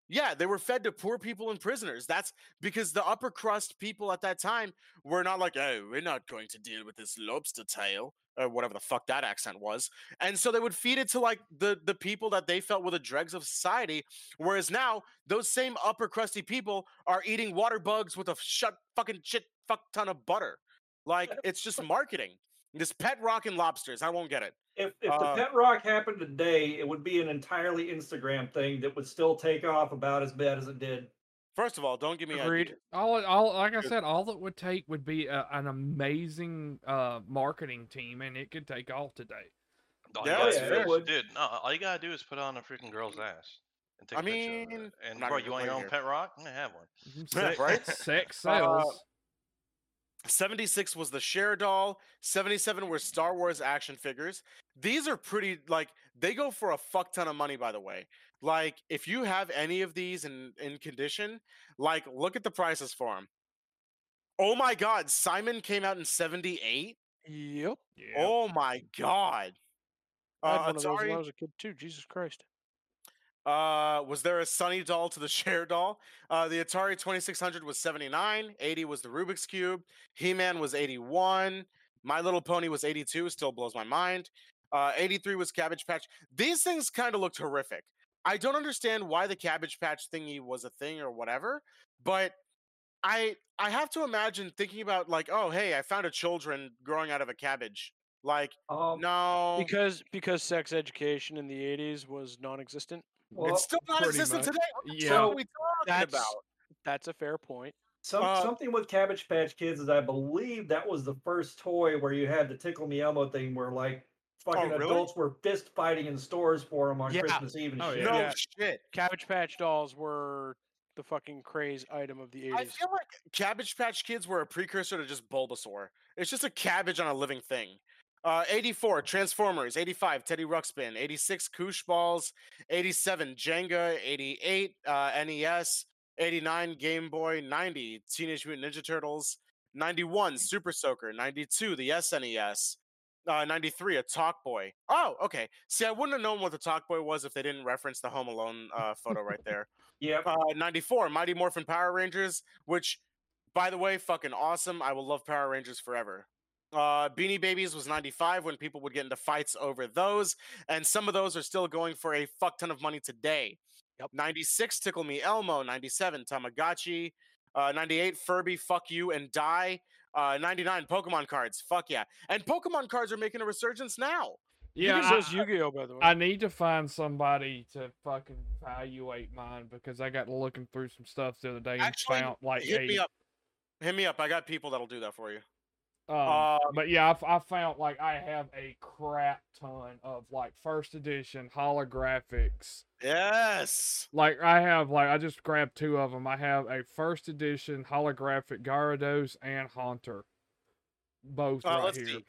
yeah, they were fed to poor people and prisoners. That's because the upper crust people at that time were not like, oh, we're not going to deal with this lobster tail or whatever the fuck that accent was. And so they would feed it to like the the people that they felt were the dregs of society. Whereas now those same upper crusty people are eating water bugs with a shut fucking shit fuck ton of butter. Like it's just marketing. This pet rock and lobsters. I won't get it. If if Uh, the pet rock happened today, it would be an entirely Instagram thing that would still take off about as bad as it did. First of all, don't give me Agreed. ideas. All, all like I said, all it would take would be a, an amazing uh, marketing team, and it could take off today. All Yeah, you gotta yeah, do it is- would. dude. No, all you gotta do is put on a freaking girl's ass and take I a picture of mean. And bro, you want your own here. pet rock? I have one. Sex, Right? sex Uh, 76 was the Cher doll. 77 were Star Wars action figures. These are pretty like they go for a fuck ton of money, by the way. Like if you have any of these in in condition, like look at the prices for them. Oh my god, Simon came out in 78. Yep. yeah. Oh my god. I had Uh, one of those when I was a kid too. Jesus Christ. uh, was there a Sonny doll to the Cher doll? Uh, the Atari 2600 was 79. 80 was the Rubik's Cube. He Man was 81. My Little Pony was 82. Still blows my mind. Uh, 83 was Cabbage Patch. These things kind of looked horrific. I don't understand why the Cabbage Patch thingy was a thing or whatever, but I I have to imagine thinking about like, oh hey, I found a children growing out of a cabbage. Like, Um, no, Because because sex education in the '80s was non-existent. well, it's still not existent much. today. Yeah. fuck So are we talking That's about? that's a fair point. Some Uh, something with Cabbage Patch Kids is I believe that was the first toy where you had the Tickle Me Elmo thing where like fucking really? adults were fist fighting in stores for them on Yeah. Christmas Eve and Oh, shit. No Yeah. shit. Cabbage Patch dolls were the fucking craze item of the I feel like Cabbage Patch Kids were a precursor to just Bulbasaur. It's just a cabbage on a living thing. Uh, 84, Transformers. 85, Teddy Ruxpin. 86, Koosh Balls. 87, Jenga. 88, uh, NES. 89, Game Boy. 90, Teenage Mutant Ninja Turtles. 91, Super Soaker. 92, the SNES. Uh, 93, a Talk Boy. Oh, okay. See, I wouldn't have known what the Talk Boy was if they didn't reference the Home Alone uh, photo right there. yeah. uh, 94 mighty morphin power rangers which by the way fucking awesome i will love power rangers forever uh, beanie babies was 95 when people would get into fights over those and some of those are still going for a fuck ton of money today Yep. 96 tickle me elmo 97 tamagotchi uh, 98 furby fuck you and die uh, 99 pokemon cards fuck yeah and pokemon cards are making a resurgence now Yeah, Yugi's I, just Yu-Gi-Oh, by the way. I need to find somebody to fucking evaluate mine because I got looking through some stuff the other day and Actually, found like Hit a. me up. Hit me up. I got people that'll do that for you. Um, Uh, but yeah, I found like I have a crap ton of like first edition holographics. Yes. Like I have like I just grabbed two of them. I have a first edition holographic Gyarados and Haunter, both Uh, right let's here. see.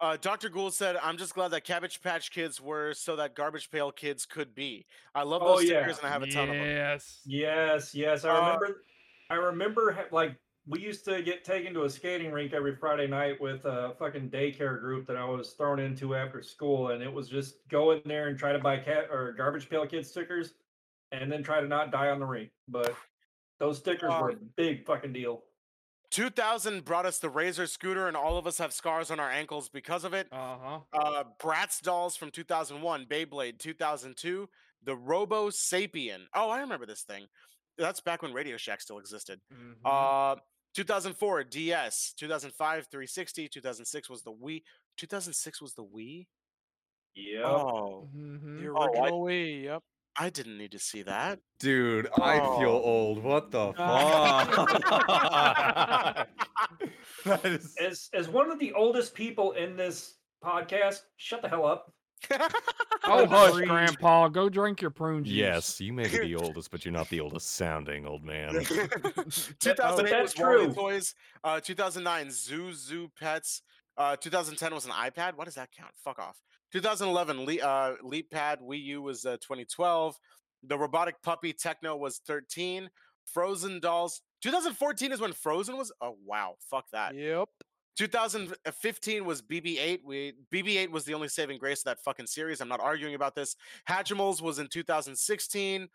Uh, Dr. Gould said, "I'm just glad that Cabbage Patch Kids were so that Garbage Pail Kids could be. I love Oh, those yeah. stickers and I have a ton of them. Yes. Yes, yes. I Uh, remember. I remember. ha- Like we used to get taken to a skating rink every Friday night with a fucking daycare group that I was thrown into after school, and it was just go in there and try to buy cat or garbage pail kid stickers, and then try to not die on the rink. But those stickers were a Um, big fucking deal. 2000 brought us the Razor scooter, and all of us have scars on our ankles because of it. Uh huh. Uh, Bratz dolls from 2001, Beyblade 2002, the Robosapien. Oh, I remember this thing. That's back when Radio Shack still existed. Mm-hmm. Uh, 2004 DS, 2005 360, 2006 was the Wii. 2006 was the Wii. Yeah. Oh, hmm the Oh, I- Wii. Yep. I didn't need to see that. Dude, I feel Oh. old. What the fuck? that is... As as one of the oldest people in this podcast, shut the hell up. Oh, hush, Grandpa. Go drink your prune juice. Yes, you may be the oldest, but you're not the oldest sounding old man. 2008 that's was true. Toys. Uh, 2009 Zhu Zhu Pets. Uh, 2010 was an iPad. What does that count? Fuck off. 2011 Le- uh, Leap Pad Wii U was uh, 2012. The robotic puppy Techno was 13. Frozen dolls. 2014 is when Frozen was. Oh wow, fuck that. Yep. 2015 was BB-8. We BB-8 was the only saving grace of that fucking series. I'm not arguing about this. Hatchimals was in 2016.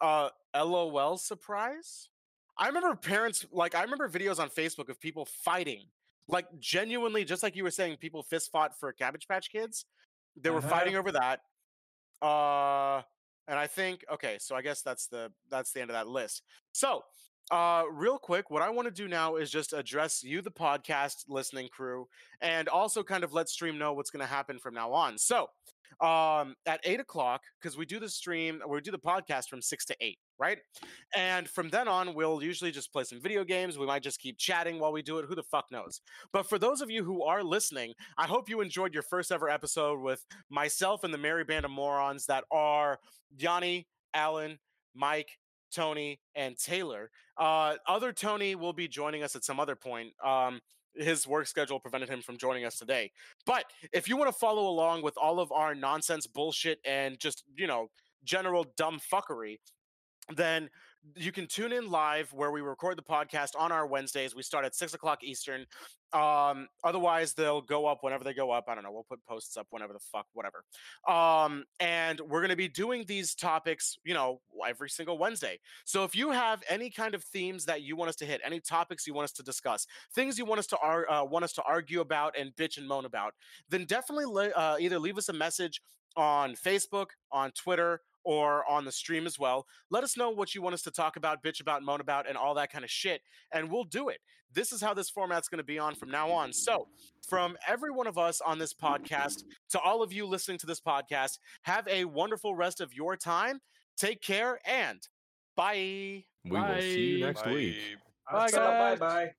Uh, LOL surprise. I remember parents like I remember videos on Facebook of people fighting, like genuinely, just like you were saying, people fist fought for Cabbage Patch Kids. They were Uh-huh. fighting over that. Uh, and I think okay, so I guess that's the that's the end of that list. So uh, real quick, what I want to do now is just address you, the podcast listening crew, and also kind of let stream know what's going to happen from now on. So, um, at eight o'clock, because we do the stream, we do the podcast from six to eight, right? And from then on, we'll usually just play some video games. We might just keep chatting while we do it. Who the fuck knows? But for those of you who are listening, I hope you enjoyed your first ever episode with myself and the merry band of morons that are Yanni, Alan, Mike, Tony, and Taylor. Uh, other Tony will be joining us at some other point. Um, his work schedule prevented him from joining us today. But if you want to follow along with all of our nonsense bullshit and just, you know, general dumb fuckery, then you can tune in live where we record the podcast on our Wednesdays. We start at six o'clock Eastern. Um, otherwise, they'll go up whenever they go up. I don't know. We'll put posts up whenever the fuck, whatever. Um, and we're going to be doing these topics, you know, every single Wednesday. So if you have any kind of themes that you want us to hit, any topics you want us to discuss, things you want us to ar- uh, want us to argue about and bitch and moan about, then definitely le- uh, either leave us a message on Facebook, on Twitter, or on the stream as well. Let us know what you want us to talk about, bitch about, moan about, and all that kind of shit, and we'll do it. This is how this format's going to be on from now on. So, from every one of us on this podcast to all of you listening to this podcast, have a wonderful rest of your time. Take care and bye. We will see you Bye. next week. Bye, Bye guys. bye.